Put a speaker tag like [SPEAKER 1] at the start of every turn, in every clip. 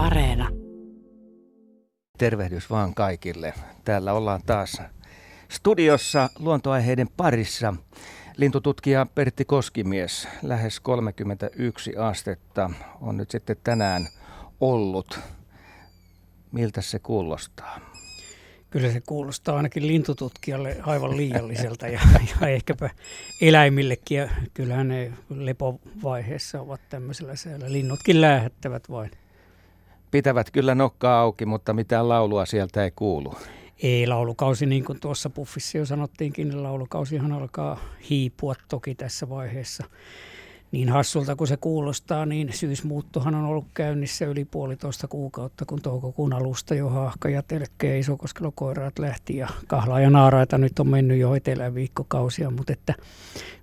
[SPEAKER 1] Areena.
[SPEAKER 2] Tervehdys vaan kaikille. Täällä ollaan taas studiossa luontoaiheiden parissa. Lintututkija Pertti Koskimies, lähes 31 astetta, on nyt sitten tänään ollut. Miltä se kuulostaa?
[SPEAKER 3] Kyllä se kuulostaa ainakin lintututkijalle aivan liialliselta ja, ja ehkäpä eläimillekin. Ja kyllähän ne lepovaiheessa ovat tämmöisellä säällä. Linnutkin lähettävät vain.
[SPEAKER 2] Pitävät kyllä nokkaa auki, mutta mitään laulua sieltä ei kuulu.
[SPEAKER 3] Ei laulukausi, niin kuin tuossa puffissa jo sanottiinkin, niin laulukausihan alkaa hiipua toki tässä vaiheessa niin hassulta kuin se kuulostaa, niin syysmuuttohan on ollut käynnissä yli puolitoista kuukautta, kun toukokuun alusta jo haahka ja telkkeä isokoskelokoiraat lähti ja kahlaa ja naaraita nyt on mennyt jo etelään viikkokausia, mutta että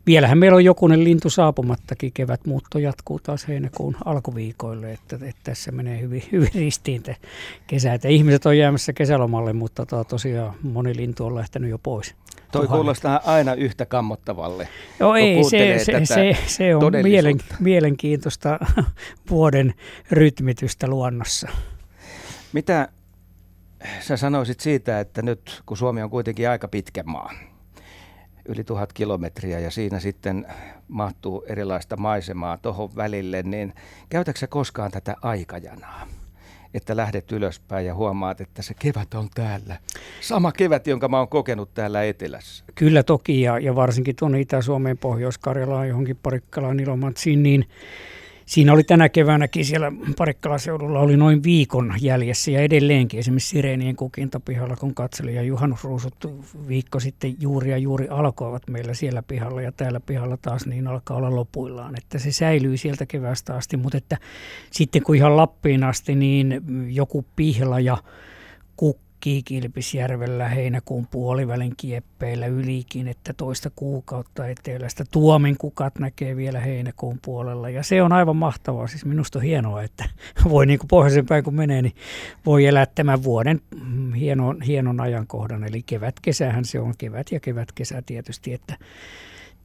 [SPEAKER 3] vielähän meillä on jokunen lintu saapumattakin. Kevätmuutto jatkuu taas heinäkuun alkuviikoille, että, että tässä menee hyvin, hyvin ristiin te kesä. Että ihmiset on jäämässä kesälomalle, mutta tosiaan moni lintu on lähtenyt jo pois.
[SPEAKER 2] Toi kuulostaa aina yhtä kammottavalle.
[SPEAKER 3] Joo, ei, se, se, se, se on mielen, mielenkiintoista vuoden rytmitystä luonnossa.
[SPEAKER 2] Mitä sä sanoisit siitä, että nyt kun Suomi on kuitenkin aika pitkä maa, yli tuhat kilometriä ja siinä sitten mahtuu erilaista maisemaa tuohon välille, niin käytätkö koskaan tätä aikajanaa? Että lähdet ylöspäin ja huomaat, että se kevät on täällä. Sama kevät, jonka mä oon kokenut täällä etelässä.
[SPEAKER 3] Kyllä toki, ja, ja varsinkin tuonne Itä-Suomeen, Pohjois-Karjalaan, johonkin Parikkalaan, Ilomantsiin, niin Siinä oli tänä keväänäkin siellä Parikkalaseudulla oli noin viikon jäljessä ja edelleenkin esimerkiksi Sireenien kukintapihalla, kun katselin ja juhannusruusut viikko sitten juuri ja juuri alkoivat meillä siellä pihalla ja täällä pihalla taas niin alkaa olla lopuillaan, että se säilyy sieltä kevästä asti, mutta että sitten kun ihan Lappiin asti niin joku pihla ja Kiikilpisjärvellä heinäkuun puolivälin kieppeillä ylikin, että toista kuukautta etelästä. Tuomin kukat näkee vielä heinäkuun puolella ja se on aivan mahtavaa. Siis minusta on hienoa, että voi niin kuin pohjoisen päin kun menee, niin voi elää tämän vuoden hienon, hienon ajankohdan. Eli kevät-kesähän se on kevät ja kevät-kesä tietysti, että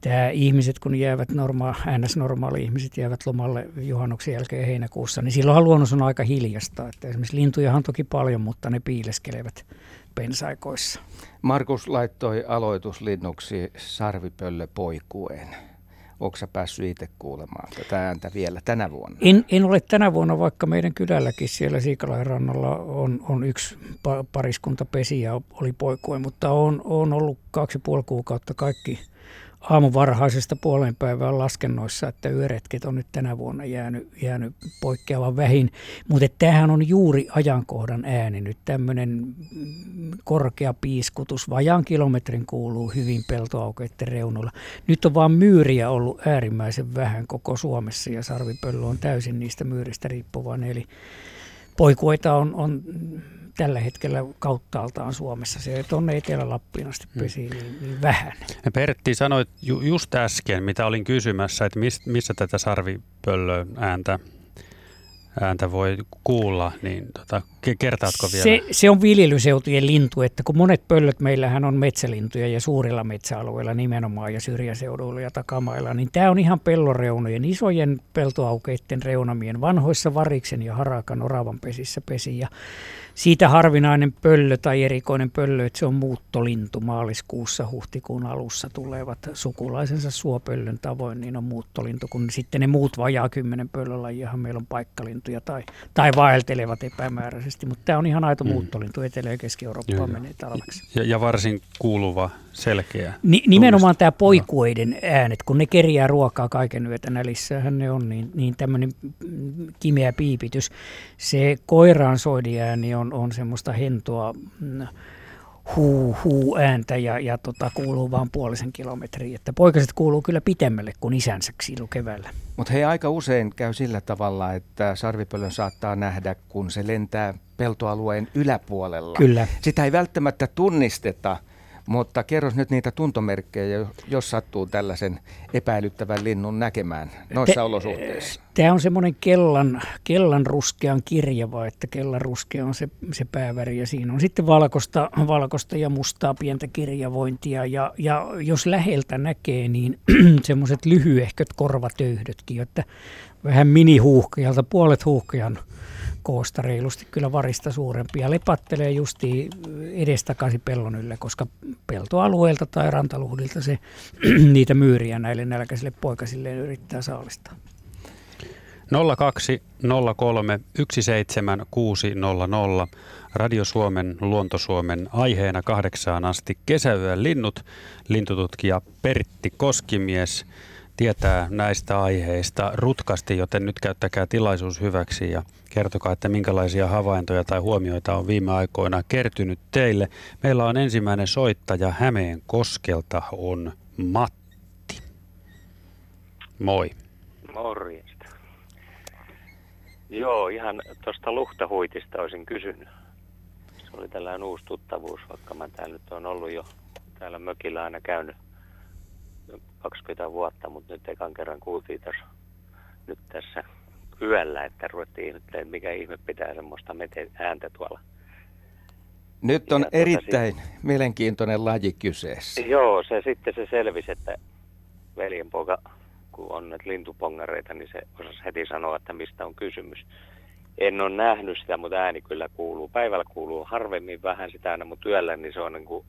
[SPEAKER 3] tämä ihmiset, kun jäävät norma- NS-normaali ihmiset jäävät lomalle juhannuksen jälkeen heinäkuussa, niin silloinhan luonnos on aika hiljasta. Että esimerkiksi lintuja on toki paljon, mutta ne piileskelevät pensaikoissa.
[SPEAKER 2] Markus laittoi aloituslinnuksi sarvipöllö poikueen. Onko sä päässyt itse kuulemaan tätä ääntä vielä tänä vuonna?
[SPEAKER 3] En, en ole tänä vuonna, vaikka meidän kylälläkin siellä Siikalain rannalla on, on yksi pariskunta pesi ja oli poikue, mutta on, on ollut kaksi ja puoli kuukautta kaikki – aamuvarhaisesta puolen päivän laskennoissa, että yöretket on nyt tänä vuonna jäänyt, jäänyt poikkeavan vähin. Mutta tämähän on juuri ajankohdan ääni nyt. Tämmöinen korkea piiskutus, vajaan kilometrin kuuluu hyvin peltoaukeiden reunoilla. Nyt on vaan myyriä ollut äärimmäisen vähän koko Suomessa ja sarvipöllö on täysin niistä myyristä riippuvainen. Eli poikuita on, on tällä hetkellä kauttaaltaan Suomessa. Se tuonne Etelä-Lappiin asti hmm. pesi niin, niin vähän.
[SPEAKER 4] Ja Pertti, sanoit ju, just äsken, mitä olin kysymässä, että mis, missä tätä sarvipöllö ääntä ääntä voi kuulla, niin tota, kertaatko vielä?
[SPEAKER 3] Se, se on viljelyseutujen lintu, että kun monet pöllöt meillähän on metsälintuja ja suurilla metsäalueilla nimenomaan ja syrjäseuduilla ja takamailla, niin tämä on ihan pelloreunojen, isojen peltoaukeiden reunamien, vanhoissa variksen ja harakan oravan pesissä pesi ja siitä harvinainen pöllö tai erikoinen pöllö, että se on muuttolintu maaliskuussa, huhtikuun alussa tulevat sukulaisensa suopöllön tavoin, niin on muuttolintu, kun sitten ne muut vajaa kymmenen pöllölajiahan meillä on paikkalintuja tai, tai vaeltelevat epämääräisesti, mutta tämä on ihan aito mm. muuttolintu, Etelä- ja Keski-Eurooppaan menee talveksi.
[SPEAKER 4] Ja, ja varsin kuuluva, selkeä.
[SPEAKER 3] Ni, nimenomaan tämä poikueiden äänet, kun ne kerjää ruokaa kaiken yötä nälissähän ne on, niin, niin tämmöinen kimeä piipitys. Se koiraan soidiääni on on, on semmoista hentoa mm, huu, huu ääntä ja, ja tota, kuuluu vain puolisen kilometriä. Että poikaset kuuluu kyllä pitemmälle kuin isänsä silloin keväällä.
[SPEAKER 2] Mutta he aika usein käy sillä tavalla, että sarvipöllön saattaa nähdä, kun se lentää peltoalueen yläpuolella.
[SPEAKER 3] Kyllä.
[SPEAKER 2] Sitä ei välttämättä tunnisteta – mutta kerro nyt niitä tuntomerkkejä, jos sattuu tällaisen epäilyttävän linnun näkemään noissa Te, olosuhteissa.
[SPEAKER 3] Tämä on semmoinen kellan, kellan ruskean kirjava, että kellan ruskea on se, se pääväri ja siinä on sitten valkoista, valkoista ja mustaa pientä kirjavointia. Ja, ja jos läheltä näkee, niin semmoiset lyhyehköt korvatöyhdötkin, että vähän minihuuhkajalta, puolet huuhkajan koosta reilusti kyllä varista suurempi ja lepattelee justi edestakaisin pellon ylle, koska peltoalueelta tai rantaluhdilta se niitä myyriä näille nälkäisille poikasille yrittää saalistaa.
[SPEAKER 4] 02 03 17600 Radio Suomen Luontosuomen aiheena kahdeksaan asti kesäyön linnut. Lintututkija Pertti Koskimies tietää näistä aiheista rutkasti, joten nyt käyttäkää tilaisuus hyväksi ja kertokaa, että minkälaisia havaintoja tai huomioita on viime aikoina kertynyt teille. Meillä on ensimmäinen soittaja Hämeen koskelta on Matti. Moi.
[SPEAKER 1] Morjesta. Joo, ihan tuosta luhtahuitista olisin kysynyt. Se oli tällainen uusi tuttavuus, vaikka mä täällä nyt on ollut jo täällä mökillä aina käynyt 20 vuotta, mutta nyt ekan kerran kuultiin tässä, nyt tässä yöllä, että ruvettiin ihmettelemään, mikä ihme pitää semmoista ääntä tuolla.
[SPEAKER 2] Nyt on ja tuota erittäin tota, mielenkiintoinen laji kyseessä.
[SPEAKER 1] Joo, se sitten se selvisi, että veljenpoika, kun on näitä lintupongareita, niin se osasi heti sanoa, että mistä on kysymys. En ole nähnyt sitä, mutta ääni kyllä kuuluu. Päivällä kuuluu harvemmin vähän sitä aina, mutta yöllä niin se on niin kuin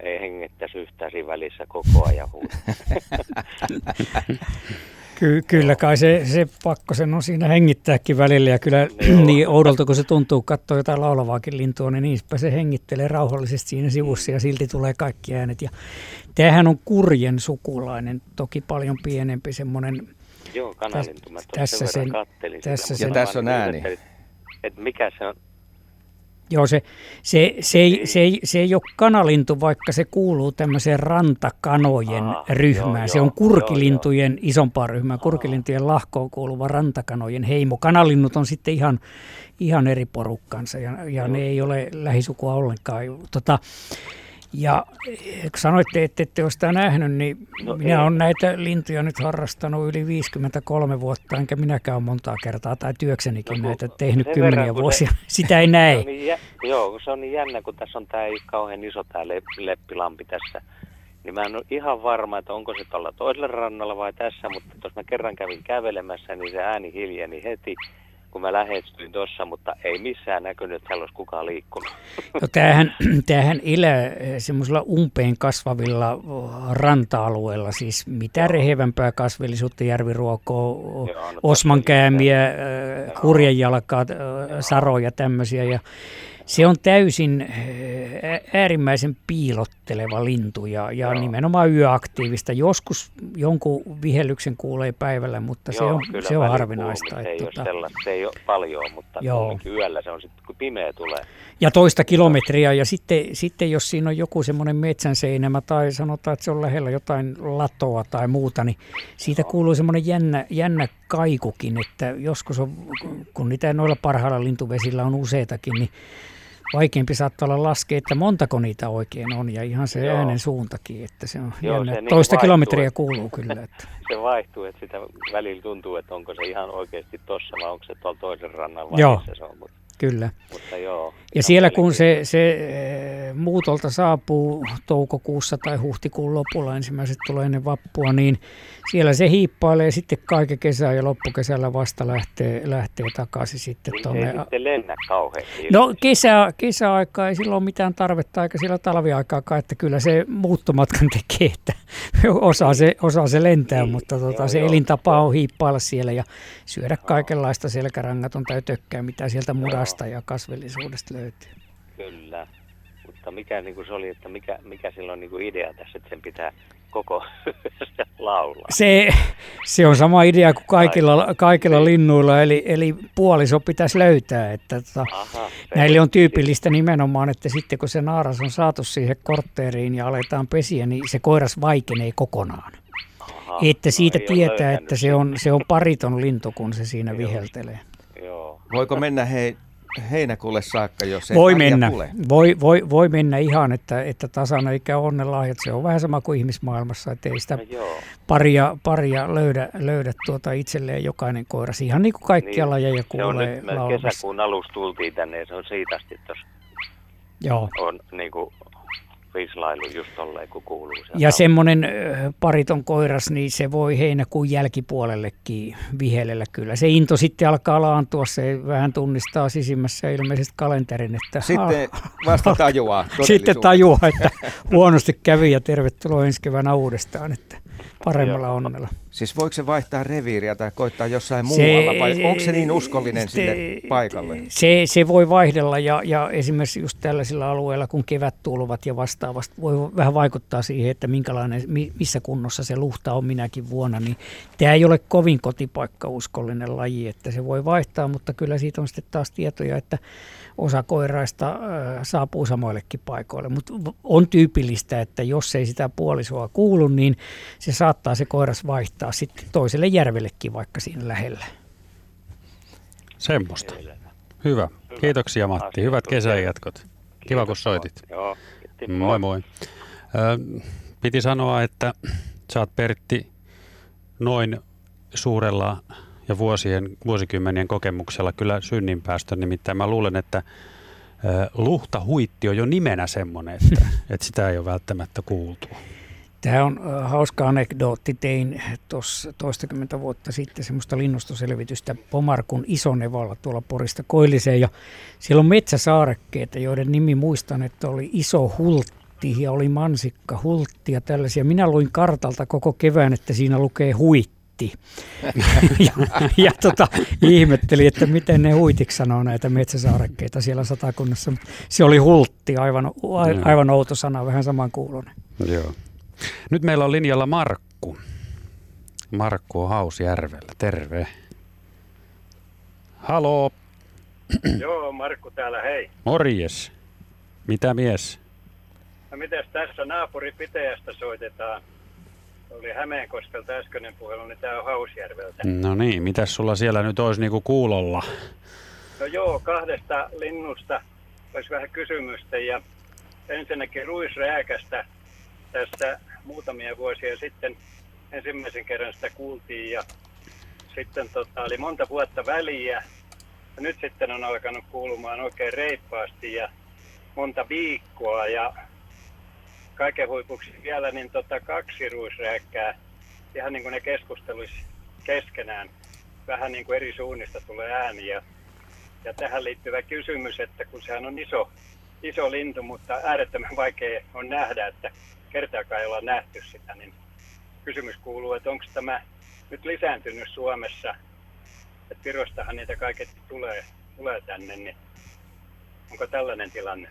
[SPEAKER 1] ei hengittäisi yhtään siinä välissä koko ajan
[SPEAKER 3] Ky- kyllä kai se, se pakko sen on siinä hengittääkin välillä ja kyllä Joo. niin oudolta kun se tuntuu katsoa jotain laulavaakin lintua, niin niispä se hengittelee rauhallisesti siinä sivussa ja silti tulee kaikki äänet. Ja tämähän on kurjen sukulainen, toki paljon pienempi semmoinen.
[SPEAKER 1] Joo, kanalintu. Mä tässä sen,
[SPEAKER 2] tässä sen, ja tässä on ääni.
[SPEAKER 1] Että mikä se on,
[SPEAKER 3] Joo, se, se, se, ei, se, ei, se ei ole kanalintu, vaikka se kuuluu tämmöiseen rantakanojen Aha, ryhmään. Joo, se on kurkilintujen joo, isompaa ryhmää, kurkilintujen lahkoon kuuluva rantakanojen heimo. Kanalinnut on sitten ihan, ihan eri porukkansa ja, ja ne ei ole lähisukua ollenkaan. Tota, ja sanoitte, että ette ole sitä nähnyt, niin no minä olen näitä lintuja nyt harrastanut yli 53 vuotta, enkä minäkään ole montaa kertaa tai työksenikin no, näitä tehnyt kymmeniä verran, vuosia. Se, sitä ei näe.
[SPEAKER 1] Niin jä, joo, se on niin jännä, kun tässä on tämä kauhean iso tämä leppilampi tässä. Niin mä en ole ihan varma, että onko se tuolla toisella rannalla vai tässä, mutta tuossa mä kerran kävin kävelemässä, niin se ääni hiljeni heti kun mä lähestyin tuossa, mutta ei missään näkynyt, että siellä olisi kukaan liikkunut.
[SPEAKER 3] No tämähän, tämähän elää semmoisella umpeen kasvavilla ranta-alueilla, siis mitä rehevämpää kasvillisuutta, järviruokoa, no osmankäämiä, kurjenjalkaa, saroja tämmöisiä. Ja se on täysin eh, äärimmäisen piilotteleva lintu ja, ja nimenomaan yöaktiivista. Joskus jonkun vihellyksen kuulee päivällä, mutta Joo, se on, se on harvinaista.
[SPEAKER 1] Se, ei tota... ole se ei ole paljon, mutta Joo. yöllä se on sitten, kun pimeä tulee.
[SPEAKER 3] Ja toista kilometriä ja sitten, sitten jos siinä on joku semmoinen metsänseinämä tai sanotaan, että se on lähellä jotain latoa tai muuta, niin siitä Joo. kuuluu semmoinen jännä, jännä kaikukin, että joskus on, kun niitä noilla parhailla lintuvesillä on useitakin, niin vaikeampi saattaa olla laskea, että montako niitä oikein on ja ihan se Joo. äänen suuntakin, että se on Joo. Se niin Toista vaihtuu, kilometriä kuuluu kyllä. Että.
[SPEAKER 1] se vaihtuu, että sitä välillä tuntuu, että onko se ihan oikeasti tossa vai onko se tuolla toisen rannan vai Joo. se on. Mutta
[SPEAKER 3] Kyllä.
[SPEAKER 1] Mutta joo,
[SPEAKER 3] ja siellä kun se, se eh, muutolta saapuu toukokuussa tai huhtikuun lopulla, ensimmäiset tulee ennen vappua, niin siellä se hiippailee sitten kaiken kesää ja loppukesällä vasta lähtee, lähtee takaisin sitten
[SPEAKER 1] niin tuonne. Ei sitten lennä kauheasti.
[SPEAKER 3] No kesä, kesäaika ei silloin ole mitään tarvetta eikä sillä talviaikaakaan, että kyllä se muuttomatkan tekee, että osaa se, osaa se lentää, niin, mutta tota, joo, se joo, elintapa on hiippailla siellä ja syödä kaikenlaista selkärangatonta ja tökkää, mitä sieltä mudasta ja kasvillisuudesta löytyy.
[SPEAKER 1] Kyllä, mutta mikä niin kuin se oli, että mikä, mikä silloin niin kuin idea tässä, että sen pitää koko laulaa?
[SPEAKER 3] Se, se on sama idea kuin kaikilla, kaikilla linnuilla, eli, eli puoliso pitäisi löytää. Että, tota, Aha, näille on tyypillistä nimenomaan, että sitten kun se naaras on saatu siihen kortteeriin ja aletaan pesiä, niin se koiras vaikenee kokonaan. Aha, että no siitä no tietää, että se on, se on pariton lintu, kun se siinä Joo. viheltelee.
[SPEAKER 2] Joo. Voiko mennä hei heinäkuulle saakka, jos ei
[SPEAKER 3] voi mennä. Tule. Voi, voi, voi mennä ihan, että, että tasana eikä onnelahjat. Se on vähän sama kuin ihmismaailmassa, että ei sitä no paria, paria löydä, löydä tuota itselleen jokainen koiras. Ihan niin kuin kaikkia niin, lajeja kuulee
[SPEAKER 1] se on nyt, kesäkuun alussa tultiin tänne ja se on siitä asti tuossa. Joo. On niin kuin vislailu just tolleen, kun kuuluu.
[SPEAKER 3] Ja semmoinen pariton koiras, niin se voi heinäkuun jälkipuolellekin vihelellä kyllä. Se into sitten alkaa laantua, se vähän tunnistaa sisimmässä ilmeisesti kalenterin. Että
[SPEAKER 2] sitten vasta tajuaa
[SPEAKER 3] Sitten tajuaa, että huonosti kävi ja tervetuloa ensi keväänä uudestaan. Että paremmalla Joo. onnella.
[SPEAKER 2] Siis voiko se vaihtaa reviiriä tai koittaa jossain se, muualla vai onko se niin uskollinen se, sinne paikalle?
[SPEAKER 3] Se, se voi vaihdella ja, ja esimerkiksi just tällaisilla alueilla, kun kevät tulvat ja vastaavasti, voi vähän vaikuttaa siihen, että minkälainen, missä kunnossa se luhta on minäkin vuonna. Niin tämä ei ole kovin kotipaikka uskollinen laji, että se voi vaihtaa, mutta kyllä siitä on sitten taas tietoja, että osa koiraista saapuu samoillekin paikoille. Mutta on tyypillistä, että jos ei sitä puolisoa kuulu, niin se saattaa se koiras vaihtaa sitten toiselle järvellekin vaikka siinä lähellä.
[SPEAKER 4] Semmoista. Hyvä. Kiitoksia Matti. Hyvät kesäjatkot. Kiva kun soitit.
[SPEAKER 1] Joo,
[SPEAKER 4] moi moi. Ö, piti sanoa, että sä oot Pertti noin suurella ja vuosien, vuosikymmenien kokemuksella kyllä synninpäästö. Nimittäin mä luulen, että luhta huitti on jo nimenä semmoinen, että, että sitä ei ole välttämättä kuultu.
[SPEAKER 3] Tämä on hauska anekdootti. Tein tuossa toistakymmentä vuotta sitten semmoista linnustoselvitystä Pomarkun Isonevalla tuolla Porista Koilliseen. Ja siellä on metsäsaarekkeita, joiden nimi muistan, että oli Iso Hultti ja oli Mansikka Hultti ja tällaisia. Minä luin kartalta koko kevään, että siinä lukee huitti huitti. ja, ja tota, ihmetteli, että miten ne huitiksi sanoo näitä metsäsaarekkeita siellä satakunnassa. Se oli hultti, aivan, aivan outo sana, vähän samankuuloinen.
[SPEAKER 4] Joo. Nyt meillä on linjalla Markku. Markku on Hausjärvellä, terve. Halo.
[SPEAKER 5] Joo, Markku täällä, hei.
[SPEAKER 4] Morjes. Mitä mies?
[SPEAKER 5] No mitäs tässä naapuri Piteästä soitetaan? Oli Hämeenkoskelta äskeinen puhelu, niin tämä on Hausjärveltä.
[SPEAKER 4] No niin, mitäs sulla siellä nyt olisi niinku kuulolla?
[SPEAKER 5] No joo, kahdesta linnusta olisi vähän kysymystä ja ensinnäkin ruisrääkästä tässä muutamia vuosia sitten ensimmäisen kerran sitä kuultiin ja sitten tota, oli monta vuotta väliä. Ja nyt sitten on alkanut kuulumaan oikein reippaasti ja monta viikkoa ja kaiken huipuksi vielä niin tota kaksi ruisrääkkää, ihan niin kuin ne keskusteluisi keskenään. Vähän niin kuin eri suunnista tulee ääni. Ja, ja tähän liittyvä kysymys, että kun sehän on iso, iso lintu, mutta äärettömän vaikea on nähdä, että kertaakaan ei olla nähty sitä, niin kysymys kuuluu, että onko tämä nyt lisääntynyt Suomessa, että Virostahan niitä kaiket tulee, tulee tänne, niin onko tällainen tilanne?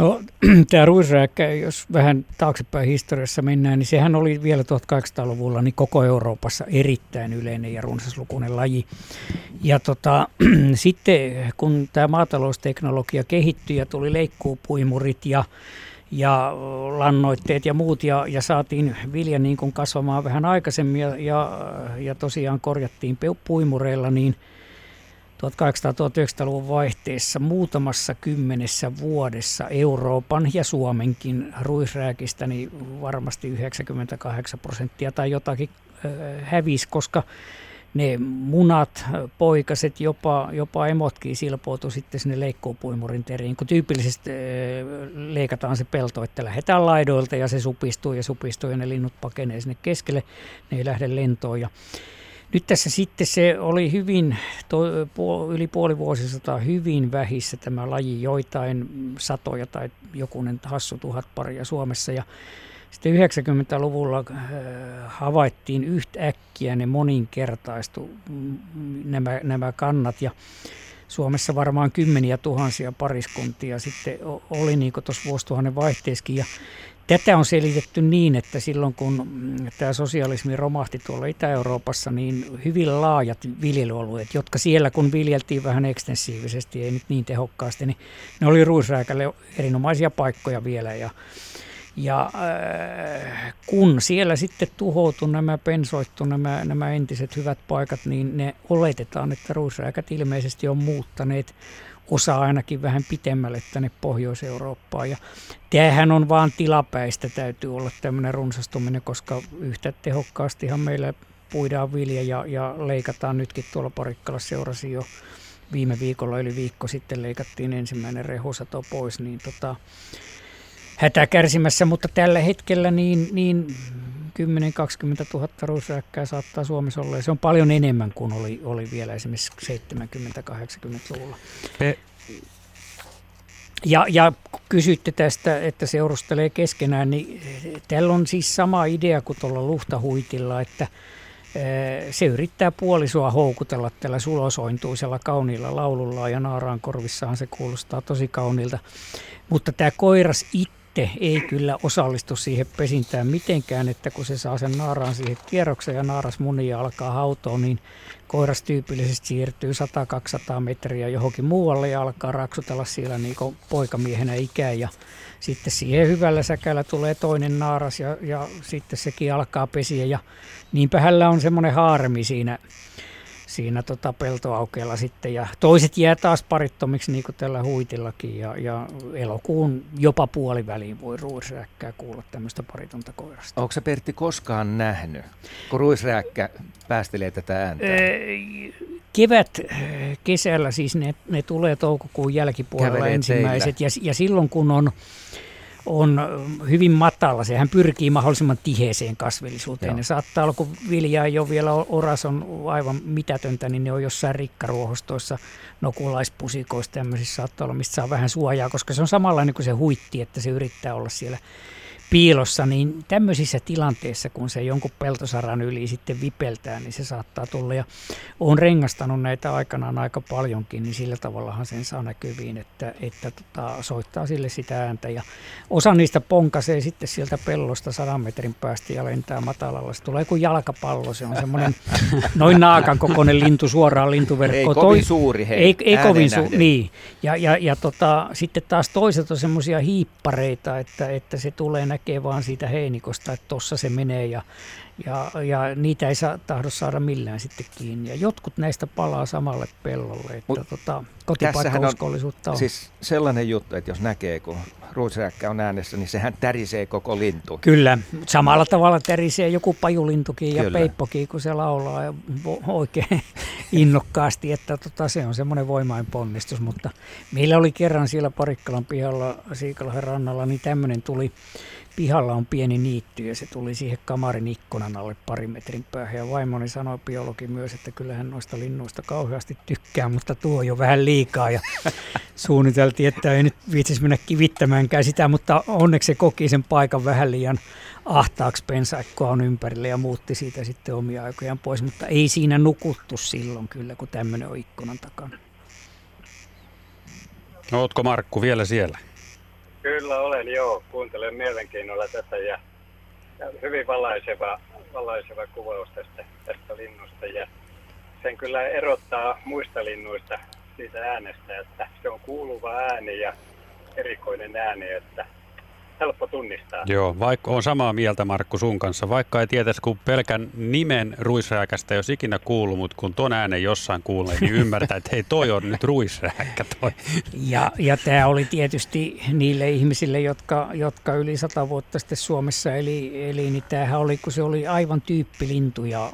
[SPEAKER 3] No tämä ruisrääkkä, jos vähän taaksepäin historiassa mennään, niin sehän oli vielä 1800-luvulla niin koko Euroopassa erittäin yleinen ja runsaslukuinen laji. Ja tota, sitten kun tämä maatalousteknologia kehittyi ja tuli leikkuupuimurit ja ja lannoitteet ja muut ja, ja saatiin vilja niin kuin kasvamaan vähän aikaisemmin ja, ja, ja tosiaan korjattiin puimureilla, niin – 1800-1900-luvun vaihteessa muutamassa kymmenessä vuodessa Euroopan ja Suomenkin ruisrääkistä niin varmasti 98 prosenttia tai jotakin hävisi, koska ne munat, poikaset, jopa, jopa emotkin silpoutu sitten sinne leikkuupuimurin teriin, kun tyypillisesti leikataan se pelto, että lähdetään laidoilta ja se supistuu ja supistuu ja ne linnut pakenee sinne keskelle, ne ei lähde lentoon. Ja nyt tässä sitten se oli hyvin, yli puoli vuosisataa hyvin vähissä tämä laji, joitain satoja tai jokunen hassu tuhat paria Suomessa. Ja sitten 90-luvulla äh, havaittiin yhtäkkiä ne moninkertaistu mm, nämä, nämä kannat ja Suomessa varmaan kymmeniä tuhansia pariskuntia sitten oli niin tuossa vuosituhannen vaihteessakin ja Tätä on selitetty niin, että silloin kun tämä sosialismi romahti tuolla Itä-Euroopassa, niin hyvin laajat viljelyalueet, jotka siellä kun viljeltiin vähän ekstensiivisesti, ei nyt niin tehokkaasti, niin ne oli ruisrääkälle erinomaisia paikkoja vielä. Ja, ja äh, kun siellä sitten tuhoutui nämä, pensoittu nämä, nämä entiset hyvät paikat, niin ne oletetaan, että ruisrääkät ilmeisesti on muuttaneet osa ainakin vähän pitemmälle tänne Pohjois-Eurooppaan. Ja tämähän on vaan tilapäistä, täytyy olla tämmöinen runsastuminen, koska yhtä tehokkaastihan meillä puidaan vilja ja, ja leikataan nytkin tuolla Parikkalassa seurasi jo viime viikolla, eli viikko sitten leikattiin ensimmäinen rehusato pois, niin tota, hätää kärsimässä, mutta tällä hetkellä niin, niin 10-20 000 ruisräkkää saattaa Suomessa olla. Ja se on paljon enemmän kuin oli, oli vielä esimerkiksi 70-80-luvulla. Pe- ja, ja kysytte tästä, että seurustelee keskenään, niin tällä on siis sama idea kuin tuolla luhtahuitilla, että se yrittää puolisoa houkutella tällä sulosointuisella kauniilla laululla ja naaraan korvissahan se kuulostaa tosi kauniilta. Mutta tämä koiras itse ei kyllä osallistu siihen pesintään mitenkään, että kun se saa sen naaraan siihen kierrokseen ja naaras munia alkaa hautoon, niin koiras tyypillisesti siirtyy 100-200 metriä johonkin muualle ja alkaa raksutella siellä niin kuin poikamiehenä ikään. Ja sitten siihen hyvällä säkällä tulee toinen naaras ja, ja sitten sekin alkaa pesiä. Ja niinpä hänellä on semmoinen haaremi siinä siinä tota peltoaukeella sitten. Ja toiset jää taas parittomiksi niin kuin tällä huitillakin ja, ja elokuun jopa puoliväliin voi ruisrääkkää kuulla tämmöistä paritonta koirasta.
[SPEAKER 2] Onko se Pertti koskaan nähnyt, kun ruisrääkkä päästelee tätä ääntä?
[SPEAKER 3] kevät, kesällä siis ne, ne tulee toukokuun jälkipuolella Kävelee ensimmäiset ja, ja silloin kun on on hyvin matala. Sehän pyrkii mahdollisimman tiheeseen kasvillisuuteen. Joo. Ne saattaa olla, kun vilja ei ole vielä oras on aivan mitätöntä, niin ne on jossain rikkaruohostoissa, nokulaispusikoissa tämmöisissä saattaa olla, mistä saa vähän suojaa, koska se on samanlainen kuin se huitti, että se yrittää olla siellä piilossa, niin tämmöisissä tilanteissa, kun se jonkun peltosaran yli sitten vipeltää, niin se saattaa tulla. Ja olen rengastanut näitä aikanaan aika paljonkin, niin sillä tavallahan sen saa näkyviin, että, että tota, soittaa sille sitä ääntä. Ja osa niistä ponkasee sitten sieltä pellosta sadan metrin päästä ja lentää matalalla. Se tulee kuin jalkapallo, se on semmoinen noin naakan kokoinen lintu suoraan lintuverkkoon.
[SPEAKER 2] Ei kovin suuri, hei,
[SPEAKER 3] Ei, ei kovin suuri, niin. Ja, ja, ja tota, sitten taas toiset on semmoisia hiippareita, että, että se tulee näkyviin näkee vaan siitä heinikosta, että tuossa se menee ja, ja, ja niitä ei saa, tahdo saada millään sitten kiinni. Ja jotkut näistä palaa samalle pellolle, että Mut tota, kotipaikkauskollisuutta on,
[SPEAKER 2] on. Siis sellainen juttu, että jos näkee, kun ruisräkkä on äänessä, niin sehän tärisee koko lintu.
[SPEAKER 3] Kyllä, samalla tavalla tärisee joku pajulintukin ja Kyllä. peippokin, kun se laulaa ja oikein innokkaasti, että tota, se on semmoinen voimain ponnistus. Mutta meillä oli kerran siellä Parikkalan pihalla Siikalahden rannalla, niin tämmöinen tuli pihalla on pieni niitty ja se tuli siihen kamarin ikkunan alle pari metrin päähän. Ja vaimoni sanoi biologi myös, että kyllähän noista linnuista kauheasti tykkää, mutta tuo on jo vähän liikaa. Ja suunniteltiin, että ei nyt viitsisi mennä kivittämäänkään sitä, mutta onneksi se koki sen paikan vähän liian ahtaaksi pensaikkoa on ympärillä ja muutti siitä sitten omia aikojaan pois. Mutta ei siinä nukuttu silloin kyllä, kun tämmöinen on ikkunan takana.
[SPEAKER 4] No, ootko Markku vielä siellä?
[SPEAKER 5] Kyllä olen, joo. Kuuntelen mielenkiinnolla tätä ja, ja hyvin valaiseva, valaiseva kuvaus tästä, tästä linnusta. Ja sen kyllä erottaa muista linnuista siitä äänestä, että se on kuuluva ääni ja erikoinen ääni, että helppo tunnistaa.
[SPEAKER 4] Joo, vaikka on samaa mieltä Markku sun kanssa, vaikka ei tietäisi kun pelkän nimen ruisrääkästä jos ikinä kuullut, mutta kun ton äänen jossain kuulee, niin ymmärtää, että hei toi on nyt ruisrääkkä toi.
[SPEAKER 3] Ja, ja tämä oli tietysti niille ihmisille, jotka, jotka yli sata vuotta sitten Suomessa eli, eli niin tämähän oli, kun se oli aivan tyyppilintu ja,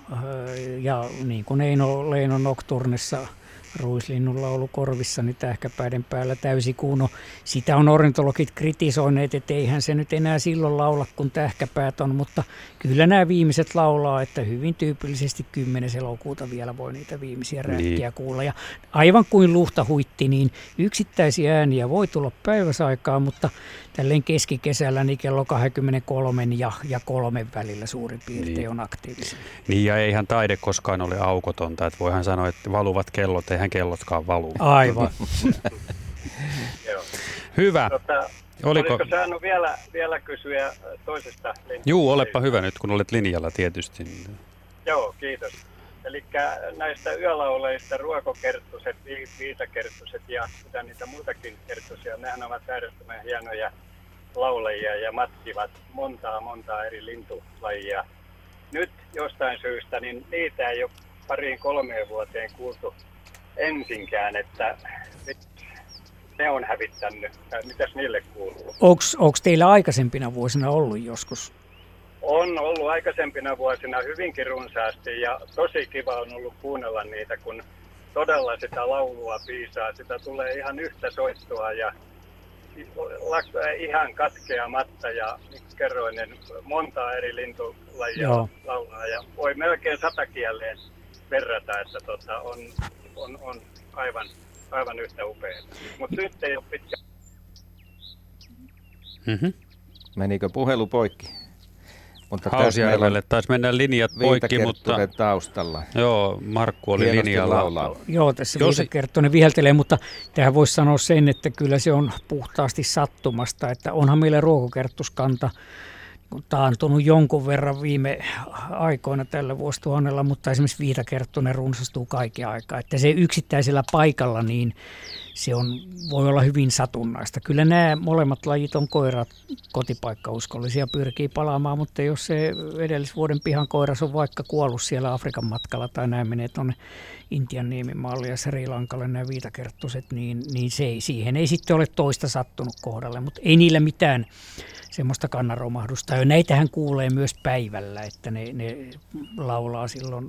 [SPEAKER 3] ja niin kuin Eino Leino Nocturnessa – ruislinnun laulu korvissani tähkäpäiden päällä täysi kuuno. Sitä on ornitologit kritisoineet, että eihän se nyt enää silloin laula, kun tähkäpäät on, mutta kyllä nämä viimeiset laulaa, että hyvin tyypillisesti 10. elokuuta vielä voi niitä viimeisiä räkkiä niin. kuulla. Ja aivan kuin luhta huitti, niin yksittäisiä ääniä voi tulla päiväsaikaa, mutta tälleen keskikesällä niin kello 23 ja, ja kolmen välillä suurin piirtein niin. on aktiivisia.
[SPEAKER 4] Niin ja eihän taide koskaan ole aukotonta, että voihan sanoa, että valuvat kellot, eihän kellotkaan valu.
[SPEAKER 3] Aivan.
[SPEAKER 4] Hyvä.
[SPEAKER 5] Tota, Oliko... Olisiko saanut vielä, vielä kysyä toisesta linjasta?
[SPEAKER 4] Juu, olepa hyvä nyt, kun olet linjalla tietysti.
[SPEAKER 5] Joo, kiitos. Eli näistä yölauleista ruokokerttuset, viitakerttuset ja mitä niitä muitakin kerttusia, nehän ovat äärettömän hienoja laulajia ja matkivat montaa montaa eri lintulajia. Nyt jostain syystä niin niitä ei ole pariin kolmeen vuoteen kuultu ensinkään, että ne on hävittänyt. Mitäs niille kuuluu?
[SPEAKER 3] Onko teillä aikaisempina vuosina ollut joskus?
[SPEAKER 5] On ollut aikaisempina vuosina hyvinkin runsaasti ja tosi kiva on ollut kuunnella niitä, kun todella sitä laulua piisaa. Sitä tulee ihan yhtä soittoa ja ihan katkeamatta ja niin kuin kerroin, niin monta eri lintulajia Joo. laulaa ja voi melkein satakieleen verrata, että tota, on, on, on aivan, aivan yhtä upeaa. Mutta nyt ei ole pitkä.
[SPEAKER 2] Mm-hmm. Menikö puhelu poikki?
[SPEAKER 4] Mutta Hausjärvelle taisi mennä linjat poikki, mutta...
[SPEAKER 2] taustalla.
[SPEAKER 4] Joo, Markku oli Hienosti linjalla. Laulaa.
[SPEAKER 3] Joo, tässä Jos... Viitakerttonen viheltelee, mutta tähän voisi sanoa sen, että kyllä se on puhtaasti sattumasta, että onhan meillä ruokokertuskanta taantunut jonkun verran viime aikoina tällä vuosituhannella, mutta esimerkiksi Viitakerttonen runsastuu kaiken aikaa. Että se yksittäisellä paikalla, niin se on, voi olla hyvin satunnaista. Kyllä nämä molemmat lajit on koirat kotipaikkauskollisia, pyrkii palaamaan, mutta jos se edellisvuoden pihan koiras on vaikka kuollut siellä Afrikan matkalla tai näin menee tuonne Intian niemimaalle ja Sri Lankalle nämä viitakerttuset, niin, niin se ei, siihen ei sitten ole toista sattunut kohdalle, mutta ei niillä mitään semmoista kannaromahdusta. Ja näitähän kuulee myös päivällä, että ne, ne laulaa silloin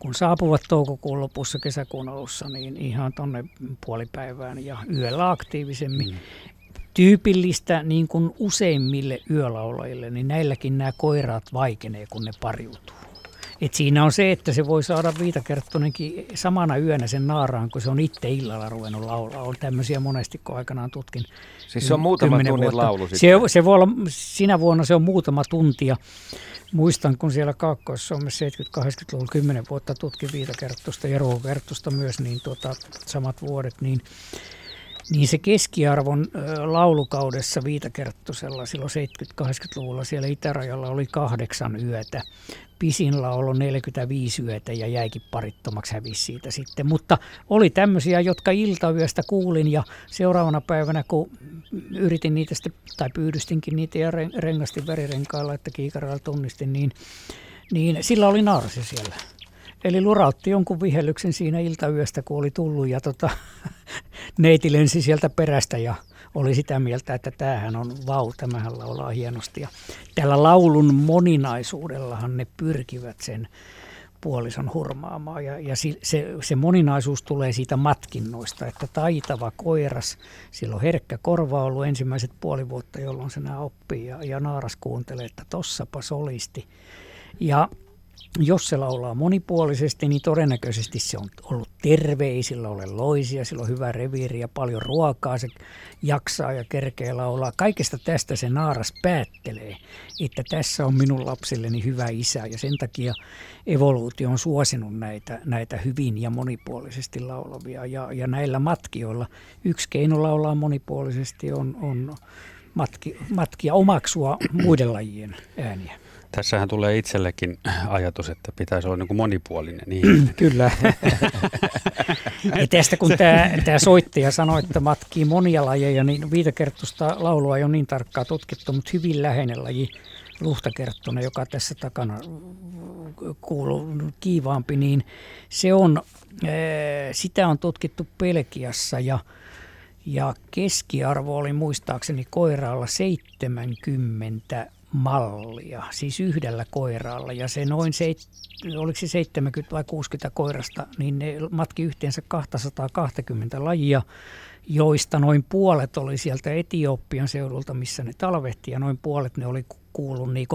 [SPEAKER 3] kun saapuvat toukokuun lopussa, kesäkuun alussa, niin ihan tuonne puolipäivään ja yöllä aktiivisemmin. Mm. Tyypillistä niin kuin useimmille yölaulajille, niin näilläkin nämä koiraat vaikenee, kun ne pariutuu. Et siinä on se, että se voi saada viitakerttonenkin samana yönä sen naaraan, kun se on itse illalla ruvennut laulaa. On tämmöisiä monesti, kun aikanaan tutkin.
[SPEAKER 2] Siis se on muutama tunnin laulu
[SPEAKER 3] Se, se voi olla, sinä vuonna se on muutama tuntia. Muistan, kun siellä Kaakkois-Suomessa 70-80-luvulla 10 vuotta tutkin viitakerttusta ja ruokerttusta myös, niin tuota, samat vuodet, niin niin se keskiarvon laulukaudessa Viitakerttosella silloin 70-80-luvulla siellä itärajalla oli kahdeksan yötä. Pisin laulu 45 yötä ja jäikin parittomaksi hävisi siitä sitten. Mutta oli tämmöisiä, jotka iltayöstä kuulin ja seuraavana päivänä, kun yritin niitä sitten, tai pyydystinkin niitä ja rengastin verirenkailla, että kiikarilla tunnistin, niin, niin sillä oli narsi siellä. Eli lurautti jonkun vihellyksen siinä iltayöstä, kun oli tullut ja tota, neiti lensi sieltä perästä ja oli sitä mieltä, että tämähän on vau, tämähän laulaa hienosti. Ja tällä laulun moninaisuudellahan ne pyrkivät sen puolison hurmaamaan. Ja, ja se, se moninaisuus tulee siitä matkinnoista, että taitava koiras, sillä on herkkä korva ollut ensimmäiset puoli vuotta, jolloin se nämä oppii ja, ja naaras kuuntelee, että tossapa solisti. Ja jos se laulaa monipuolisesti, niin todennäköisesti se on ollut terve, sillä ole loisia, sillä on hyvä reviiri ja paljon ruokaa, se jaksaa ja kerkee laulaa. Kaikesta tästä se naaras päättelee, että tässä on minun lapsilleni hyvä isä ja sen takia evoluutio on suosinut näitä, näitä hyvin ja monipuolisesti laulavia. Ja, ja näillä matkijoilla yksi keino laulaa monipuolisesti on, on matki, matkia omaksua muiden lajien ääniä.
[SPEAKER 4] Tässähän tulee itsellekin ajatus, että pitäisi olla niin monipuolinen ihminen.
[SPEAKER 3] Kyllä. ja tästä kun tämä, tämä soittaja sanoi, että matkii monia lajeja, niin viitakerttusta laulua ei ole niin tarkkaa tutkittu, mutta hyvin läheinen laji luhtakerttuna, joka tässä takana kuuluu kiivaampi, niin se on, sitä on tutkittu Pelkiassa ja ja keskiarvo oli muistaakseni koiraalla 70 mallia, siis yhdellä koiralla. Ja se noin, seit, oliko se 70 vai 60 koirasta, niin ne matki yhteensä 220 lajia, joista noin puolet oli sieltä Etiopian seudulta, missä ne talvehti, ja noin puolet ne oli kuullut niin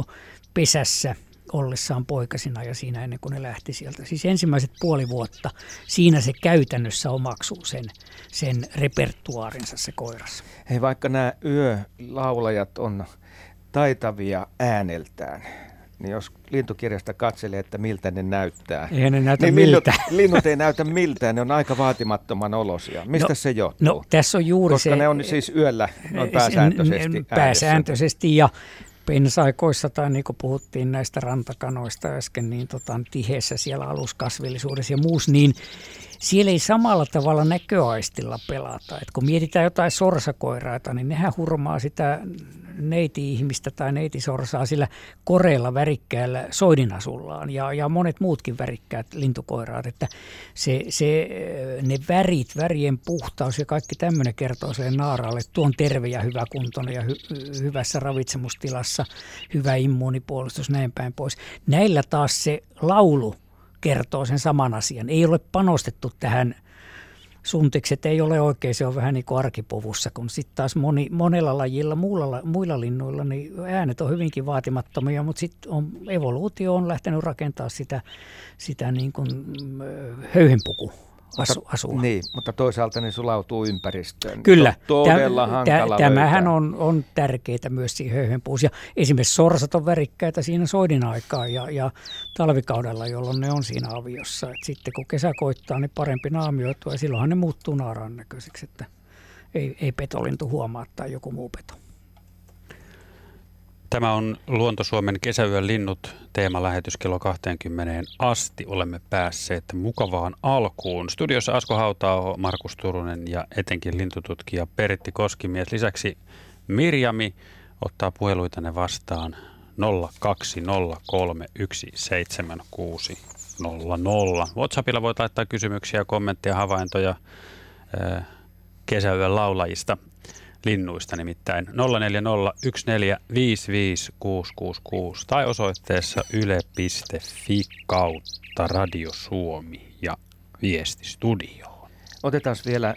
[SPEAKER 3] pesässä ollessaan poikasina ja siinä ennen kuin ne lähti sieltä. Siis ensimmäiset puoli vuotta siinä se käytännössä omaksuu sen, sen repertuaarinsa se koiras.
[SPEAKER 2] Hei, vaikka nämä yölaulajat on taitavia ääneltään, niin jos lintukirjasta katselee, että miltä ne näyttää.
[SPEAKER 3] Ei ne näytä
[SPEAKER 2] niin
[SPEAKER 3] miltä.
[SPEAKER 2] Linnut, linnut ei näytä miltään, ne on aika vaatimattoman olosia. Mistä no, se johtuu?
[SPEAKER 3] No tässä on juuri
[SPEAKER 2] Koska
[SPEAKER 3] se...
[SPEAKER 2] ne on siis yöllä noin pääsääntöisesti
[SPEAKER 3] Pääsääntöisesti ja pensaikoissa tai niin kuin puhuttiin näistä rantakanoista äsken, niin tota, tiheessä siellä aluskasvillisuudessa ja muussa, niin siellä ei samalla tavalla näköaistilla pelata. Et kun mietitään jotain sorsakoiraita, niin nehän hurmaa sitä neiti-ihmistä tai neitisorsaa sillä koreella värikkäällä soidinasullaan ja, ja monet muutkin värikkäät lintukoiraat. Että se, se, ne värit, värien puhtaus ja kaikki tämmöinen kertoo sille naaraalle, että tuon terve ja hyvä kuntoinen ja hy, hyvässä ravitsemustilassa, hyvä immuunipuolustus, näin päin pois. Näillä taas se laulu kertoo sen saman asian. Ei ole panostettu tähän suntikset ei ole oikein, se on vähän niin kuin arkipuvussa, kun sitten taas moni, monella lajilla, muilla, muilla linnuilla, niin äänet on hyvinkin vaatimattomia, mutta sitten on, evoluutio on lähtenyt rakentaa sitä, sitä niin kuin höyhenpuku asu, asua.
[SPEAKER 2] Niin, mutta toisaalta ne sulautuu ympäristöön.
[SPEAKER 3] Kyllä.
[SPEAKER 2] Todella hankala
[SPEAKER 3] Tämähän on, on tärkeää myös siihen höyhenpuus. Ja esimerkiksi sorsat on värikkäitä siinä soidin aikaa ja, ja talvikaudella, jolloin ne on siinä aviossa. Et sitten kun kesä koittaa, niin parempi naamioitua ja silloinhan ne muuttuu naaraan näköiseksi, että ei, ei petolintu huomaa tai joku muu peto.
[SPEAKER 4] Tämä on Luonto Suomen kesäyön linnut teemalähetys kello 20 asti. Olemme päässeet mukavaan alkuun. Studiossa Asko Hautao, Markus Turunen ja etenkin lintututkija Pertti Koskimies. Lisäksi Mirjami ottaa puheluitanne vastaan 020317600. WhatsAppilla voit laittaa kysymyksiä, kommentteja, havaintoja kesäyön laulajista linnuista nimittäin 0401455666 tai osoitteessa yle.fi kautta Radio Suomi ja viestistudioon.
[SPEAKER 2] Otetaan vielä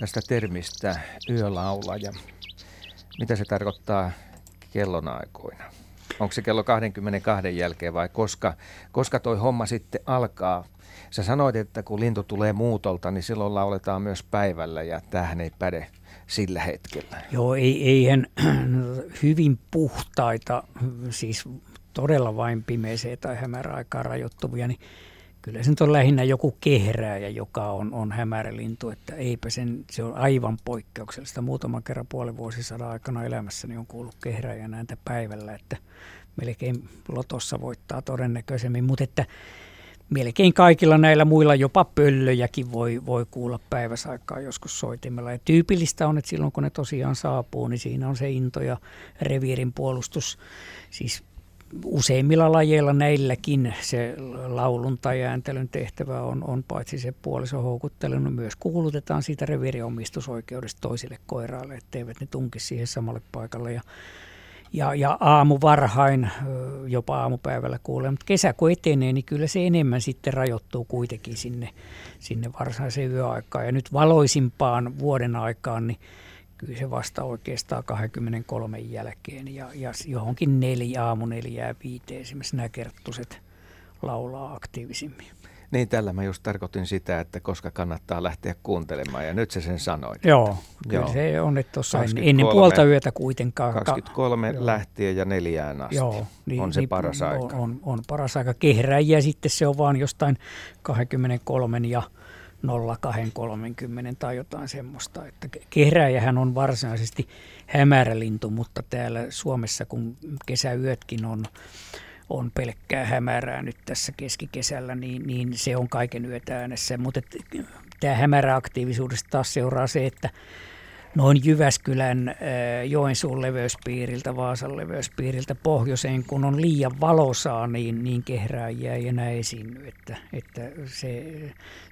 [SPEAKER 2] tästä termistä yölaulaja. Mitä se tarkoittaa kellonaikoina? Onko se kello 22 jälkeen vai koska, koska toi homma sitten alkaa? Sä sanoit, että kun lintu tulee muutolta, niin silloin lauletaan myös päivällä ja tähän ei päde sillä hetkellä.
[SPEAKER 3] Joo, ei, eihän hyvin puhtaita, siis todella vain pimeeseen tai hämäräaikaan rajoittuvia, niin kyllä se nyt on lähinnä joku kehrääjä, joka on, on hämärälintu, että eipä sen, se on aivan poikkeuksellista. Muutaman kerran puolen vuosisadan aikana elämässäni on kuullut kehrääjän ääntä päivällä, että melkein lotossa voittaa todennäköisemmin, mutta että melkein kaikilla näillä muilla jopa pöllöjäkin voi, voi kuulla päiväsaikaa joskus soitimella. Ja tyypillistä on, että silloin kun ne tosiaan saapuu, niin siinä on se into ja reviirin puolustus. Siis useimmilla lajeilla näilläkin se laulun tai ääntelyn tehtävä on, on paitsi se puolison houkuttelu, niin myös kuulutetaan siitä reviiriomistusoikeudesta toisille koiraille, etteivät ne tunki siihen samalle paikalle. Ja ja, ja aamu varhain, jopa aamupäivällä kuulee. Mutta kesä kun etenee, niin kyllä se enemmän sitten rajoittuu kuitenkin sinne, sinne varsinaiseen yöaikaan. Ja nyt valoisimpaan vuoden aikaan, niin kyllä se vasta oikeastaan 23 jälkeen. Ja, ja johonkin neljä, aamu neljää viiteen esimerkiksi nämä kerttuset laulaa aktiivisimmin.
[SPEAKER 2] Niin, tällä mä just tarkoitin sitä, että koska kannattaa lähteä kuuntelemaan, ja nyt se sen sanoi.
[SPEAKER 3] Joo, kyllä Joo. se on, että tuossa ennen puolta yötä kuitenkaan.
[SPEAKER 2] 23 ka- lähtien ja neljään asti Joo, niin, on se niin, paras aika.
[SPEAKER 3] On, on, on paras aika. Kehräjiä sitten se on vaan jostain 23 ja 0230 tai jotain semmoista. Että kehräjähän on varsinaisesti hämärälintu, mutta täällä Suomessa kun kesäyötkin on on pelkkää hämärää nyt tässä keskikesällä, niin, niin se on kaiken yötä äänessä. Mutta tämä hämäräaktiivisuudesta taas seuraa se, että noin Jyväskylän, äh, Joensuun leveyspiiriltä, Vaasan leveyspiiriltä pohjoiseen, kun on liian valosaa, niin, niin kehrääjiä ei enää esiinny. Että, että se,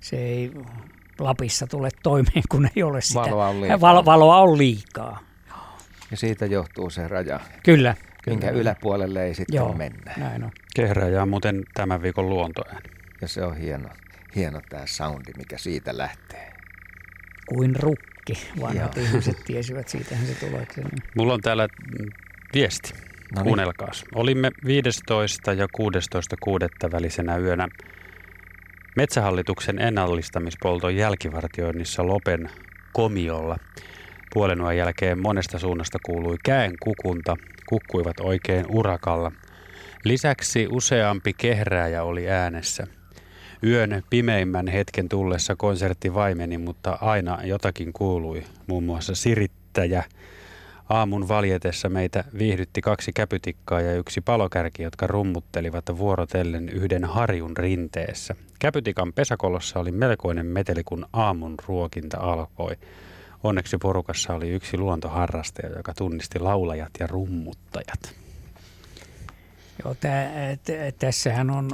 [SPEAKER 3] se ei Lapissa tule toimeen, kun ei ole sitä.
[SPEAKER 2] Valoa on liikaa.
[SPEAKER 3] Valo, valoa on liikaa.
[SPEAKER 2] Ja siitä johtuu se raja.
[SPEAKER 3] Kyllä,
[SPEAKER 2] minkä yläpuolelle ei sitten Joo, mennä.
[SPEAKER 3] näin on.
[SPEAKER 4] Kehräjä on muuten tämän viikon luontoääni.
[SPEAKER 2] Ja se on hieno, hieno tämä soundi, mikä siitä lähtee.
[SPEAKER 3] Kuin rukki. Vanhat Joo. ihmiset tiesivät, siitähän se tulee.
[SPEAKER 4] Mulla on täällä viesti. No niin. Kuunnelkaas. Olimme 15 ja 16.6. välisenä yönä Metsähallituksen ennallistamispolton jälkivartioinnissa Lopen komiolla. Puolenuan jälkeen monesta suunnasta kuului käen kukunta kukkuivat oikein urakalla. Lisäksi useampi kehrääjä oli äänessä. Yön pimeimmän hetken tullessa konsertti vaimeni, mutta aina jotakin kuului, muun muassa sirittäjä. Aamun valjetessa meitä viihdytti kaksi käpytikkaa ja yksi palokärki, jotka rummuttelivat vuorotellen yhden harjun rinteessä. Käpytikan pesäkolossa oli melkoinen meteli, kun aamun ruokinta alkoi. Onneksi porukassa oli yksi luontoharrastaja, joka tunnisti laulajat ja rummuttajat.
[SPEAKER 3] Joo, tää, t- tässähän on,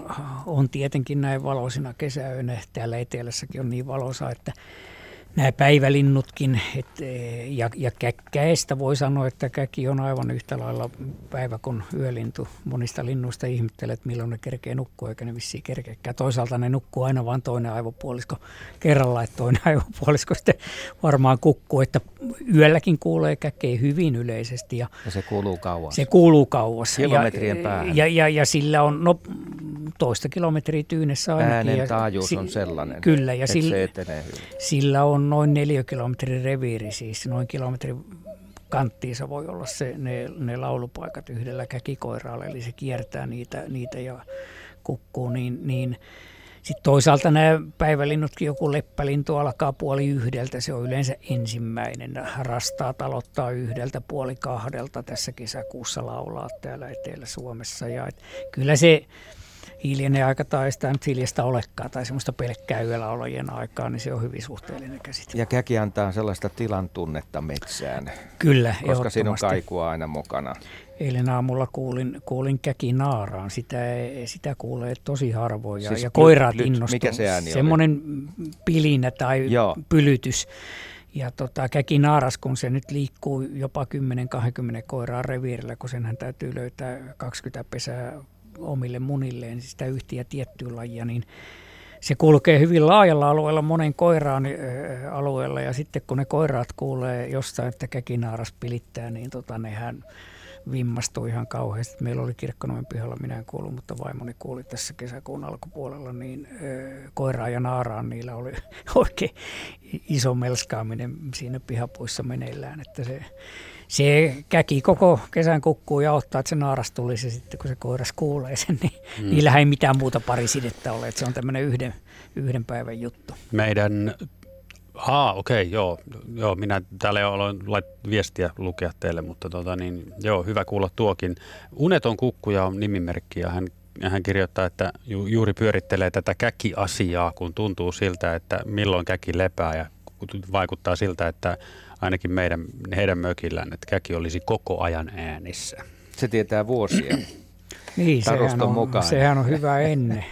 [SPEAKER 3] on tietenkin näin valoisina kesäöinä. Täällä etelässäkin on niin valoisa, että nämä päivälinnutkin. Et, eh, ja, ja käkkäistä voi sanoa, että käki on aivan yhtä lailla päivä kuin yölintu. Monista linnuista ihmettelee, että milloin ne kerkee nukkua, eikä ne vissiin kerkeekään. Toisaalta ne nukkuu aina vain toinen aivopuolisko kerralla, että toinen aivopuolisko sitten varmaan kukkuu. Että yölläkin kuulee käkeä hyvin yleisesti. Ja,
[SPEAKER 2] ja se kuuluu kauas.
[SPEAKER 3] Se kuuluu kauas.
[SPEAKER 2] Kilometrien päähän.
[SPEAKER 3] Ja, ja, ja sillä on no, toista kilometriä tyynessä ainakin.
[SPEAKER 2] Äänen taajuus on sellainen,
[SPEAKER 3] kyllä, ja
[SPEAKER 2] sillä,
[SPEAKER 3] se
[SPEAKER 2] etenee hyvin.
[SPEAKER 3] sillä on noin neljä kilometrin reviiri, siis noin kilometrin kanttiinsa voi olla se, ne, ne laulupaikat yhdellä käkikoiraalla, eli se kiertää niitä, niitä ja kukkuu, niin, niin sitten toisaalta nämä päivälinnutkin, joku leppälintu alkaa puoli yhdeltä, se on yleensä ensimmäinen. Rastaa talottaa yhdeltä puoli kahdelta tässä kesäkuussa laulaa täällä Etelä-Suomessa. Ja et kyllä se hiljainen aika tai sitä nyt hiljasta olekaan tai semmoista pelkkää yöllä olojen aikaa, niin se on hyvin suhteellinen käsite.
[SPEAKER 2] Ja käki antaa sellaista tilan tunnetta metsään.
[SPEAKER 3] Kyllä,
[SPEAKER 2] Koska siinä on kaikua aina mukana.
[SPEAKER 3] Eilen aamulla kuulin, kuulin naaraan. Sitä, sitä kuulee tosi harvoin. Ja, siis ja koiraat innostuu.
[SPEAKER 2] Mikä se ääni
[SPEAKER 3] Semmoinen pilinä tai Joo. pylytys. Ja tota, naaras, kun se nyt liikkuu jopa 10-20 koiraa reviirillä, kun senhän täytyy löytää 20 pesää omille munilleen sitä yhtiä tiettyä lajia, niin se kulkee hyvin laajalla alueella, monen koiraan alueella ja sitten kun ne koiraat kuulee jostain, että käkinaaras pilittää, niin tota, nehän vimmastuu ihan kauheasti. Meillä oli kirkkonoin pihalla, minä en kuulu, mutta vaimoni kuuli tässä kesäkuun alkupuolella, niin ö, koiraa ja naaraan niillä oli oikein iso melskaaminen siinä pihapuissa meneillään, että se se käki koko kesän kukkuu ja ottaa, että se naaras tulisi sitten, kun se koiras kuulee sen, niin mm. niillä ei mitään muuta parisidettä ole. Että se on tämmöinen yhden, yhden päivän juttu.
[SPEAKER 4] Meidän Ah, okei, okay, joo, joo. Minä täällä aloin lait viestiä lukea teille, mutta tota, niin, joo, hyvä kuulla tuokin. Uneton kukkuja on nimimerkki ja hän, hän kirjoittaa, että ju, juuri pyörittelee tätä käki-asiaa, kun tuntuu siltä, että milloin käki lepää ja vaikuttaa siltä, että ainakin meidän, heidän mökillään, että käki olisi koko ajan äänissä.
[SPEAKER 2] Se tietää vuosia.
[SPEAKER 3] niin, sehän on, mukaan. sehän on hyvä ennen.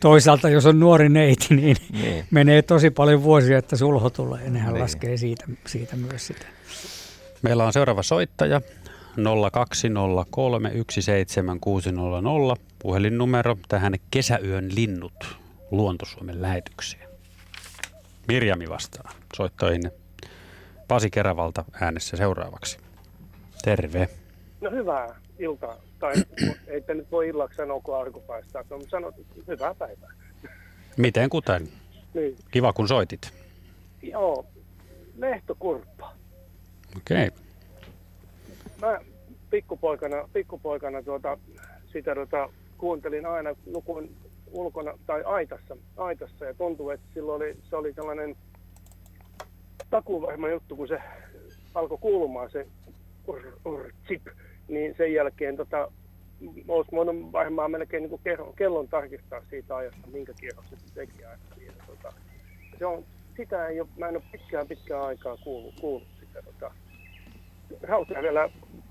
[SPEAKER 3] Toisaalta, jos on nuori neiti, niin, niin, menee tosi paljon vuosia, että sulho tulee. Nehän niin. laskee siitä, siitä myös sitä.
[SPEAKER 4] Meillä on seuraava soittaja. 020317600 puhelinnumero tähän kesäyön linnut Luontosuomen lähetykseen. Mirjami vastaa soittoihin Pasi Kerävalta äänessä seuraavaksi. Terve.
[SPEAKER 6] No hyvää iltaa. Tai ei te nyt voi illaksi sanoa, kun aurinko paistaa. No, sanot, hyvää päivää.
[SPEAKER 4] Miten kuten? Niin. Kiva kun soitit.
[SPEAKER 6] Joo, lehtokurppa.
[SPEAKER 4] Okei. Okay.
[SPEAKER 6] Mä pikkupoikana, pikkupoikana tuota, sitä tuota, kuuntelin aina, nukuin ulkona tai aitassa, aitassa ja tuntuu, että silloin oli, se oli sellainen takuvarma juttu, kun se alkoi kuulumaan se chip, niin sen jälkeen tota, olisi voinut varmaan melkein niin kuin kellon, tarkistaa siitä ajasta, minkä kierros se teki aina. Tota, se on, sitä ei ole, mä en ole pitkään pitkään aikaa kuullut, kuullut sitä. Tota, vielä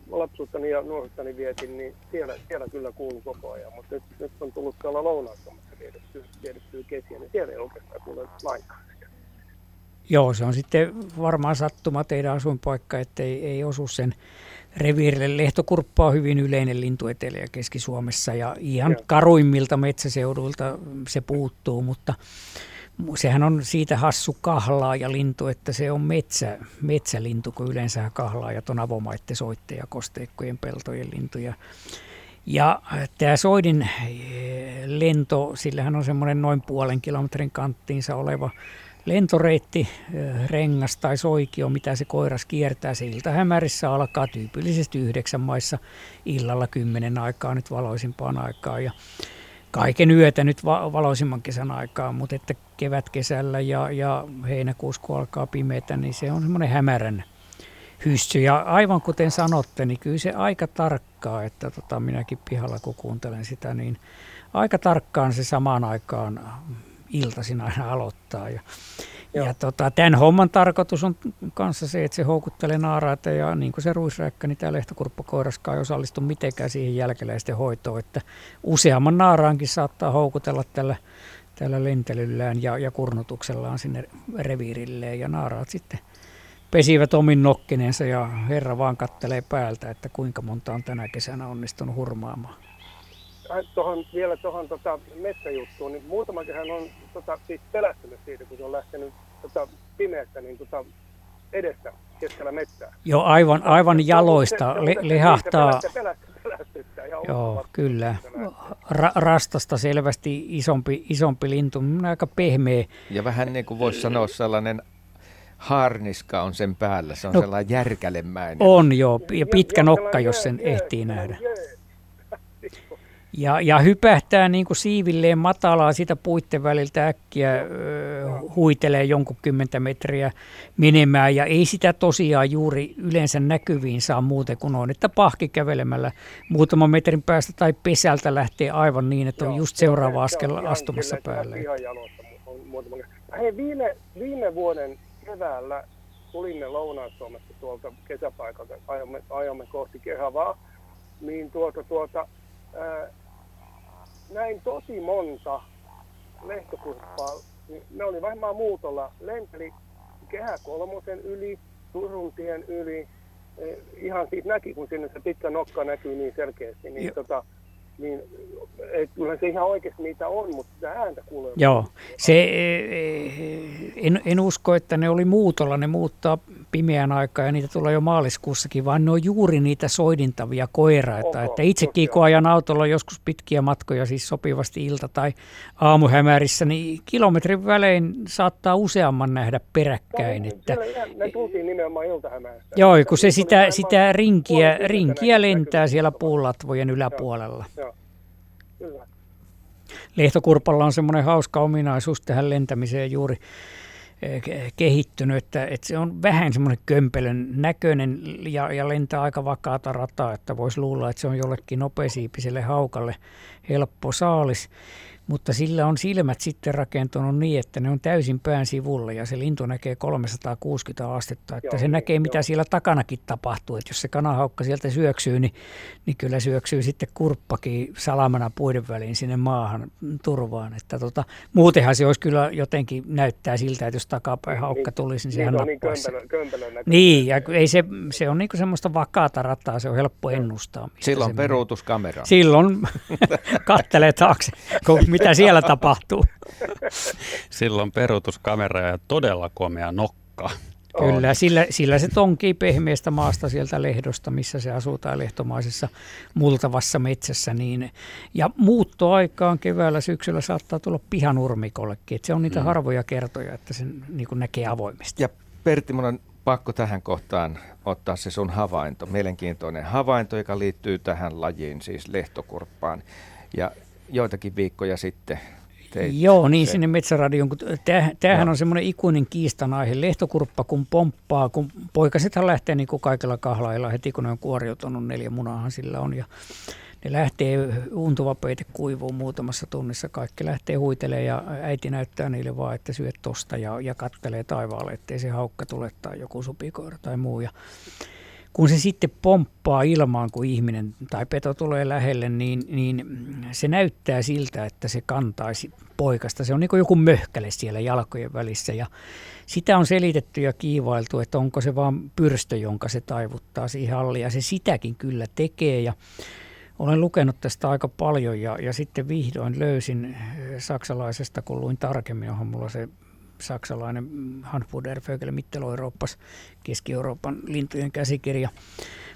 [SPEAKER 6] lapsuuttani ja nuoruuttani vietin, niin siellä, siellä kyllä kuuluu koko ajan, mutta nyt, nyt on tullut tuolla lounaattomassa vietettyä kesiä, niin siellä ei oikeastaan kuule lainkaan.
[SPEAKER 3] Joo, se on sitten varmaan sattuma teidän asuinpaikka, ettei ei osu sen reviirille. Lehtokurppa on hyvin yleinen lintu Etelä- ja Keski-Suomessa ja ihan Joo. karuimmilta metsäseuduilta se puuttuu, mutta sehän on siitä hassu kahlaa ja lintu, että se on metsä, metsälintu, kun yleensä kahlaa ja on avomaitten soitteja, kosteikkojen peltojen lintuja. Ja tämä Soidin eh, lento, sillähän on semmoinen noin puolen kilometrin kanttiinsa oleva lentoreitti, rengas tai soikio, mitä se koiras kiertää. Se iltahämärissä alkaa tyypillisesti yhdeksän maissa illalla kymmenen aikaa nyt valoisimpaan aikaan. Ja kaiken yötä nyt valoisimman kesän aikaa, mutta että kevät kesällä ja, ja heinäkuussa kun alkaa pimeätä, niin se on semmoinen hämärän hyssy. Ja aivan kuten sanotte, niin kyllä se aika tarkkaa, että tota, minäkin pihalla kun kuuntelen sitä, niin aika tarkkaan se samaan aikaan iltaisin aina aloittaa. Ja, ja tota, tämän homman tarkoitus on kanssa se, että se houkuttelee naaraita ja niin kuin se ruisräkkä, niin tämä lehtokurppakoiraskaan ei osallistu mitenkään siihen jälkeläisten hoitoon, että useamman naaraankin saattaa houkutella tällä tällä lentelyllään ja, ja kurnutuksellaan sinne reviirilleen ja naaraat sitten pesivät omin nokkineensa ja herra vaan kattelee päältä, että kuinka monta on tänä kesänä onnistunut hurmaamaan.
[SPEAKER 6] Tuohon, vielä tuohon tota, metsäjuttuun, niin muutama kerran on tota, siis pelästynyt siitä, kun se on lähtenyt tota, pimeästä niin tota, edestä keskellä metsää.
[SPEAKER 3] Joo, aivan, aivan jaloista le- lehahtaa.
[SPEAKER 6] Pelästyttää,
[SPEAKER 3] Joo, kyllä. Ra- rastasta selvästi isompi, isompi lintu, aika pehmeä.
[SPEAKER 2] Ja vähän niin kuin voisi sanoa sellainen harniska on sen päällä, se on no, sellainen järkälemäinen.
[SPEAKER 3] On joo, ja pitkä nokka, jos sen ehtii nähdä. Ja, ja hypähtää niin kuin siivilleen matalaa sitä puitten väliltä äkkiä, ö, huitelee jonkun kymmentä metriä menemään. Ja ei sitä tosiaan juuri yleensä näkyviin saa muuten kuin on, että pahki kävelemällä muutaman metrin päästä tai pesältä lähtee aivan niin, että on just seuraava askel astumassa päälle.
[SPEAKER 6] Hei, viime, viime vuoden keväällä tulimme Lounais-Suomesta tuolta kesäpaikalta, ajamme, ajamme kohti Kehavaa, niin tuota, tuota, ää, näin tosi monta lehtokurppaa. Niin ne oli varmaan muutolla. Lenteli Kehä kolmosen yli, Turun tien yli. E, ihan siitä näki, kun sinne se pitkä nokka näkyy niin selkeästi. Niin, tota, niin et, kyllä se ihan oikeasti niitä on, mutta sitä ääntä kuulee.
[SPEAKER 3] Joo, se, e, e, en, en usko, että ne oli muutolla, ne muuttaa pimeän aikaa ja niitä tulee jo maaliskuussakin, vaan ne on juuri niitä soidintavia koiraita. Oho, että itsekin kun ajan autolla joskus pitkiä matkoja, siis sopivasti ilta- tai aamuhämärissä, niin kilometrin välein saattaa useamman nähdä peräkkäin.
[SPEAKER 6] No,
[SPEAKER 3] että,
[SPEAKER 6] ne tultiin nimenomaan iltahämärästä.
[SPEAKER 3] Joo, kun se sitä, sitä rinkiä, rinkiä lentää siellä puulatvojen yläpuolella. Joo, joo. Lehtokurpalla on semmoinen hauska ominaisuus tähän lentämiseen juuri kehittynyt, että, että se on vähän semmoinen kömpelön näköinen ja, ja lentää aika vakaata rataa, että voisi luulla, että se on jollekin nopeasiipiselle haukalle helppo saalis mutta sillä on silmät sitten rakentunut niin, että ne on täysin pään sivulla ja se lintu näkee 360 astetta, että joo, se näkee mitä joo. siellä takanakin tapahtuu, että jos se kanahaukka sieltä syöksyy, niin, niin kyllä syöksyy sitten kurppakin salamana puiden väliin sinne maahan turvaan, että tota, muutenhan se olisi kyllä jotenkin näyttää siltä, että jos takapäin haukka niin, tulisi, niin sehän niin, nappaisi. Niin, niin, ja ei se, se on niin semmoista vakaata rataa, se on helppo ennustaa.
[SPEAKER 2] Silloin peruutuskamera.
[SPEAKER 3] Silloin kattelee taakse, kun mitä siellä tapahtuu.
[SPEAKER 4] Silloin peruutuskamera ja todella komea nokka.
[SPEAKER 3] Kyllä, sillä, sillä se tonkii pehmeästä maasta sieltä lehdosta, missä se asuu tai lehtomaisessa multavassa metsässä. Niin, ja muuttoaikaan keväällä, syksyllä saattaa tulla pihanurmikollekin. Et se on niitä mm. harvoja kertoja, että sen niin näkee avoimesti.
[SPEAKER 2] Ja Pertti, mun on pakko tähän kohtaan ottaa se sun havainto, mielenkiintoinen havainto, joka liittyy tähän lajiin, siis lehtokurppaan. Ja joitakin viikkoja sitten
[SPEAKER 3] teit Joo, niin sinne Metsäradion, tämähän no. on semmoinen ikuinen kiistan aihe. Lehtokurppa kun pomppaa, kun poikasethan lähtee niin kuin kaikilla kahlailla heti kun ne on kuoriutunut, neljä munahan sillä on ja ne lähtee, untuva peite kuivuu muutamassa tunnissa, kaikki lähtee huitelemaan ja äiti näyttää niille vaan, että syöt tosta ja, ja kattelee taivaalle, ettei se haukka tule tai joku supikoira tai muu. Ja kun se sitten pomppaa ilmaan, kun ihminen tai peto tulee lähelle, niin, niin se näyttää siltä, että se kantaisi poikasta. Se on niin kuin joku möhkäle siellä jalkojen välissä ja sitä on selitetty ja kiivailtu, että onko se vaan pyrstö, jonka se taivuttaa siihen alle ja se sitäkin kyllä tekee ja olen lukenut tästä aika paljon ja, ja sitten vihdoin löysin saksalaisesta, kun luin tarkemmin, onhan mulla se saksalainen Hanfuder Vögel Mitteleuropas, Keski-Euroopan lintujen käsikirja,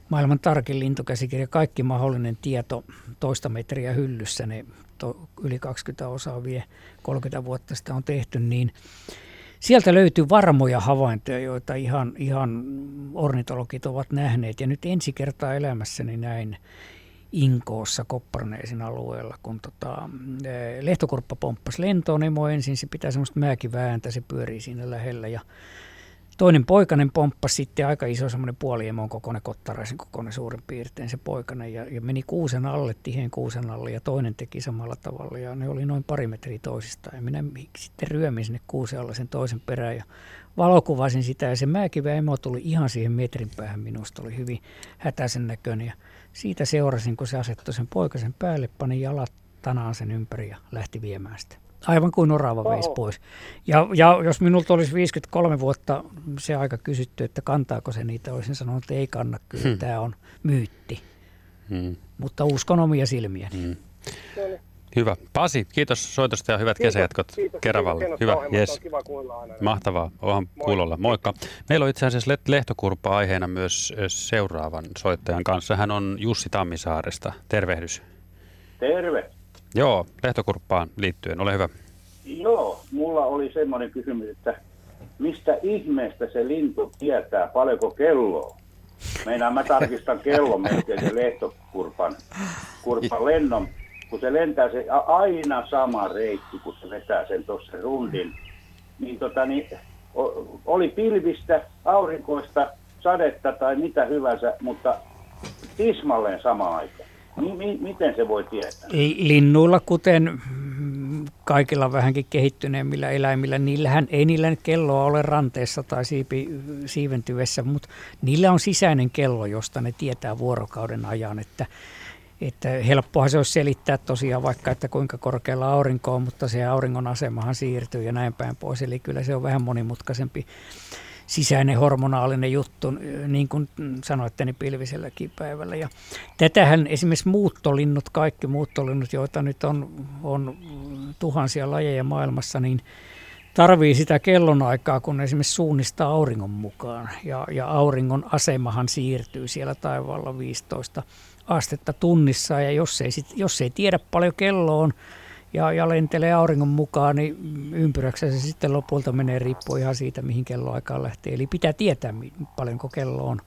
[SPEAKER 3] maailman tarkin lintukäsikirja, kaikki mahdollinen tieto toista metriä hyllyssä, ne to, yli 20 osaa vie, 30 vuotta sitä on tehty, niin sieltä löytyy varmoja havaintoja, joita ihan, ihan ornitologit ovat nähneet. Ja nyt ensi kertaa elämässäni näin Inkoossa Kopparneesin alueella, kun tota, lehtokurppa pomppasi lentoon emo ensin, se pitää semmoista määkivääntä, se pyörii siinä lähellä. Ja toinen poikainen pomppasi sitten aika iso semmoinen puoliemon kokoinen kottaraisen kokoinen suurin piirtein se poikainen ja, ja meni kuusen alle, tiheen kuusen alle ja toinen teki samalla tavalla. Ja ne oli noin pari metriä toisistaan. Ja minä sitten ryömin sinne kuusen alle sen toisen perään ja valokuvasin sitä. Ja se määkivä emo tuli ihan siihen metrin päähän minusta, oli hyvin hätäisen näköinen. Ja siitä seurasin, kun se asettui sen poikasen päälle, pani jalat tanaan sen ympäri ja lähti viemään sitä. Aivan kuin orava
[SPEAKER 6] Oho.
[SPEAKER 3] veisi pois. Ja, ja jos minulta olisi 53 vuotta se aika kysytty, että kantaako se niitä, olisin sanonut, että ei kanna kyllä,
[SPEAKER 4] Hmm.
[SPEAKER 3] tämä on myytti.
[SPEAKER 4] Hmm.
[SPEAKER 3] Mutta uskon omia silmiäni.
[SPEAKER 4] Hmm. Hyvä. Pasi, kiitos soitosta ja hyvät
[SPEAKER 6] Kiitos,
[SPEAKER 4] kesäjatkot
[SPEAKER 6] kiitos.
[SPEAKER 4] Keravalle.
[SPEAKER 6] Kiitos
[SPEAKER 4] Hyvä, yes.
[SPEAKER 6] On kiva kuulla aina.
[SPEAKER 4] Mahtavaa, onhan
[SPEAKER 6] Moi.
[SPEAKER 4] kuulolla. Moikka. Meillä on itse asiassa Lehtokurppa aiheena myös seuraavan soittajan kanssa. Hän on Jussi Tammisaaresta. Tervehdys.
[SPEAKER 7] Terve.
[SPEAKER 4] Joo, Lehtokurppaan liittyen. Ole hyvä.
[SPEAKER 7] Joo, mulla oli semmoinen kysymys, että mistä ihmeestä se lintu tietää, paljonko kelloa? Meinaan mä tarkistan kellon melkein se lehtokurpan kurpan lennon, kun se lentää se aina sama reitti, kun se vetää sen tuossa rundin. Niin, tota, niin oli pilvistä, aurinkoista, sadetta tai mitä hyvänsä, mutta tismalleen sama aika. Mi- mi- miten se voi tietää?
[SPEAKER 3] Linnuilla, kuten mm, kaikilla vähänkin kehittyneemmillä eläimillä, niillähän ei niillä kelloa ole ranteessa tai siipi, siiventyessä, mutta niillä on sisäinen kello, josta ne tietää vuorokauden ajan, että että helppohan se olisi selittää tosiaan vaikka, että kuinka korkealla aurinko on, mutta se auringon asemahan siirtyy ja näin päin pois. Eli kyllä se on vähän monimutkaisempi sisäinen hormonaalinen juttu, niin kuin sanoitte, niin pilviselläkin päivällä. Ja tätähän esimerkiksi muuttolinnut, kaikki muuttolinnut, joita nyt on, on tuhansia lajeja maailmassa, niin tarvii sitä kellonaikaa, kun esimerkiksi suunnistaa auringon mukaan. Ja, ja auringon asemahan siirtyy siellä taivaalla 15 astetta tunnissa. Ja jos ei, sit, jos ei tiedä paljon kello on ja, ja lentelee auringon mukaan, niin ympyräksä se sitten lopulta menee riippuen ihan siitä, mihin kelloaikaan lähtee. Eli pitää tietää, paljonko kello on,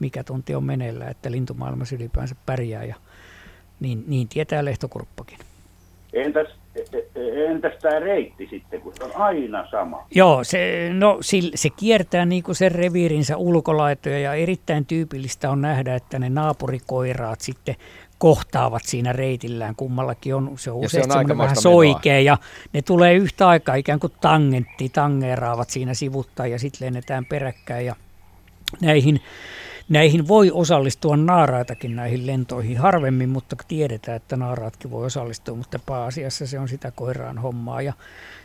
[SPEAKER 3] mikä tunti on meneillä, että lintumaailmassa ylipäänsä pärjää. Ja niin, niin tietää lehtokurppakin.
[SPEAKER 7] Entäs, entäs tämä reitti sitten, kun se on aina sama?
[SPEAKER 3] Joo, se, no, se kiertää niin kuin sen reviirinsä ulkolaitoja ja erittäin tyypillistä on nähdä, että ne naapurikoiraat sitten kohtaavat siinä reitillään. Kummallakin on, se on
[SPEAKER 2] Ja se
[SPEAKER 3] usein
[SPEAKER 2] on
[SPEAKER 3] vähän soikea ja ne tulee yhtä aikaa ikään kuin tangentti, tangeeraavat siinä sivuttain ja sitten lennetään peräkkäin ja näihin Näihin voi osallistua naaraitakin näihin lentoihin harvemmin, mutta tiedetään, että naaraatkin voi osallistua, mutta pääasiassa se on sitä koiraan hommaa. Ja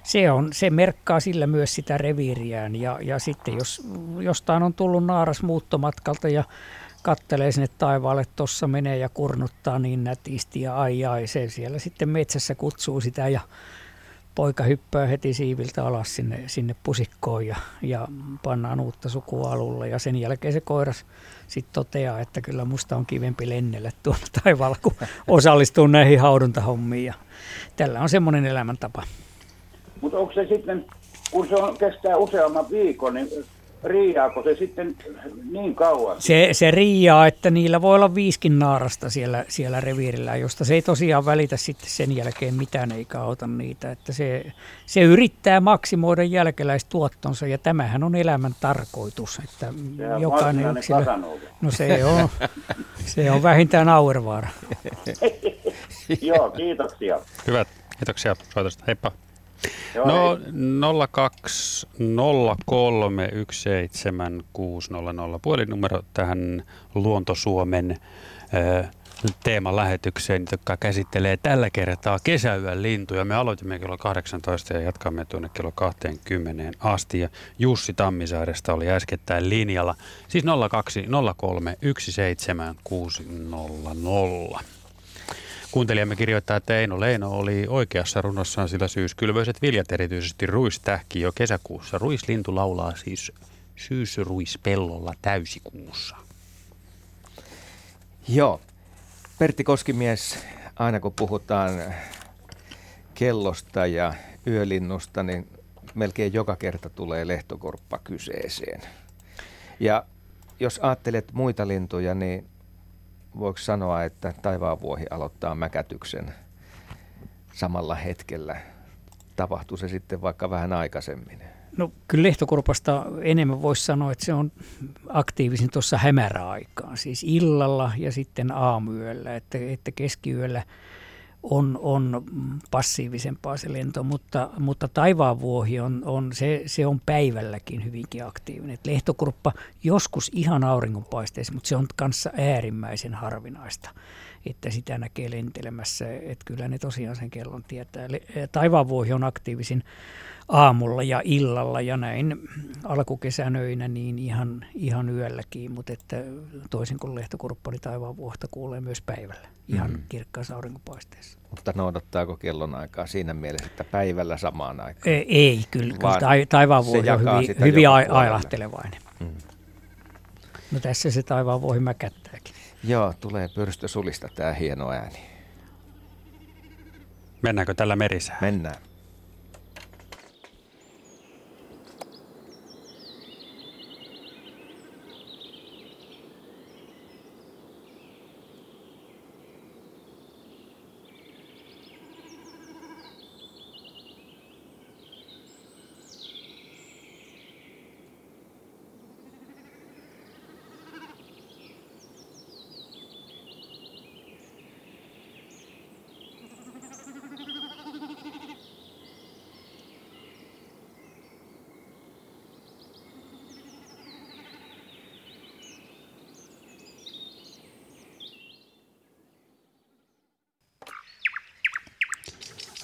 [SPEAKER 3] se, on, se merkkaa sillä myös sitä reviiriään. Ja, ja sitten jos jostain on tullut naaras muuttomatkalta ja kattelee sinne taivaalle, tuossa menee ja kurnuttaa niin nätisti ja ai ai, se siellä sitten metsässä kutsuu sitä ja poika hyppää heti siiviltä alas sinne, sinne pusikkoon ja, ja pannaan uutta sukua alulle. Ja sen jälkeen se koiras sitten toteaa, että kyllä musta on kivempi lennellä tuolla taivaalla, kun osallistuu näihin hauduntahommiin. Ja tällä on semmoinen elämäntapa.
[SPEAKER 7] Mutta onko se sitten, kun se on, kestää useamman viikon, niin riidaako se sitten niin kauan?
[SPEAKER 3] Se, se riiaa, että niillä voi olla viiskin naarasta siellä, siellä reviirillä, josta se ei tosiaan välitä sitten sen jälkeen mitään eikä auta niitä. Että se, se yrittää maksimoida jälkeläistuottonsa ja tämähän on elämän tarkoitus, että
[SPEAKER 7] Sehän on
[SPEAKER 3] jokainen yksilö... No se on, se on vähintään Auervaara.
[SPEAKER 7] Joo, kiitoksia.
[SPEAKER 4] Hyvät, kiitoksia soitosta. Heippa.
[SPEAKER 7] Joo,
[SPEAKER 4] No
[SPEAKER 7] hei.
[SPEAKER 4] 0203176600 puhelinnumero tähän Luontosuomen ö, teemalähetykseen, joka käsittelee tällä kertaa kesäyön lintuja. Me aloitimme kello 18 ja jatkamme tuonne kello 20 asti. Ja Jussi Tammisaaresta oli äskettäin linjalla. Siis 0203 17600. Kuuntelijamme kirjoittaa, että Eino Leino oli oikeassa runossaan, sillä syyskylvöiset viljat, erityisesti ruistähki jo kesäkuussa. Ruislintu laulaa siis syysruispellolla täysikuussa.
[SPEAKER 2] Joo. Pertti Koskimies, aina kun puhutaan kellosta ja yölinnusta, niin melkein joka kerta tulee lehtokorppa kyseeseen. Ja jos ajattelet muita lintuja, niin voiko sanoa, että taivaanvuohi aloittaa mäkätyksen samalla hetkellä? Tapahtuu se sitten vaikka vähän aikaisemmin?
[SPEAKER 3] No kyllä lehtokurpasta enemmän voisi sanoa, että se on aktiivisin tuossa hämäräaikaan, siis illalla ja sitten aamuyöllä, että, että keskiyöllä on, on passiivisempaa se lento, mutta, mutta taivaanvuohi on, on se, se on päivälläkin hyvinkin aktiivinen. Et lehtokurppa joskus ihan auringonpaisteessa, mutta se on kanssa äärimmäisen harvinaista. että sitä näkee lentelemässä. Että kyllä ne tosiaan sen kellon tietää. Taivaanvuohi on aktiivisin aamulla ja illalla ja näin alkukesänöinä niin ihan, ihan yölläkin, mutta että toisin kuin lehtokurppani taivaan vuohta kuulee myös päivällä ihan mm. kirkkaassa aurinkonpaisteessa.
[SPEAKER 2] Mutta noudattaako kellon aikaa siinä mielessä, että päivällä samaan aikaan?
[SPEAKER 3] Ei, ei kyllä. kyllä taivaan vuohi on hyvin, hyvin ailahtelevainen. Mm. No tässä se taivaan vuohi mäkättääkin.
[SPEAKER 2] Joo, tulee sulista tämä hieno ääni.
[SPEAKER 4] Mennäänkö tällä merisään?
[SPEAKER 2] Mennään.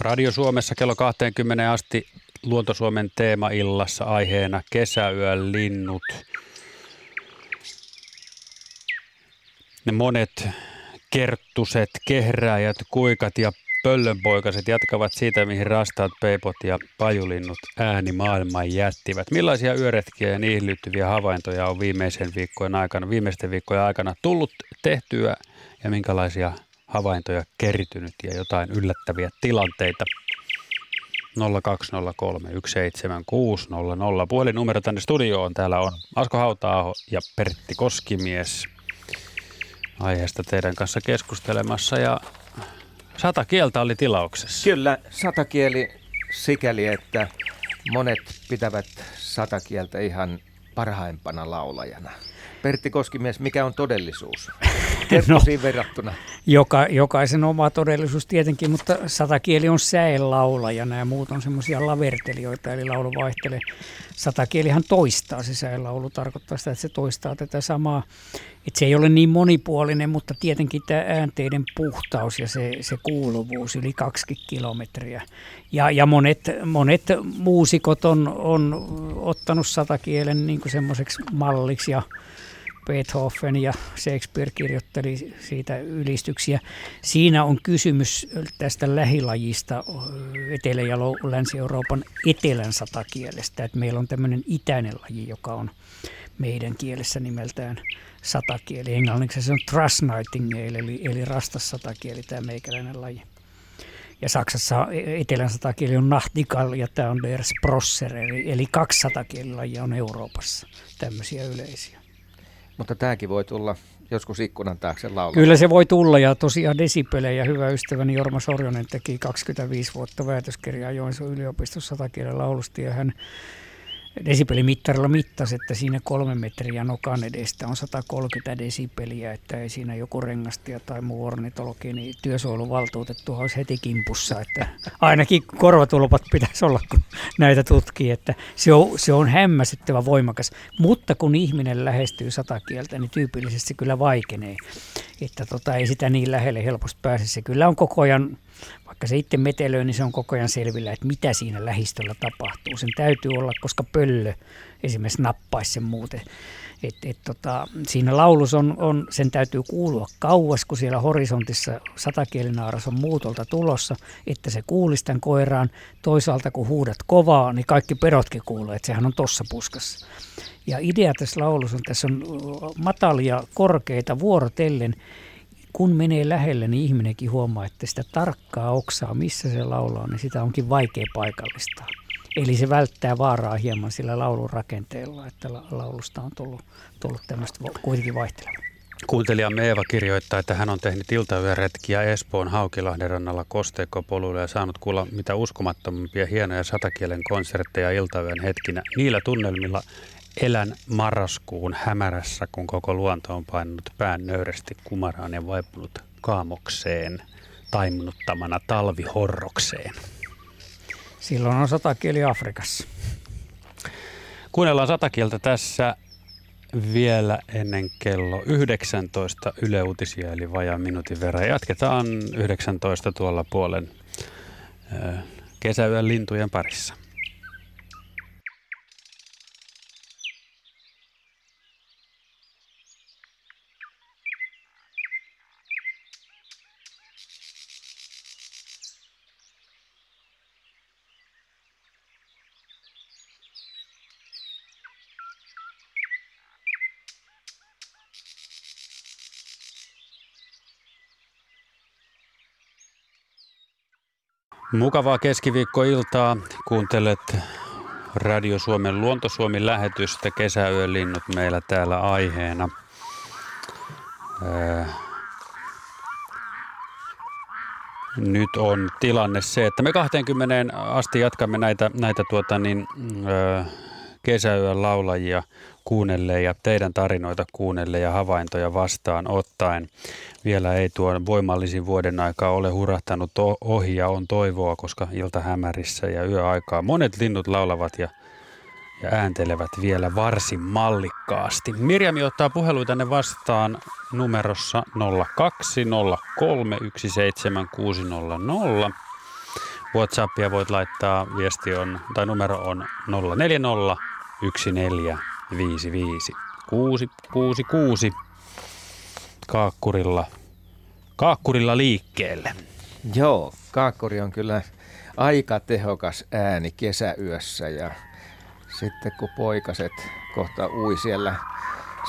[SPEAKER 4] Radio Suomessa kello 20 asti Luontosuomen teemaillassa aiheena kesäyön linnut. Ne monet kerttuset, kehrääjät, kuikat ja pöllönpoikaset jatkavat siitä, mihin rastaat peipot ja pajulinnut ääni maailman jättivät. Millaisia yöretkiä ja niihin liittyviä havaintoja on viimeisen viikkojen aikana, viimeisten viikkojen aikana tullut tehtyä ja minkälaisia havaintoja kertynyt ja jotain yllättäviä tilanteita. 0203 17600. Puhelinnumero tänne studioon. Täällä on Asko Hautaaho ja Pertti Koskimies aiheesta teidän kanssa keskustelemassa. Ja sata kieltä oli tilauksessa.
[SPEAKER 2] Kyllä, sata kieli sikäli, että monet pitävät sata kieltä ihan parhaimpana laulajana. Pertti Koskimies, mikä on todellisuus? no, verrattuna.
[SPEAKER 3] Joka, jokaisen oma todellisuus tietenkin, mutta satakieli on säelaula ja nämä muut on semmoisia lavertelijoita, eli laulu vaihtelee. Satakielihan toistaa se säelaulu, tarkoittaa sitä, että se toistaa tätä samaa. Että se ei ole niin monipuolinen, mutta tietenkin tämä äänteiden puhtaus ja se, se kuuluvuus yli 20 kilometriä. Ja, ja monet, monet muusikot on, on ottanut satakielen niin semmoiseksi malliksi ja Beethoven ja Shakespeare kirjoitteli siitä ylistyksiä. Siinä on kysymys tästä lähilajista Etelä- ja Länsi-Euroopan etelän satakielestä. Että meillä on tämmöinen itäinen laji, joka on meidän kielessä nimeltään satakieli. Englanniksi se on Trustnightingale, eli, eli rastas satakieli, tämä meikäläinen laji. Ja Saksassa etelän satakieli on Nachtigall ja tämä on Der Sprosser, eli, eli kaksi satakielilajia on Euroopassa, tämmöisiä yleisiä.
[SPEAKER 2] Mutta tämäkin voi tulla joskus ikkunan taakse laulaa.
[SPEAKER 3] Kyllä se voi tulla ja tosiaan desipelejä. Hyvä ystäväni Jorma Sorjonen teki 25 vuotta väitöskirjaa Joensuun yliopistossa satakielen laulusta ja hän desibelimmittarilla mittasi, että siinä kolme metriä nokan edestä on 130 desibeliä, että ei siinä joku rengastia tai muu ornitologi, niin työsuojeluvaltuutettu olisi heti kimpussa, että ainakin korvatulpat pitäisi olla, kun näitä tutkii, että se on, se on hämmästyttävä voimakas, mutta kun ihminen lähestyy sata kieltä, niin tyypillisesti se kyllä vaikenee, että tota, ei sitä niin lähelle helposti pääse, se kyllä on koko ajan vaikka se itse metelöi, niin se on koko ajan selvillä, että mitä siinä lähistöllä tapahtuu. Sen täytyy olla, koska pöllö esimerkiksi nappaisi sen muuten. Et, et tota, siinä laulus on, on, sen täytyy kuulua kauas, kun siellä horisontissa satakielinaaras on muutolta tulossa, että se kuulisi tämän koiraan. Toisaalta kun huudat kovaa, niin kaikki perotkin kuulee, että sehän on tossa puskassa. Ja idea tässä laulussa on, tässä on matalia, korkeita vuorotellen kun menee lähelle, niin ihminenkin huomaa, että sitä tarkkaa oksaa, missä se laulaa, niin sitä onkin vaikea paikallistaa. Eli se välttää vaaraa hieman sillä laulun rakenteella, että laulusta on tullut, tullut tämmöistä kuitenkin vaihtelevaa.
[SPEAKER 4] Kuuntelijamme Eeva kirjoittaa, että hän on tehnyt iltayöretkiä Espoon Haukilahden rannalla kosteikkopoluilla ja saanut kuulla mitä uskomattomimpia hienoja satakielen konsertteja iltayön hetkinä. Niillä tunnelmilla Elän marraskuun hämärässä, kun koko luonto on painunut pään nöyrästi kumaraan ja vaipunut kaamokseen, taimnuttamana talvihorrokseen.
[SPEAKER 3] Silloin on satakieli Afrikassa.
[SPEAKER 4] Kuunnellaan satakieltä tässä vielä ennen kello 19 Yle Uutisia, eli vajaan minuutin verran. Jatketaan 19 tuolla puolen kesäyön lintujen parissa. Mukavaa keskiviikkoiltaa. Kuuntelet Radio Suomen Luontosuomi lähetystä Kesäyön linnut meillä täällä aiheena. nyt on tilanne se, että me 20 asti jatkamme näitä, näitä tuota niin, kesäyön laulajia kuunnelle ja teidän tarinoita kuunnelle ja havaintoja vastaan ottaen. Vielä ei tuon voimallisin vuoden aikaa ole hurahtanut ohi ja on toivoa, koska ilta hämärissä ja yöaikaa monet linnut laulavat ja, ja ääntelevät vielä varsin mallikkaasti. Mirjami ottaa puheluitanne vastaan numerossa 020317600. WhatsAppia voit laittaa, viesti on, tai numero on 040 1455 666 Kaakkurilla, Kaakkurilla liikkeelle.
[SPEAKER 2] Joo, Kaakkuri on kyllä aika tehokas ääni kesäyössä ja sitten kun poikaset kohta ui siellä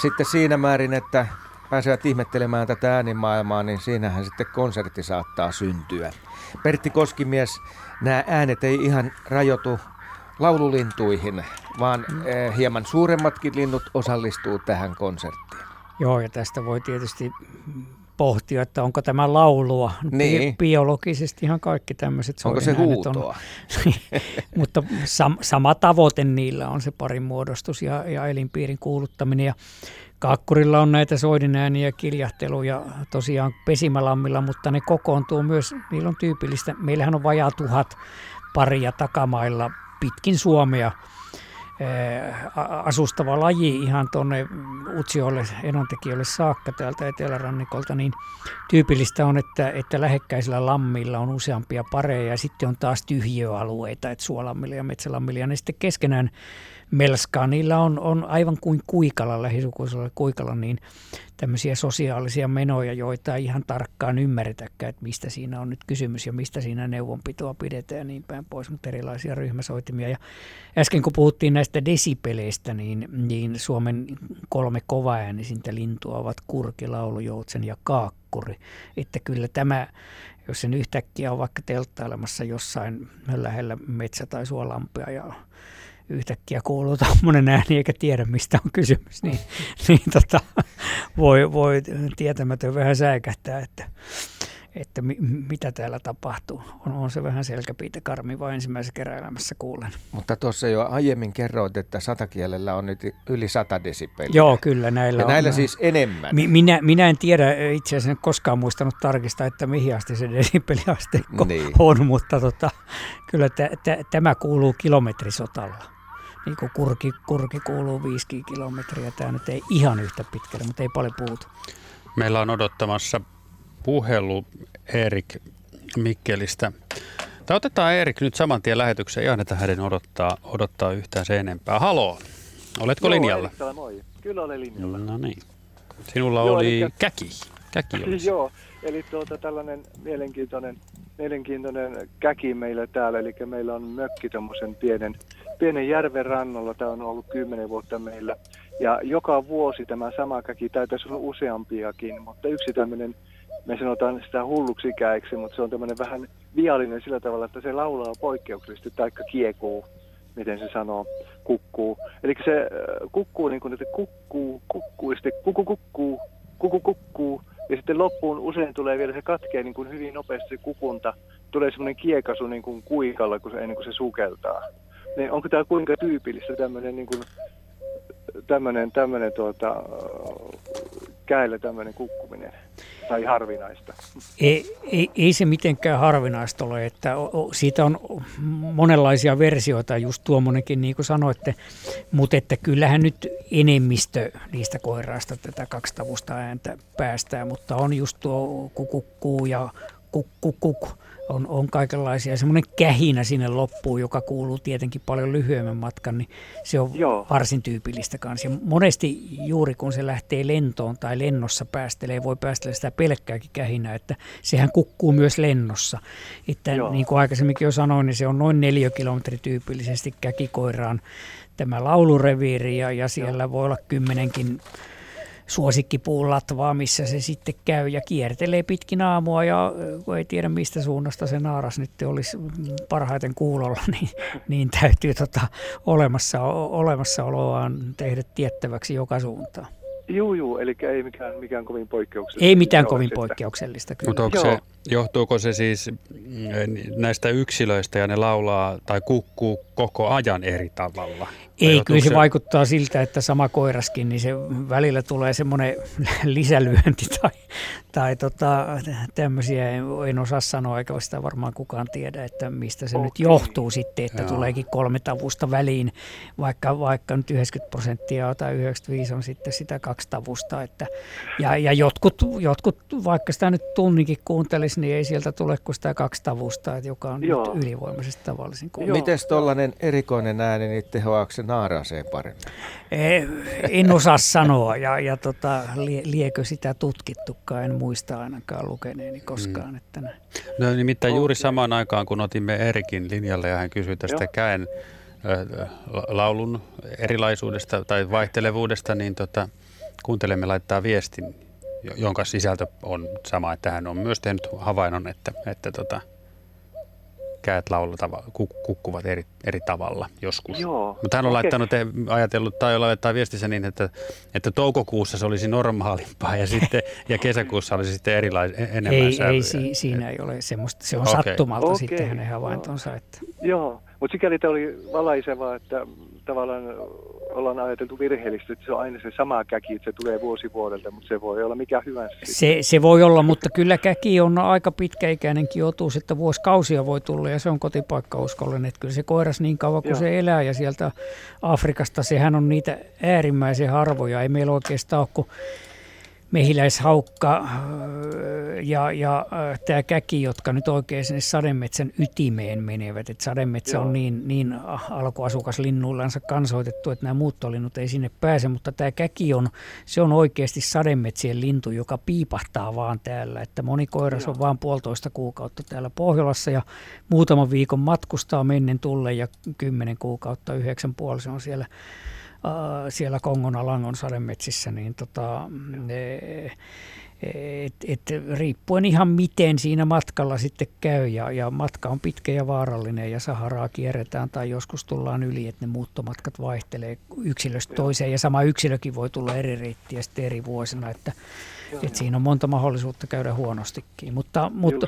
[SPEAKER 2] sitten siinä määrin, että pääsevät ihmettelemään tätä äänimaailmaa, niin siinähän sitten konsertti saattaa syntyä. Pertti Koskimies, nämä äänet ei ihan rajoitu laululintuihin, vaan eh, hieman suuremmatkin linnut osallistuu tähän konserttiin.
[SPEAKER 3] Joo, ja tästä voi tietysti pohtia, että onko tämä laulua.
[SPEAKER 2] Niin.
[SPEAKER 3] Bi- biologisesti ihan kaikki tämmöiset
[SPEAKER 2] Onko se huutoa?
[SPEAKER 3] On. Mutta sam- sama tavoite niillä on se parin muodostus ja, ja elinpiirin kuuluttaminen. Ja Kaakkurilla on näitä soidinääniä, kiljahteluja tosiaan pesimälammilla, mutta ne kokoontuu myös, niillä on tyypillistä. Meillähän on vajaa tuhat paria takamailla pitkin Suomea. Asustava laji ihan tuonne Utsiolle, enontekijöille saakka täältä etelärannikolta, niin tyypillistä on, että, että lähekkäisillä lammilla on useampia pareja ja sitten on taas tyhjöalueita, että suolammilla ja metsälammilla ja ne sitten keskenään melskaa. Niillä on, on aivan kuin kuikala, lähisukuisella kuikala, niin tämmöisiä sosiaalisia menoja, joita ei ihan tarkkaan ymmärretäkään, että mistä siinä on nyt kysymys ja mistä siinä neuvonpitoa pidetään ja niin päin pois, mutta erilaisia ryhmäsoitimia. Ja äsken kun puhuttiin näistä desipeleistä, niin, niin Suomen kolme kovaäänisintä lintua ovat kurki, laulujoutsen ja kaakkuri. Että kyllä tämä, jos sen yhtäkkiä on vaikka telttailemassa jossain lähellä metsä- tai suolampia ja yhtäkkiä kuuluu tuommoinen ääni eikä tiedä mistä on kysymys, niin, niin tota, voi, voi tietämätön vähän säikähtää, että, että mi, mitä täällä tapahtuu. On, on se vähän selkäpiitä karmiva ensimmäisessä keräilämässä kuulen.
[SPEAKER 2] Mutta tuossa jo aiemmin kerroit, että satakielellä on nyt yli 100 desibeliä.
[SPEAKER 3] Joo, kyllä näillä
[SPEAKER 2] ja
[SPEAKER 3] on.
[SPEAKER 2] näillä siis enemmän.
[SPEAKER 3] Mi, minä, minä en tiedä itse asiassa koskaan muistanut tarkistaa, että mihin asti se desibeliasteikko niin. on, mutta tota, kyllä t- t- tämä kuuluu kilometrisotalla niin kuin kurki, kurki kuuluu 5 kilometriä. Tämä nyt ei ihan yhtä pitkälle, mutta ei paljon puutu.
[SPEAKER 4] Meillä on odottamassa puhelu Erik Mikkelistä. Tai otetaan Erik nyt saman tien lähetykseen. Ei anneta hänen odottaa, odottaa yhtään sen enempää. Haloo, oletko
[SPEAKER 8] Joo,
[SPEAKER 4] linjalla?
[SPEAKER 8] Erik, moi. Kyllä olen linjalla.
[SPEAKER 4] No niin. Sinulla
[SPEAKER 8] Joo,
[SPEAKER 4] oli
[SPEAKER 8] eli...
[SPEAKER 4] käki. käki oli.
[SPEAKER 8] Joo, eli tuota, tällainen mielenkiintoinen, mielenkiintoinen käki meillä täällä. Eli meillä on mökki tuommoisen pienen pienen järven rannalla. Tämä on ollut kymmenen vuotta meillä. Ja joka vuosi tämä sama käki, täytyisi olla useampiakin, mutta yksi tämmöinen, me sanotaan sitä hulluksi käiksi, mutta se on tämmöinen vähän viallinen sillä tavalla, että se laulaa poikkeuksellisesti, taikka kiekuu, miten se sanoo, kukkuu. Eli se äh, kukkuu niin kuin, että kukkuu, kukkuu, ja sitten kuku, kukkuu, kuku, kukkuu, ja sitten loppuun usein tulee vielä se katkee niin kuin hyvin nopeasti se kukunta. Tulee semmoinen kiekasu niin kuin kuikalla, kun se, ennen kuin se sukeltaa niin onko tämä kuinka tyypillistä tämmöinen niin kuin, tämmöinen, tämmöinen tuota, käillä tämmöinen kukkuminen? tai harvinaista?
[SPEAKER 3] Ei, ei, ei se mitenkään harvinaista ole, että siitä on monenlaisia versioita, just tuommoinenkin niin kuin sanoitte, mutta että kyllähän nyt enemmistö niistä koiraista tätä kaksitavusta ääntä päästää, mutta on just tuo kukukkuu ja kukkukuk on, on kaikenlaisia. Semmoinen kähinä sinne loppuun, joka kuuluu tietenkin paljon lyhyemmän matkan, niin se on Joo. varsin tyypillistä kanssa. Ja monesti juuri kun se lähtee lentoon tai lennossa päästelee, voi päästellä sitä pelkkääkin kähinä, että sehän kukkuu myös lennossa. Että Joo. niin kuin aikaisemminkin jo sanoin, niin se on noin neljä kilometri tyypillisesti käkikoiraan tämä laulureviiri ja, ja siellä Joo. voi olla kymmenenkin suosikkipuun latvaa, missä se sitten käy ja kiertelee pitkin aamua ja kun ei tiedä mistä suunnasta se naaras nyt olisi parhaiten kuulolla, niin, niin täytyy tota olemassa, olemassaoloaan tehdä tiettäväksi joka suuntaan.
[SPEAKER 8] Joo, joo, eli ei mikään, mikään kovin poikkeuksellista.
[SPEAKER 3] Ei mitään kovin poikkeuksellista, kyllä.
[SPEAKER 4] Mutta onko se, johtuuko se siis mm, näistä yksilöistä ja ne laulaa tai kukkuu koko ajan eri tavalla?
[SPEAKER 3] Ei, kyllä se, se vaikuttaa siltä, että sama koiraskin, niin se välillä tulee semmoinen lisälyönti tai, tai tota, tämmöisiä, en, en osaa sanoa, eikä sitä varmaan kukaan tiedä, että mistä se okay. nyt johtuu sitten, että Joo. tuleekin kolme tavusta väliin, vaikka, vaikka nyt 90 prosenttia tai 95 on sitten sitä kaksi tavusta. Että, ja, ja jotkut, jotkut, vaikka sitä nyt tunnikin kuuntelisi, niin ei sieltä tule kuin sitä kaksi tavusta, että joka on Joo. nyt ylivoimaisesti tavallisin.
[SPEAKER 2] Miten tuollainen erikoinen ääni, niin tehoaako se naaraseen paremmin?
[SPEAKER 3] En osaa sanoa ja, ja tota, liekö sitä tutkittukaan, en muista ainakaan lukeneeni koskaan. Mm. Että näin.
[SPEAKER 4] No nimittäin juuri samaan aikaan, kun otimme Erikin linjalle ja hän kysyi tästä Joo. käen laulun erilaisuudesta tai vaihtelevuudesta, niin tota, kuuntelemme laittaa viestin, jonka sisältö on sama, että hän on myös tehnyt havainnon, että, että tota, käät laulata, kukkuvat eri, eri tavalla joskus.
[SPEAKER 8] Joo,
[SPEAKER 4] Mutta hän on okay. laittanut, ajatellut tai laittaa viestissä niin, että, että toukokuussa se olisi normaalimpaa ja, sitten, ja kesäkuussa olisi sitten erilais, enemmän
[SPEAKER 3] Ei, sävyjä. ei si, siinä ei ole semmoista, se on okay. sattumalta okay. sitten hänen havaintonsa. Että.
[SPEAKER 8] Joo, mutta sikäli tämä oli valaiseva, että tavallaan ollaan ajateltu virheellisesti, että se on aina se sama käki, että se tulee vuosi vuodelta, mutta se voi olla mikä hyvänsä.
[SPEAKER 3] Se, se voi olla, mutta kyllä käki on aika pitkäikäinenkin otus, että vuosikausia voi tulla ja se on kotipaikka uskollinen. Että kyllä se koiras niin kauan kuin Joo. se elää ja sieltä Afrikasta, sehän on niitä äärimmäisen harvoja. Ei meillä oikeastaan ole kuin mehiläishaukka äh, ja, ja äh, tämä käki, jotka nyt oikein sinne sademetsän ytimeen menevät. Et sademetsä Joo. on niin, niin alkuasukas linnuillansa kansoitettu, että nämä muuttolinnut ei sinne pääse, mutta tämä käki on, se on oikeasti sademetsien lintu, joka piipahtaa vaan täällä. Että moni koiras Joo. on vaan puolitoista kuukautta täällä Pohjolassa ja muutaman viikon matkustaa mennen tulle ja kymmenen kuukautta, yhdeksän puoli se on siellä siellä Kongon Alangon sademetsissä, niin tota, et, et, riippuen ihan miten siinä matkalla sitten käy ja, ja matka on pitkä ja vaarallinen ja Saharaa kierretään tai joskus tullaan yli, että ne muuttomatkat vaihtelee yksilöstä toiseen ja sama yksilökin voi tulla eri reittiä sitten eri vuosina, että, että siinä on monta mahdollisuutta käydä huonostikin, mutta, mutta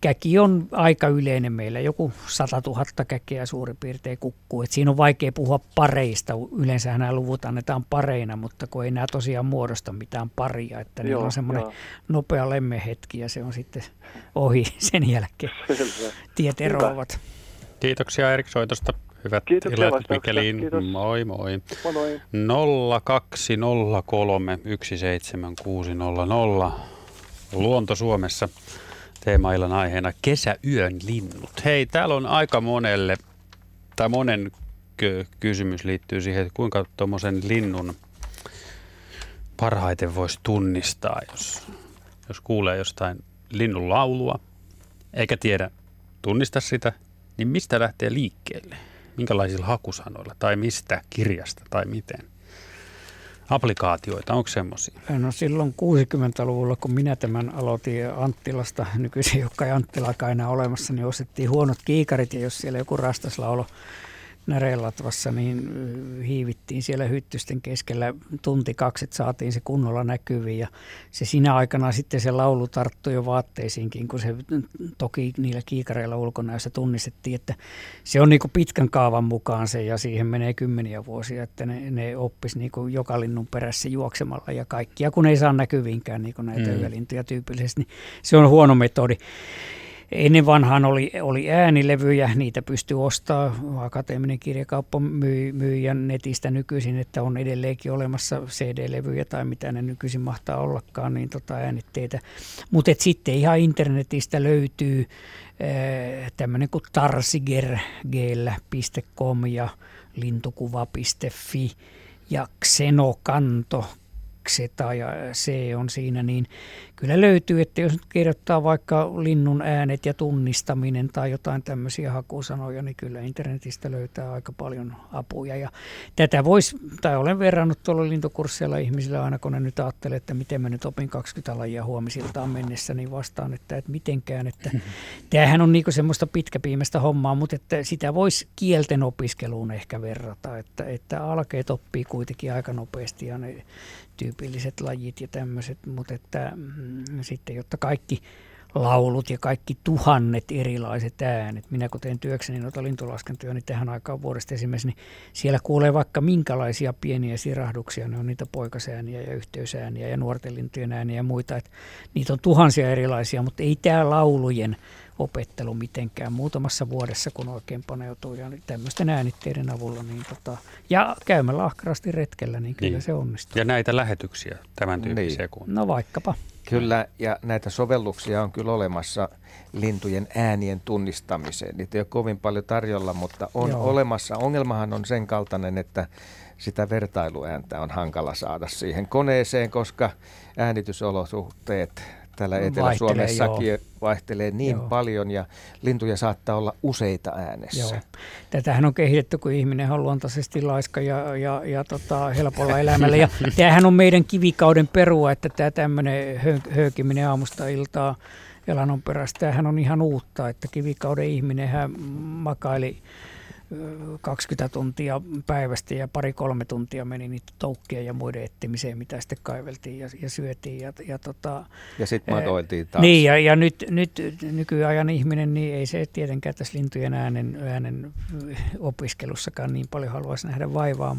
[SPEAKER 3] käki on aika yleinen meillä, joku 100 000 käkeä suurin piirtein kukkuu. Et siinä on vaikea puhua pareista, yleensä nämä luvut annetaan pareina, mutta kun ei nämä tosiaan muodosta mitään paria, että niillä on semmoinen nopea lemmehetki ja se on sitten ohi sen jälkeen. Tiet eroavat.
[SPEAKER 4] Kiitoksia Erik soitosta. Hyvät Kiitoksia illat Mikeliin. Kiitos. Moi moi. Moi moi. 0203 17600 Luonto Suomessa teemaillan aiheena kesäyön linnut. Hei, täällä on aika monelle, tai monen kysymys liittyy siihen, että kuinka tuommoisen linnun parhaiten voisi tunnistaa, jos, jos kuulee jostain linnun laulua, eikä tiedä tunnista sitä, niin mistä lähtee liikkeelle? Minkälaisilla hakusanoilla tai mistä kirjasta tai miten? Applikaatioita, onko semmoisia?
[SPEAKER 3] No silloin 60-luvulla, kun minä tämän aloitin Anttilasta, nykyisin Jukka Anttila enää olemassa, niin ostettiin huonot kiikarit ja jos siellä joku rastaslaulo Närelatvassa, niin hiivittiin siellä hyttysten keskellä tunti kaksi, että saatiin se kunnolla näkyviin. Ja se siinä aikana sitten se laulu tarttui jo vaatteisiinkin, kun se toki niillä kiikareilla ulkona, jossa tunnistettiin, että se on niin kuin pitkän kaavan mukaan se ja siihen menee kymmeniä vuosia, että ne, ne oppisi niin kuin joka linnun perässä juoksemalla ja kaikkia, kun ei saa näkyvinkään niin näitä mm. yölintuja tyypillisesti, niin se on huono metodi. Ennen vanhaan oli, oli äänilevyjä, niitä pystyy ostamaan. Akateeminen kirjakauppa myy, myy netistä nykyisin, että on edelleenkin olemassa CD-levyjä tai mitä ne nykyisin mahtaa ollakaan, niin tota äänitteitä. Mutta sitten ihan internetistä löytyy tämmöinen kuin tarsiger.com ja lintukuva.fi ja Xenokanto Xeta ja C on siinä, niin kyllä löytyy, että jos nyt kirjoittaa vaikka linnun äänet ja tunnistaminen tai jotain tämmöisiä hakusanoja, niin kyllä internetistä löytää aika paljon apuja. Ja tätä voisi, tai olen verrannut tuolla lintukursseilla ihmisille aina, kun ne nyt ajattelee, että miten mä nyt opin 20 lajia huomisiltaan mennessä, niin vastaan, että, että mitenkään. Että tämähän on niinku semmoista pitkäpiimästä hommaa, mutta että sitä voisi kielten opiskeluun ehkä verrata, että, että alkeet oppii kuitenkin aika nopeasti ja ne tyypilliset lajit ja tämmöiset, mutta että mm, sitten, jotta kaikki laulut ja kaikki tuhannet erilaiset äänet. Minä kun teen työkseni noita lintulaskentoja, niin tähän aikaan vuodesta esimerkiksi, niin siellä kuulee vaikka minkälaisia pieniä sirahduksia. Ne on niitä poikasääniä ja yhteysääniä ja nuorten lintujen ääniä ja muita. Et niitä on tuhansia erilaisia, mutta ei tämä laulujen opettelu mitenkään muutamassa vuodessa, kun oikein paneutuu ja tämmöisten äänitteiden avulla. Niin tota, ja käymällä ahkerasti retkellä, niin kyllä niin. se onnistuu.
[SPEAKER 4] Ja näitä lähetyksiä tämän tyyppisiä niin.
[SPEAKER 3] kuin. No vaikkapa.
[SPEAKER 2] Kyllä, ja näitä sovelluksia on kyllä olemassa lintujen äänien tunnistamiseen. Niitä ei ole kovin paljon tarjolla, mutta on Joo. olemassa. Ongelmahan on sen kaltainen, että sitä vertailuääntä on hankala saada siihen koneeseen, koska äänitysolosuhteet täällä Etelä-Suomessakin joo. vaihtelee niin joo. paljon ja lintuja saattaa olla useita äänessä. Joo.
[SPEAKER 3] Tätähän on kehitetty, kun ihminen on luontaisesti laiska ja, ja, ja tota, helpolla elämällä. Ja tämähän on meidän kivikauden perua, että tämä tämmöinen höykiminen aamusta iltaa elannon perästä, tämähän on ihan uutta, että kivikauden ihminen makaili 20 tuntia päivästä ja pari-kolme tuntia meni niitä toukkia ja muiden etsimiseen, mitä sitten kaiveltiin ja, ja syötiin. Ja, ja, tota,
[SPEAKER 2] ja sitten madoiltiin taas.
[SPEAKER 3] Niin, ja, ja nyt, nyt nykyajan ihminen, niin ei se tietenkään tässä lintujen äänen, äänen opiskelussakaan niin paljon haluaisi nähdä vaivaa.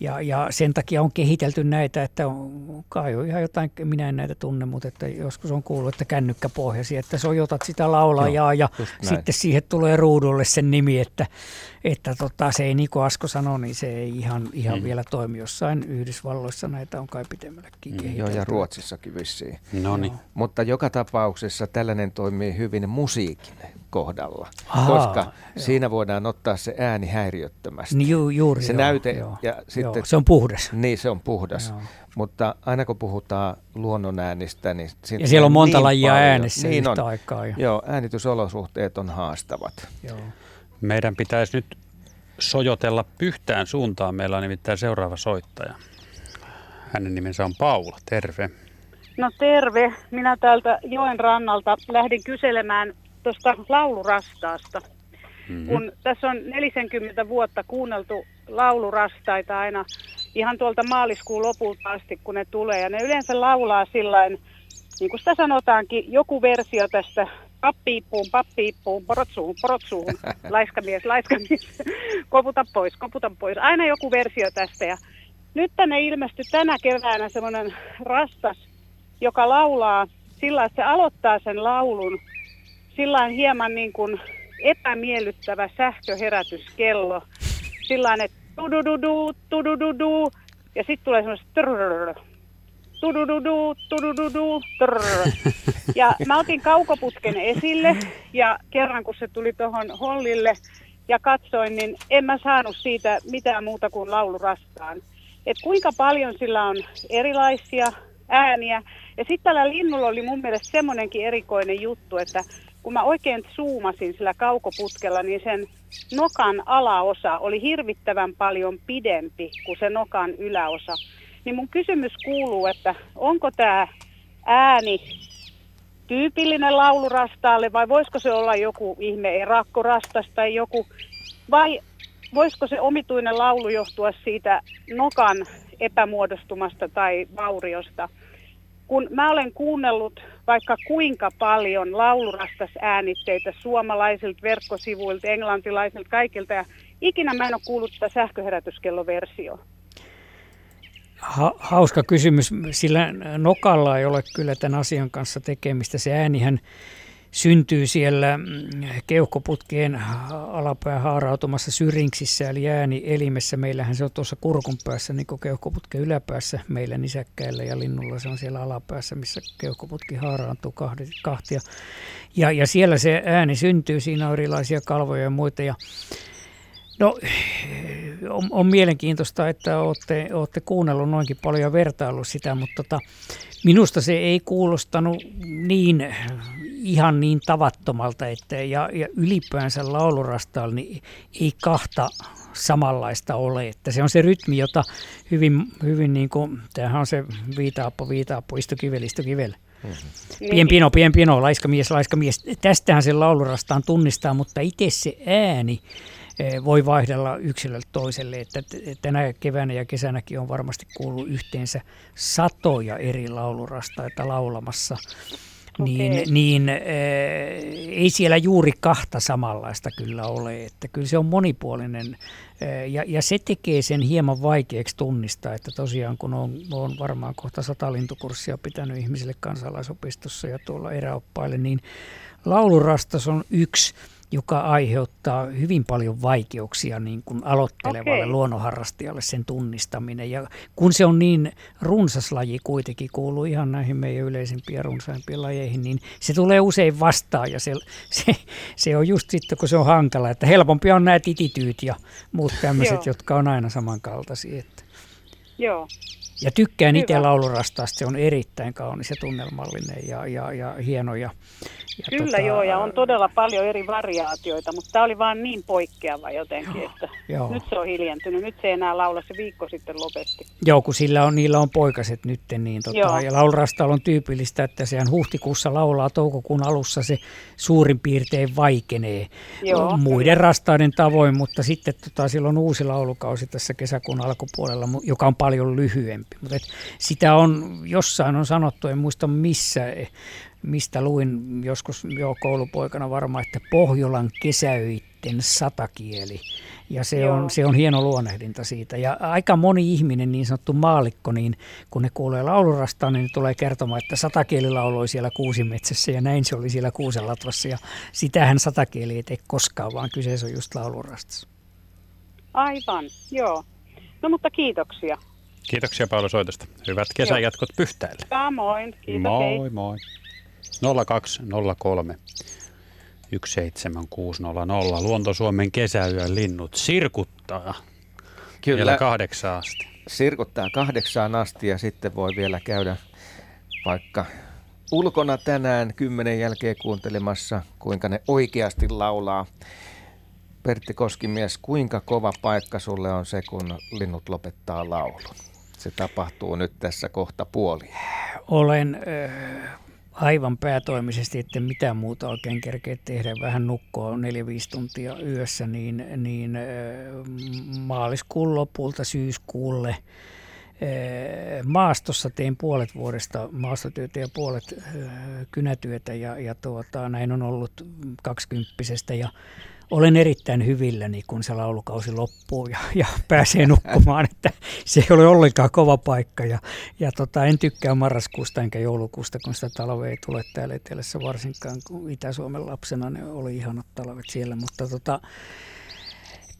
[SPEAKER 3] Ja, ja sen takia on kehitelty näitä, että on, kai on ihan jotain, minä en näitä tunne, mutta että joskus on kuullut, että kännykkäpohjasi, että sojotat sitä laulajaa Joo, ja sitten siihen tulee ruudulle sen nimi, että, että tota, se ei niin kuin Asko sanoi, niin se ei ihan, ihan mm. vielä toimi. Jossain Yhdysvalloissa näitä on kai pitemmällekin mm.
[SPEAKER 2] Joo, ja Ruotsissakin vissiin.
[SPEAKER 4] No niin.
[SPEAKER 2] Mutta joka tapauksessa tällainen toimii hyvin musiikin kohdalla, Aha, koska joo. siinä voidaan ottaa se ääni häiriöttömästi.
[SPEAKER 3] Niin ju, juuri,
[SPEAKER 2] se
[SPEAKER 3] joo,
[SPEAKER 2] näyte
[SPEAKER 3] joo,
[SPEAKER 2] ja sitten,
[SPEAKER 3] joo, se on puhdas.
[SPEAKER 2] Niin, se on puhdas. Joo. Mutta aina kun puhutaan luonnonäänistä, niin...
[SPEAKER 3] Ja siellä on monta niin lajia paljon. äänessä niin yhtä on, aikaa. Jo.
[SPEAKER 2] Joo, äänitysolosuhteet on haastavat. Joo.
[SPEAKER 4] Meidän pitäisi nyt sojotella pyhtään suuntaan. Meillä on nimittäin seuraava soittaja. Hänen nimensä on Paula. Terve.
[SPEAKER 9] No terve. Minä täältä joen rannalta lähdin kyselemään tuosta laulurastaasta. Mm-hmm. Kun tässä on 40 vuotta kuunneltu laulurastaita aina ihan tuolta maaliskuun lopulta asti, kun ne tulee. Ja ne yleensä laulaa sillain, niin kuin sitä sanotaankin, joku versio tästä pappiippuun, pappiippuun, porotsuun, porotsuun, laiskamies, laiskamies, koputa pois, koputa pois. Aina joku versio tästä. Ja nyt tänne ilmestyi tänä keväänä semmoinen rastas, joka laulaa sillä, että se aloittaa sen laulun sillä hieman niin kuin epämiellyttävä sähköherätyskello. Sillä että tudududu, tudududu, ja sitten tulee semmoista trrrr, tudududu, tudududu, trrrr. Ja mä otin kaukoputken esille, ja kerran kun se tuli tuohon hollille ja katsoin, niin en mä saanut siitä mitään muuta kuin laulurastaan. Et kuinka paljon sillä on erilaisia ääniä. Ja sitten tällä linnulla oli mun mielestä semmoinenkin erikoinen juttu, että kun mä oikein zoomasin sillä kaukoputkella, niin sen nokan alaosa oli hirvittävän paljon pidempi kuin se nokan yläosa. Niin mun kysymys kuuluu, että onko tämä ääni tyypillinen laulurastaalle vai voisiko se olla joku ihme erakkorastas tai joku, vai voisiko se omituinen laulu johtua siitä nokan epämuodostumasta tai vauriosta? Kun mä olen kuunnellut vaikka kuinka paljon laulurastas äänitteitä suomalaisilta verkkosivuilta, englantilaisilta, kaikilta, ja ikinä mä en ole kuullut tätä sähköherätyskelloversioa.
[SPEAKER 3] Ha, hauska kysymys, sillä nokalla ei ole kyllä tämän asian kanssa tekemistä. Se äänihän syntyy siellä mm, keuhkoputkien alapää haarautumassa syrinksissä, eli ääni elimessä. Meillähän se on tuossa kurkun päässä, niin kuin keuhkoputken yläpäässä. Meillä nisäkkäillä ja linnulla se on siellä alapäässä, missä keuhkoputki haaraantuu kahtia. Ja, ja siellä se ääni syntyy, siinä on erilaisia kalvoja ja muita. Ja No, on, on mielenkiintoista, että olette, olette kuunnellut noinkin paljon ja vertaillut sitä, mutta tota, minusta se ei kuulostanut niin ihan niin tavattomalta, että ja, ja ylipäänsä laulurastaalla niin ei kahta samanlaista ole, että se on se rytmi, jota hyvin, hyvin niin kuin, tämähän on se viitaappo, viitaappo, istukiveli, istukiveli. Mm-hmm. Pien pino, pien pino, laiska mies, laiska mies. Tästähän se laulurastaan tunnistaa, mutta itse se ääni, voi vaihdella yksilöltä toiselle. Että tänä keväänä ja kesänäkin on varmasti kuullut yhteensä satoja eri laulurastaita laulamassa. Okay. Niin, niin äh, ei siellä juuri kahta samanlaista kyllä ole, että kyllä se on monipuolinen äh, ja, ja se tekee sen hieman vaikeaksi tunnistaa, että tosiaan kun on, on varmaan kohta sata lintukurssia pitänyt ihmisille kansalaisopistossa ja tuolla eräoppaille, niin laulurastas on yksi joka aiheuttaa hyvin paljon vaikeuksia niin kuin aloittelevalle okay. luonnonharrastajalle sen tunnistaminen. Ja kun se on niin runsas laji kuitenkin, kuuluu ihan näihin meidän yleisimpiin ja runsaimpiin lajeihin, niin se tulee usein vastaan ja se, se, se on just sitten, kun se on hankala, että helpompi on nämä titityyt ja muut tämmöiset, jotka on aina samankaltaisia. Että.
[SPEAKER 9] Joo.
[SPEAKER 3] Ja tykkään itse laulurastaasta, se on erittäin kaunis ja tunnelmallinen ja, ja, ja hieno. Ja,
[SPEAKER 9] ja Kyllä tota, joo, ja on todella paljon eri variaatioita, mutta tämä oli vaan niin poikkeava jotenkin, joo, että joo. nyt se on hiljentynyt. Nyt se ei enää laula, se viikko sitten lopetti.
[SPEAKER 3] Joo, kun sillä on, niillä on poikaset nyt, niin tota, ja laulurastaalla on tyypillistä, että sehän huhtikuussa laulaa, toukokuun alussa se suurin piirtein vaikenee joo, muiden kyllä. rastaiden tavoin, mutta sitten tota, silloin uusi laulukausi tässä kesäkuun alkupuolella, joka on paljon lyhyempi. Mutta sitä on, jossain on sanottu, en muista missä, mistä luin joskus jo koulupoikana varmaan, että Pohjolan kesäöitten satakieli. Ja se on, se on hieno luonnehdinta siitä. Ja aika moni ihminen, niin sanottu maalikko, niin kun ne kuulee laulurastaan, niin ne tulee kertomaan, että satakieli lauloi siellä kuusimetsässä ja näin se oli siellä kuuselatvassa. Ja sitähän satakieli ei tee koskaan, vaan kyseessä on just laulurastas.
[SPEAKER 9] Aivan, joo. No mutta kiitoksia.
[SPEAKER 4] Kiitoksia Paolo soitosta. Hyvät kesäjatkot Pyhtäälle.
[SPEAKER 9] Samoin.
[SPEAKER 4] Kiitos, moi hei. moi. 0203 17600. Luonto-Suomen kesäyön linnut sirkuttaa Kyllä. vielä kahdeksaan asti.
[SPEAKER 2] Sirkuttaa kahdeksaan asti ja sitten voi vielä käydä vaikka ulkona tänään kymmenen jälkeen kuuntelemassa, kuinka ne oikeasti laulaa. Pertti Koskimies, kuinka kova paikka sulle on se, kun linnut lopettaa laulun? Se tapahtuu nyt tässä kohta puoli.
[SPEAKER 3] Olen äh, aivan päätoimisesti, että mitään muuta oikein kerkeä tehdä, vähän nukkoa 4-5 tuntia yössä, niin, niin maaliskuun lopulta syyskuulle maastossa tein puolet vuodesta maastotyötä ja puolet kynätyötä ja, ja tuota, näin on ollut kaksikymppisestä ja olen erittäin hyvilläni, kun se laulukausi loppuu ja, ja pääsee nukkumaan, että se ei ole ollenkaan kova paikka. Ja, ja tota, en tykkää marraskuusta enkä joulukuusta, kun sitä talvea ei tule täällä etelässä varsinkaan, kun Itä-Suomen lapsena ne oli ihanat talvet siellä, mutta tota,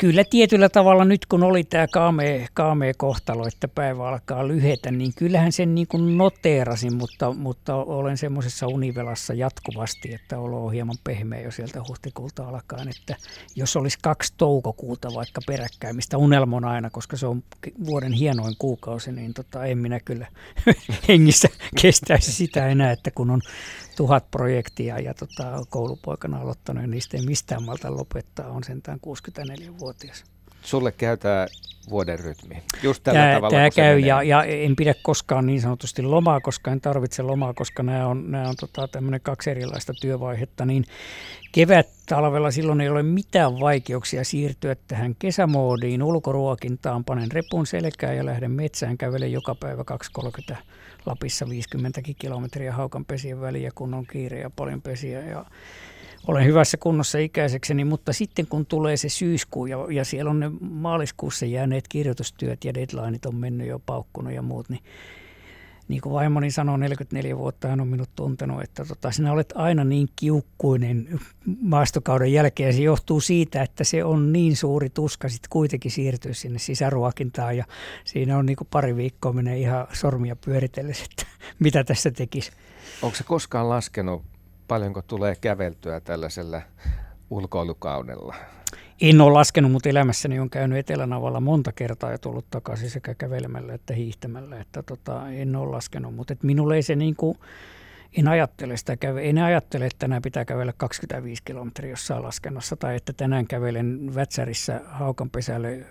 [SPEAKER 3] kyllä tietyllä tavalla nyt kun oli tämä kaamea, kaamea kohtalo, että päivä alkaa lyhetä, niin kyllähän sen niin kuin noteerasin, mutta, mutta olen semmoisessa univelassa jatkuvasti, että olo on hieman pehmeä jo sieltä huhtikuulta alkaen, että jos olisi kaksi toukokuuta vaikka peräkkäin, mistä unelmon aina, koska se on vuoden hienoin kuukausi, niin tota, en minä kyllä hengissä kestäisi sitä enää, että kun on tuhat projektia ja tota, koulupoikana aloittanut, niin niistä ei mistään malta lopettaa, on sentään 64-vuotias.
[SPEAKER 2] Sulle käy tämä vuoden rytmi. Just tällä
[SPEAKER 3] tämä,
[SPEAKER 2] tavalla,
[SPEAKER 3] tämä käy ja, ja, en pidä koskaan niin sanotusti lomaa, koska en tarvitse lomaa, koska nämä on, nämä on tota, tämmöinen kaksi erilaista työvaihetta, niin kevät talvella silloin ei ole mitään vaikeuksia siirtyä tähän kesämoodiin, ulkoruokintaan, panen repun selkään ja lähden metsään, kävelen joka päivä 2.30 Lapissa 50 kilometriä haukan pesien väliä, kun on kiire ja paljon pesiä ja olen hyvässä kunnossa ikäisekseni, mutta sitten kun tulee se syyskuu ja, ja siellä on ne maaliskuussa jääneet kirjoitustyöt ja deadlineit on mennyt jo paukkunut ja muut, niin niin kuin vaimoni sanoi, 44 vuotta hän on minut tuntenut, että tota, sinä olet aina niin kiukkuinen maastokauden jälkeen. Se johtuu siitä, että se on niin suuri tuska sitten kuitenkin siirtyä sinne sisäruokintaan. Ja siinä on niin kuin pari viikkoa menee ihan sormia pyöritellessä, että mitä tässä tekisi.
[SPEAKER 2] Onko se koskaan laskenut, paljonko tulee käveltyä tällaisella ulkoilukaudella?
[SPEAKER 3] En ole laskenut, mutta elämässäni on käynyt Etelänavalla monta kertaa ja tullut takaisin sekä kävelemällä että hiihtämällä. Että tota, en ole laskenut, mutta et minulle ei se niin kuin, en ajattele sitä en ajattele, että tänään pitää kävellä 25 kilometriä jossain laskennassa tai että tänään kävelen Vätsärissä Haukanpesälle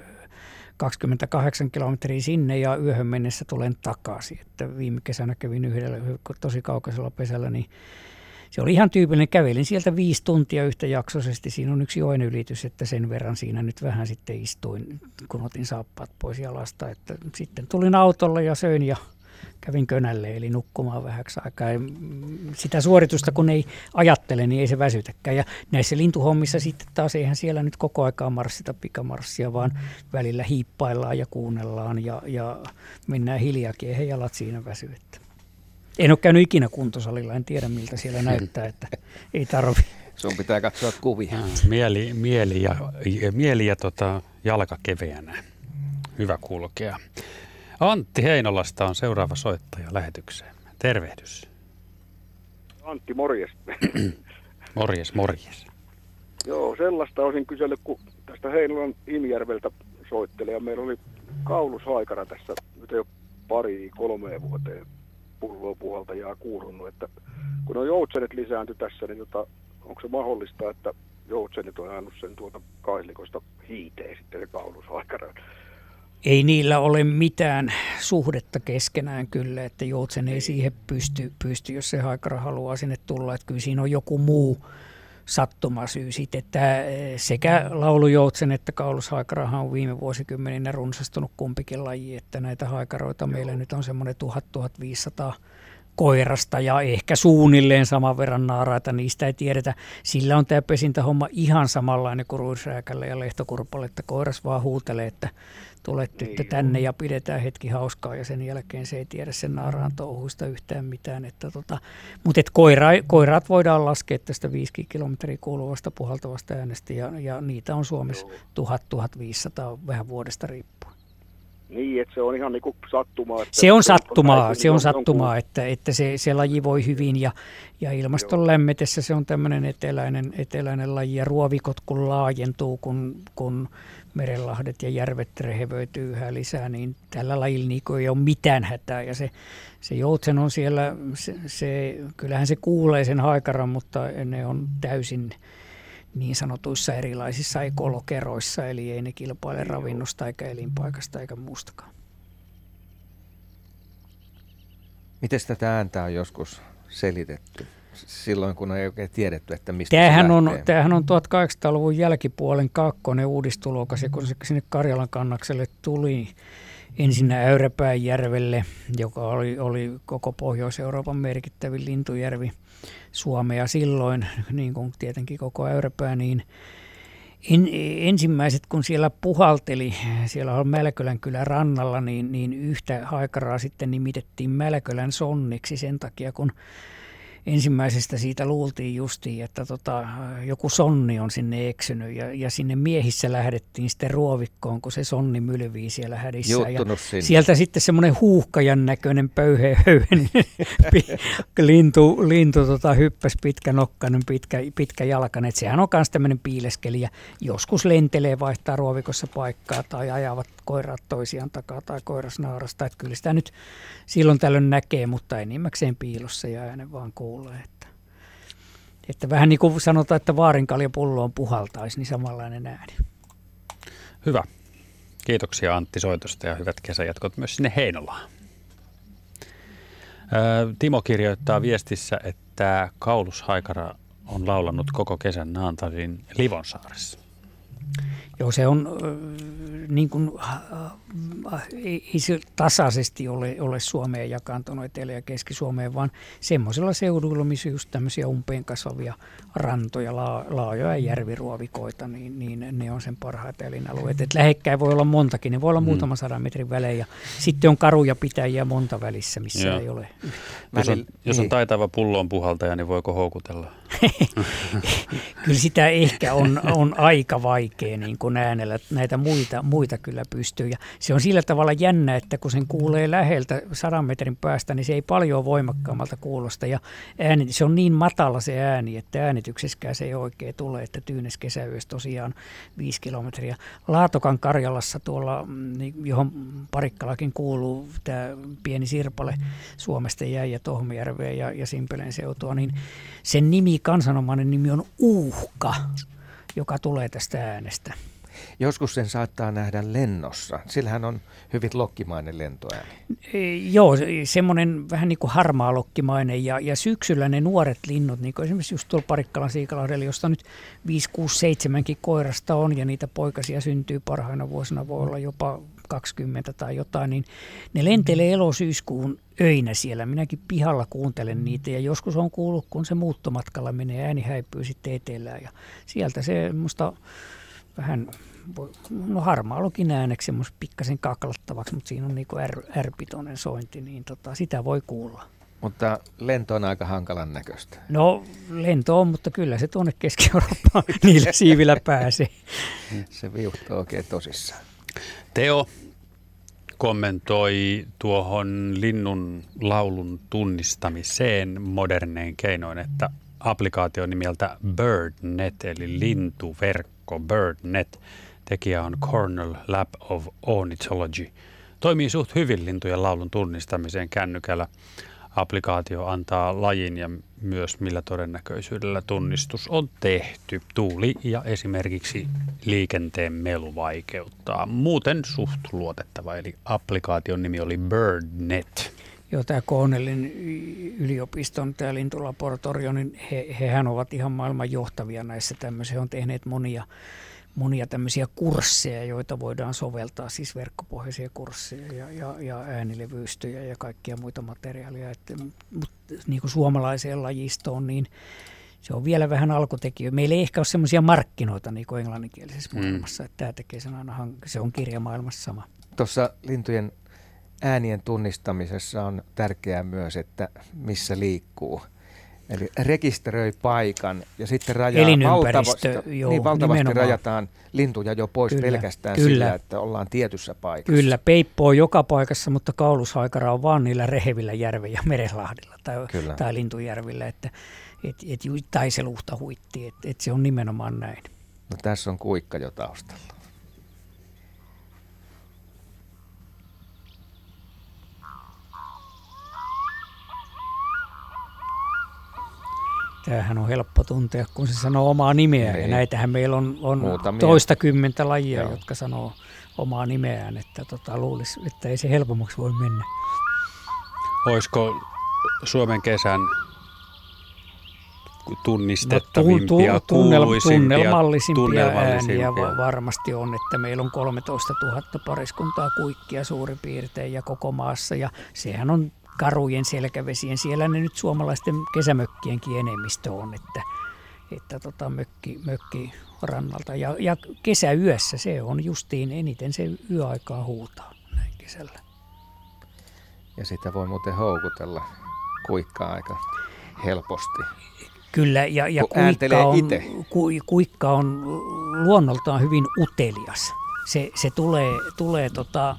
[SPEAKER 3] 28 kilometriä sinne ja yöhön mennessä tulen takaisin. Että viime kesänä kävin yhdellä tosi kaukaisella pesällä, niin se oli ihan tyypillinen. Kävelin sieltä viisi tuntia yhtäjaksoisesti. Siinä on yksi joen ylitys, että sen verran siinä nyt vähän sitten istuin, kun otin saappaat pois jalasta. Että sitten tulin autolla ja söin ja kävin könälle, eli nukkumaan vähäksi aikaa. Ja sitä suoritusta, kun ei ajattele, niin ei se väsytäkään. Ja näissä lintuhommissa sitten taas eihän siellä nyt koko aikaa marssita pikamarssia, vaan välillä hiippaillaan ja kuunnellaan ja, ja mennään hiljaakin. Eihän jalat siinä väsy. Että. En ole käynyt ikinä kuntosalilla, en tiedä miltä siellä näyttää, että ei tarvi.
[SPEAKER 2] Sun pitää katsoa kuvia.
[SPEAKER 4] Mieli, mieli ja, mieli ja tota, jalka keveänä. Hyvä kulkea. Antti Heinolasta on seuraava soittaja lähetykseen. Tervehdys.
[SPEAKER 10] Antti, morjes.
[SPEAKER 4] morjes, morjes.
[SPEAKER 10] Joo, sellaista olisin kysellyt, kun tästä Heinolan Imjärveltä soittelee. Ja meillä oli kaulushaikara tässä nyt jo pari, kolme vuoteen pulloa puhaltajaa kuulunut, että kun on joutsenet lisääntyi tässä, niin tota, onko se mahdollista, että joutsenet on ajanut sen tuolta kaislikosta hiiteen sitten se?
[SPEAKER 3] Ei niillä ole mitään suhdetta keskenään kyllä, että joutsen ei siihen pysty, pysty jos se haikara haluaa sinne tulla. Että kyllä siinä on joku muu sattumasyy sitten, että sekä laulujoutsen että kaulushaikarahan on viime vuosikymmeninä runsastunut kumpikin laji, että näitä haikaroita Joo. meillä nyt on semmoinen 1000-1500 koirasta ja ehkä suunnilleen saman verran naaraita, niistä ei tiedetä. Sillä on tämä pesintähomma ihan samanlainen kuin ruisrääkällä ja lehtokurpalle, että koiras vaan huutelee, että tule tyttö niin, tänne ja pidetään hetki hauskaa ja sen jälkeen se ei tiedä sen naaraan touhuista yhtään mitään. Että tota, mutta et koira, koiraat voidaan laskea tästä 5 kilometriä kuuluvasta puhaltavasta äänestä ja, ja niitä on Suomessa 1000-1500 vähän vuodesta riippuen.
[SPEAKER 10] Niin, että se on ihan niin kuin sattumaa. Että
[SPEAKER 3] se on sattumaa, se on sattumaa, että, että se, se laji voi hyvin ja, ja ilmaston Joo. lämmetessä se on tämmöinen eteläinen, eteläinen laji ja ruovikot kun laajentuu, kun, kun merenlahdet ja järvet rehevöityy yhä lisää, niin tällä lajilla niin ei ole mitään hätää. Ja se, se joutsen on siellä, se, se, kyllähän se kuulee sen haikaran, mutta ne on täysin niin sanotuissa erilaisissa ekolokeroissa, eli ei ne kilpaile ravinnosta eikä elinpaikasta eikä muustakaan.
[SPEAKER 2] Miten tätä ääntä on joskus selitetty? Silloin, kun ei oikein tiedetty, että mistä
[SPEAKER 3] tämähän
[SPEAKER 2] se
[SPEAKER 3] on, tämähän on 1800-luvun jälkipuolen kakkonen uudistulokas, ja kun se sinne Karjalan kannakselle tuli ensin Äyräpääjärvelle, joka oli, oli koko Pohjois-Euroopan merkittävin lintujärvi Suomea silloin, niin kuin tietenkin koko Äyräpää, niin en, ensimmäiset, kun siellä puhalteli, siellä on Mälkölän kylän rannalla, niin, niin yhtä haikaraa sitten nimitettiin Mälkölän sonniksi sen takia, kun ensimmäisestä siitä luultiin justiin, että tota, joku sonni on sinne eksynyt ja, ja sinne miehissä lähdettiin sitten ruovikkoon, kun se sonni mylvii siellä hädissä. ja
[SPEAKER 2] sinne.
[SPEAKER 3] sieltä sitten semmoinen huuhkajan näköinen pöyhehöyhen lintu, lintu tota, hyppäsi pitkä nokkainen, pitkä, pitkä jalkainen. Sehän on myös tämmöinen piileskelijä. Joskus lentelee, vaihtaa ruovikossa paikkaa tai ajavat koirat toisiaan takaa tai koiras naarasta. Että kyllä sitä nyt silloin tällöin näkee, mutta enimmäkseen piilossa ja äänen vaan kuulee. Että, että vähän niin kuin sanotaan, että vaarinkaljapulloon puhaltaisi, niin samanlainen ääni.
[SPEAKER 4] Hyvä. Kiitoksia Antti soitosta ja hyvät kesäjatkot myös sinne Heinolaan. Timo kirjoittaa viestissä, että Kaulus Haikara on laulanut koko kesän Naantalin Livonsaaressa.
[SPEAKER 3] Joo, se on niin kuin, ei se tasaisesti ole, ole Suomeen jakaantunut Etelä- ja Keski-Suomeen, vaan semmoisilla seuduilla, missä just tämmöisiä umpeen kasvavia rantoja, laajoja järviruovikoita, niin, niin ne on sen parhaat elinalueet. Et lähekkäin voi olla montakin, ne voi olla mm. muutama sadan metrin välein ja sitten on karuja pitäjiä monta välissä, missä Joo. ei ole
[SPEAKER 4] Jos on, jos on taitava pullon puhaltaja, niin voiko houkutella?
[SPEAKER 3] Kyllä sitä ehkä on, on aika vaikea niin kuin äänellä. Näitä muita, muita kyllä pystyy. Ja se on sillä tavalla jännä, että kun sen kuulee läheltä sadan metrin päästä, niin se ei paljon voimakkaammalta kuulosta. Ja ääni, se on niin matala se ääni, että äänityksessäkään se ei oikein tule, että Tyynes kesäyössä tosiaan viisi kilometriä. Laatokan Karjalassa tuolla, mm, niin johon Parikkalakin kuuluu tämä pieni sirpale Suomesta jäi ja Tohmijärveä ja, ja Simpelen seutua, niin sen nimi, kansanomainen nimi on Uhka, joka tulee tästä äänestä.
[SPEAKER 2] Joskus sen saattaa nähdä lennossa. Sillähän on hyvin lokkimainen lentoääni.
[SPEAKER 3] E, joo, semmoinen vähän niin kuin harmaa lokkimainen. Ja, ja syksyllä ne nuoret linnut, niin kuin esimerkiksi just tuolla Parikkalan Siikalahdella, josta nyt 5, 6, 7 koirasta on ja niitä poikasia syntyy parhaina vuosina, voi olla jopa 20 tai jotain, niin ne lentelee elosyyskuun öinä siellä. Minäkin pihalla kuuntelen niitä ja joskus on kuullut, kun se muuttomatkalla menee, ääni häipyy sitten etelään ja sieltä se musta vähän, no harmaa lukin ääneksi pikkasen kaklattavaksi, mutta siinä on niinku är, ärpitoinen sointi, niin tota, sitä voi kuulla.
[SPEAKER 2] Mutta lento on aika hankalan näköistä.
[SPEAKER 3] No lento on, mutta kyllä se tuonne Keski-Eurooppaan niillä siivillä pääsee.
[SPEAKER 2] Se viuhtoo oikein tosissaan.
[SPEAKER 4] Teo kommentoi tuohon linnun laulun tunnistamiseen modernein keinoin, että applikaatio nimeltä BirdNet eli lintuverkko BirdNet. Tekijä on Cornell Lab of Ornithology. Toimii suht hyvin lintujen laulun tunnistamiseen kännykällä applikaatio antaa lajin ja myös millä todennäköisyydellä tunnistus on tehty. Tuuli ja esimerkiksi liikenteen melu vaikeuttaa. Muuten suht luotettava, eli applikaation nimi oli BirdNet.
[SPEAKER 3] Joo, tämä Cornellin yliopiston, tämä lintulaboratorio, niin he, hehän ovat ihan maailman johtavia näissä tämmöisiä. He on tehneet monia monia tämmöisiä kursseja, joita voidaan soveltaa, siis verkkopohjaisia kursseja ja, ja, ja äänilevyystöjä ja kaikkia muita materiaaleja. Että, mutta niin kuin suomalaiseen lajistoon, niin se on vielä vähän alkutekijä. Meillä ei ehkä ole semmoisia markkinoita niin kuin englanninkielisessä mm. maailmassa, että tämä tekee sen aina, se on kirjamaailmassa sama.
[SPEAKER 2] Tuossa lintujen äänien tunnistamisessa on tärkeää myös, että missä liikkuu – Eli rekisteröi paikan ja sitten rajaa valtavasti, joo, niin valtavasti nimenomaan. rajataan lintuja jo pois kyllä, pelkästään kyllä. sillä, että ollaan tietyssä paikassa.
[SPEAKER 3] Kyllä, peippo on joka paikassa, mutta kaulushaikara on vaan niillä rehevillä järvillä ja merenlahdilla tai, tai lintujärvillä, että et, et, tai se luhta huitti, että et se on nimenomaan näin.
[SPEAKER 2] No tässä on kuikka jo taustalla.
[SPEAKER 3] Tämähän on helppo tuntea, kun se sanoo omaa nimeään. Niin. Ja näitähän meillä on, on toista kymmentä lajia, Joo. jotka sanoo omaa nimeään. Että tota, luulisi, että ei se helpommaksi voi mennä.
[SPEAKER 4] Olisiko Suomen kesän tunnistettavimpia, no, tu, tu, tunnel,
[SPEAKER 3] tunnelmallisimpia, tunnelmallisimpia ääniä varmasti on, että meillä on 13 000 pariskuntaa kuikkia suurin piirtein ja koko maassa ja sehän on karujen selkävesien. Siellä ne nyt suomalaisten kesämökkienkin enemmistö on, että, että tota mökki, mökki rannalta. Ja, ja kesäyössä se on justiin eniten se yöaikaa huutaa näin kesällä.
[SPEAKER 2] Ja sitä voi muuten houkutella kuikkaa aika helposti.
[SPEAKER 3] Kyllä, ja, ja kuikka, on, ku, kuikka on luonnoltaan hyvin utelias. Se, se tulee, tulee tota,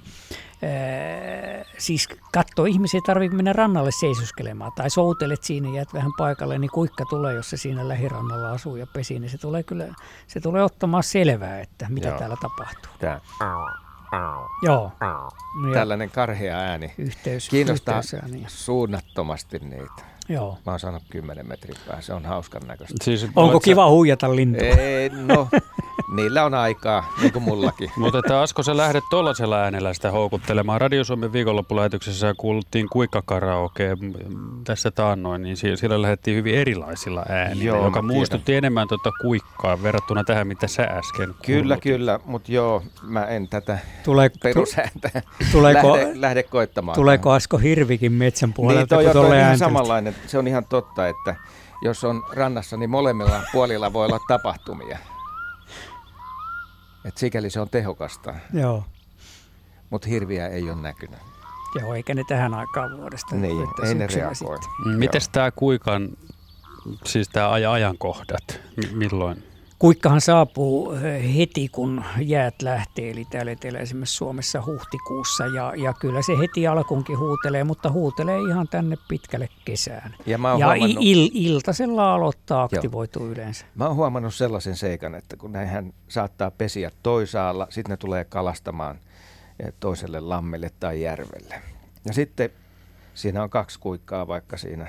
[SPEAKER 3] siis katto ihmisiä ei tarvitse mennä rannalle seisoskelemaan tai soutelet siinä ja jäät vähän paikalle, niin kuikka tulee, jos se siinä lähirannalla asuu ja pesi, niin se tulee kyllä, se tulee ottamaan selvää, että mitä Joo. täällä tapahtuu. Tää. Joo.
[SPEAKER 2] Tällainen karhea ääni.
[SPEAKER 3] Yhteys,
[SPEAKER 2] Kiinnostaa yhteys suunnattomasti niitä.
[SPEAKER 3] Joo.
[SPEAKER 2] Mä oon saanut 10 metrin päähän, se on hauskan näköistä.
[SPEAKER 3] Siis, Onko kiva sä... huijata lintua?
[SPEAKER 2] Ei, no, Niillä on aikaa, niin kuin mullakin.
[SPEAKER 4] Mutta että Asko, sä lähdet tuollaisella äänellä sitä houkuttelemaan. Radio Suomen viikonloppulähetyksessä kuuluttiin kuikka karaoke tässä taannoin, niin siellä lähdettiin hyvin erilaisilla äänillä, joo, joka muistutti enemmän tuota kuikkaa verrattuna tähän, mitä sä äsken
[SPEAKER 2] Kyllä,
[SPEAKER 4] kuulut.
[SPEAKER 2] kyllä, mutta joo, mä en tätä Tule, perusääntä
[SPEAKER 3] tuleeko,
[SPEAKER 2] lähde, lähde koittamaan.
[SPEAKER 3] Tuleeko Asko Hirvikin metsän puolelta,
[SPEAKER 2] niin,
[SPEAKER 3] toi,
[SPEAKER 2] toi on ihan samanlainen. Se on ihan totta, että jos on rannassa, niin molemmilla puolilla voi olla tapahtumia. Et sikäli se on tehokasta.
[SPEAKER 3] Joo.
[SPEAKER 2] Mutta hirviä ei ole näkynyt.
[SPEAKER 3] Joo, eikä ne tähän aikaan vuodesta.
[SPEAKER 2] Niin, ei ne reagoi.
[SPEAKER 4] Miten tämä kuikan, siis tämä ajankohdat, milloin
[SPEAKER 3] Kuikkahan saapuu eh, heti, kun jäät lähtee, eli täällä esimerkiksi Suomessa huhtikuussa, ja, ja kyllä se heti alkuunkin huutelee, mutta huutelee ihan tänne pitkälle kesään. Ja, mä ja huomannut... il, iltasella aloittaa aktivoituu Joo. yleensä.
[SPEAKER 2] Mä oon huomannut sellaisen seikan, että kun näinhän saattaa pesiä toisaalla, sitten ne tulee kalastamaan eh, toiselle lammelle tai järvelle. Ja sitten siinä on kaksi kuikkaa vaikka siinä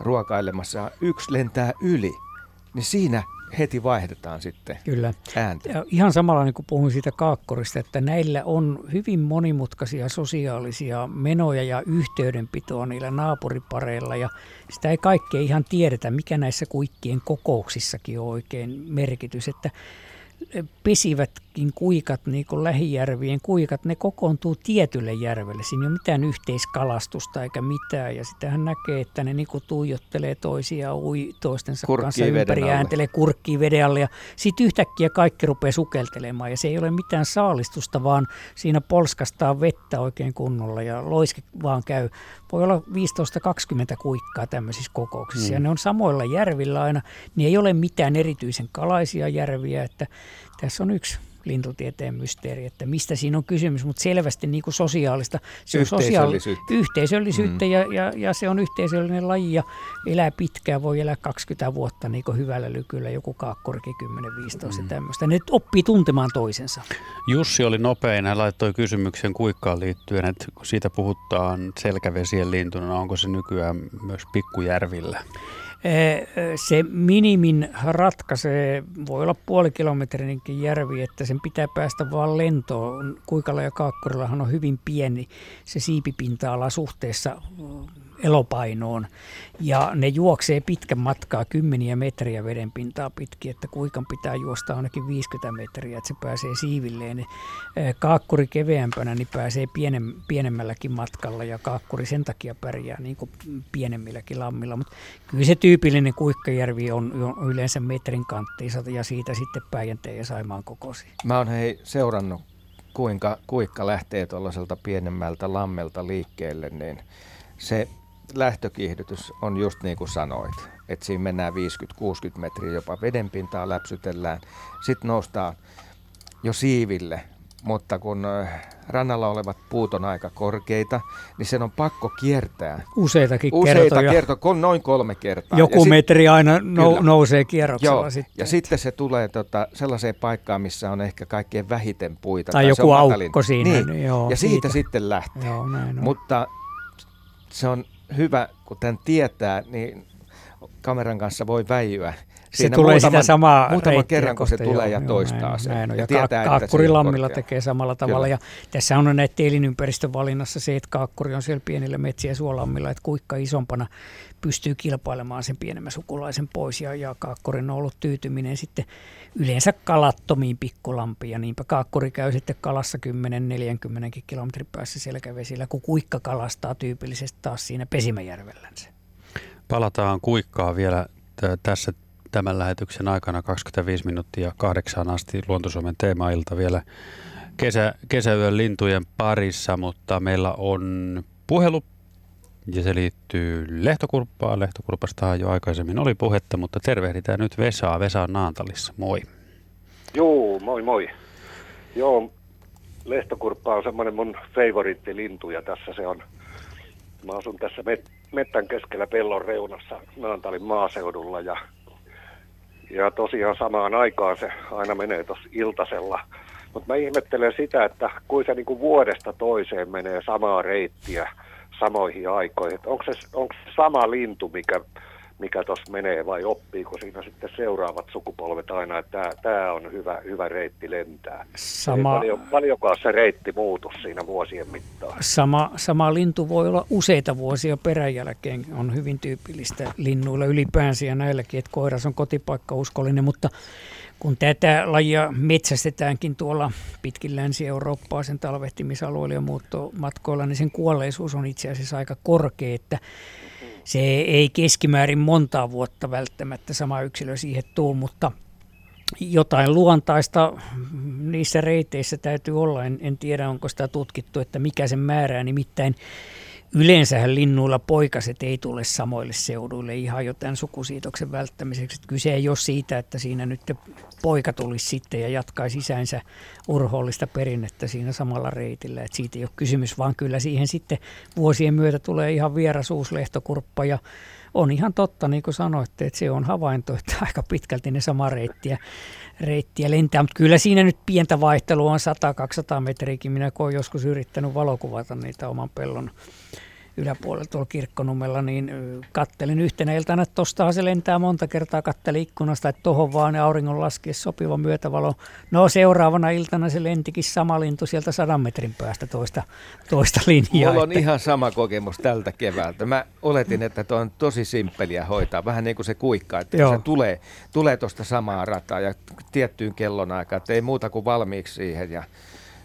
[SPEAKER 2] ruokailemassa, yksi lentää yli, niin siinä heti vaihdetaan sitten
[SPEAKER 3] Kyllä.
[SPEAKER 2] ääntä.
[SPEAKER 3] Ja ihan samalla niin kuin puhuin siitä kaakkorista, että näillä on hyvin monimutkaisia sosiaalisia menoja ja yhteydenpitoa niillä naapuripareilla ja sitä ei kaikkea ihan tiedetä, mikä näissä kuikkien kokouksissakin on oikein merkitys, että pesivätkin kuikat, niin kuin lähijärvien kuikat, ne kokoontuu tietylle järvelle. Siinä ei ole mitään yhteiskalastusta eikä mitään. Ja sitähän näkee, että ne niin kuin tuijottelee toisiaan, ui toistensa kurkkii kanssa ympäri, ääntelee, kurkkii veden alle. Ja sitten yhtäkkiä kaikki rupeaa sukeltelemaan. Ja se ei ole mitään saalistusta, vaan siinä polskastaa vettä oikein kunnolla. Ja loiske vaan käy. Voi olla 15-20 kuikkaa tämmöisissä kokouksissa. Mm. Ja ne on samoilla järvillä aina. Niin ei ole mitään erityisen kalaisia järviä, että tässä on yksi lintutieteen mysteeri, että mistä siinä on kysymys, mutta selvästi niin kuin sosiaalista.
[SPEAKER 2] Se on yhteisöllisyyttä.
[SPEAKER 3] Sosiaali- yhteisöllisyyttä mm. ja, ja, ja, se on yhteisöllinen laji ja elää pitkään, voi elää 20 vuotta niin kuin hyvällä lykyllä, joku kaakkorki 10-15 mm. tämmöistä. Ne oppii tuntemaan toisensa.
[SPEAKER 4] Jussi oli nopein, hän laittoi kysymyksen kuikkaan liittyen, että kun siitä puhutaan selkävesien lintuna, onko se nykyään myös pikkujärvillä?
[SPEAKER 3] Se minimin ratkaisee, voi olla puoli kilometrinkin järvi, että sen pitää päästä vaan lentoon. Kuikalla ja Kaakkorillahan on hyvin pieni se siipipinta-ala suhteessa elopainoon. Ja ne juoksee pitkän matkaa, kymmeniä metriä vedenpintaa pitkin, että kuikan pitää juosta ainakin 50 metriä, että se pääsee siivilleen. Kaakkuri keveämpänä niin pääsee pienem, pienemmälläkin matkalla ja kaakkuri sen takia pärjää niin kuin pienemmilläkin lammilla. Mutta kyllä se tyypillinen kuikkajärvi on, yleensä metrin kanttiinsa ja siitä sitten Päijänteen ja Saimaan kokoisia.
[SPEAKER 2] Mä oon hei seurannut kuinka kuikka lähtee tuollaiselta pienemmältä lammelta liikkeelle, niin se lähtökiihdytys on just niin kuin sanoit, että siinä mennään 50-60 metriä jopa vedenpintaa läpsytellään. Sitten noustaan jo siiville, mutta kun rannalla olevat puut on aika korkeita, niin sen on pakko kiertää.
[SPEAKER 3] Useitakin
[SPEAKER 2] Useita
[SPEAKER 3] kertoja.
[SPEAKER 2] kertoja, noin kolme kertaa.
[SPEAKER 3] Joku ja metri sit, aina nou, nousee kierroksella
[SPEAKER 2] Joo,
[SPEAKER 3] sitten.
[SPEAKER 2] Ja sitten se tulee tota, sellaiseen paikkaan, missä on ehkä kaikkein vähiten puita.
[SPEAKER 3] Tai, tai joku aukko siinä.
[SPEAKER 2] Niin. Joo, ja siitä, siitä sitten lähtee.
[SPEAKER 3] Joo, näin on.
[SPEAKER 2] Mutta se on hyvä, kun tämän tietää, niin kameran kanssa voi väijyä.
[SPEAKER 3] Se tulee muutaman, sitä samaa
[SPEAKER 2] muutaman kerran, kun se tulee joo, ja toistaa
[SPEAKER 3] näin,
[SPEAKER 2] sen.
[SPEAKER 3] Näin Ja, ja tietää, Kaakkurilammilla tekee samalla tavalla. Kyllä. Ja tässä on näitä elinympäristön valinnassa se, että Kaakkuri on siellä pienillä metsiä suolammilla, että kuinka isompana pystyy kilpailemaan sen pienemmän sukulaisen pois. Ja, ja Kaakkurin on ollut tyytyminen sitten yleensä kalattomiin pikkulampiin. Ja niinpä Kaakkuri käy sitten kalassa 10-40 kilometrin päässä selkävesillä, kun kuikka kalastaa tyypillisesti taas siinä Pesimäjärvellänsä.
[SPEAKER 4] Palataan kuikkaa vielä t- tässä tämän lähetyksen aikana 25 minuuttia kahdeksaan asti Luontosuomen teemailta vielä kesä, kesäyön lintujen parissa, mutta meillä on puhelu ja se liittyy lehtokurppaan. Lehtokurpastahan jo aikaisemmin oli puhetta, mutta tervehditään nyt Vesaa. Vesa on Naantalissa. Moi.
[SPEAKER 11] Joo, moi moi. Joo, lehtokurppa on semmoinen mun lintu ja tässä se on. Mä asun tässä met- mettän keskellä pellon reunassa Naantalin maaseudulla ja ja tosiaan samaan aikaan se aina menee tuossa iltasella. Mutta mä ihmettelen sitä, että kuin se niinku vuodesta toiseen menee samaa reittiä samoihin aikoihin. Onko se, se sama lintu, mikä mikä tuossa menee vai oppiiko siinä sitten seuraavat sukupolvet aina, että tämä on hyvä, hyvä reitti lentää.
[SPEAKER 3] Sama,
[SPEAKER 11] Ei paljon, paljonkaan se reitti muutu siinä vuosien mittaan.
[SPEAKER 3] sama, sama lintu voi olla useita vuosia peräjälkeen, on hyvin tyypillistä linnuilla ylipäänsä ja näilläkin, että koiras on kotipaikka uskollinen, mutta kun tätä lajia metsästetäänkin tuolla pitkin Länsi-Eurooppaa sen talvehtimisalueilla ja muuttomatkoilla, niin sen kuolleisuus on itse asiassa aika korkea, että se ei keskimäärin montaa vuotta välttämättä sama yksilö siihen tuu, mutta jotain luontaista niissä reiteissä täytyy olla. En, en tiedä, onko sitä tutkittu, että mikä sen määrää. Nimittäin yleensähän linnuilla poikaset ei tule samoille seuduille ihan jo tämän sukusiitoksen välttämiseksi. kyse ei ole siitä, että siinä nyt poika tulisi sitten ja jatkaisi isänsä urhoollista perinnettä siinä samalla reitillä. Et siitä ei ole kysymys, vaan kyllä siihen sitten vuosien myötä tulee ihan vieras uusi lehtokurppa ja on ihan totta, niin kuin sanoitte, että se on havainto, että aika pitkälti ne sama reittiä, reittiä lentää. Mutta kyllä siinä nyt pientä vaihtelua on 100-200 metriäkin. Minä olen joskus yrittänyt valokuvata niitä oman pellon yläpuolella tuolla kirkkonummella, niin kattelin yhtenä iltana, että tostahan se lentää monta kertaa, kattelin ikkunasta, että tohon vaan auringon laskiessa sopiva myötävalo. No seuraavana iltana se lentikin sama lintu sieltä sadan metrin päästä toista, toista linjaa.
[SPEAKER 2] Mulla on että... ihan sama kokemus tältä keväältä. Mä oletin, että tuo on tosi simppeliä hoitaa, vähän niin kuin se kuikka, että se tulee, tulee tuosta samaa rataa ja tiettyyn kellonaikaan, että ei muuta kuin valmiiksi siihen ja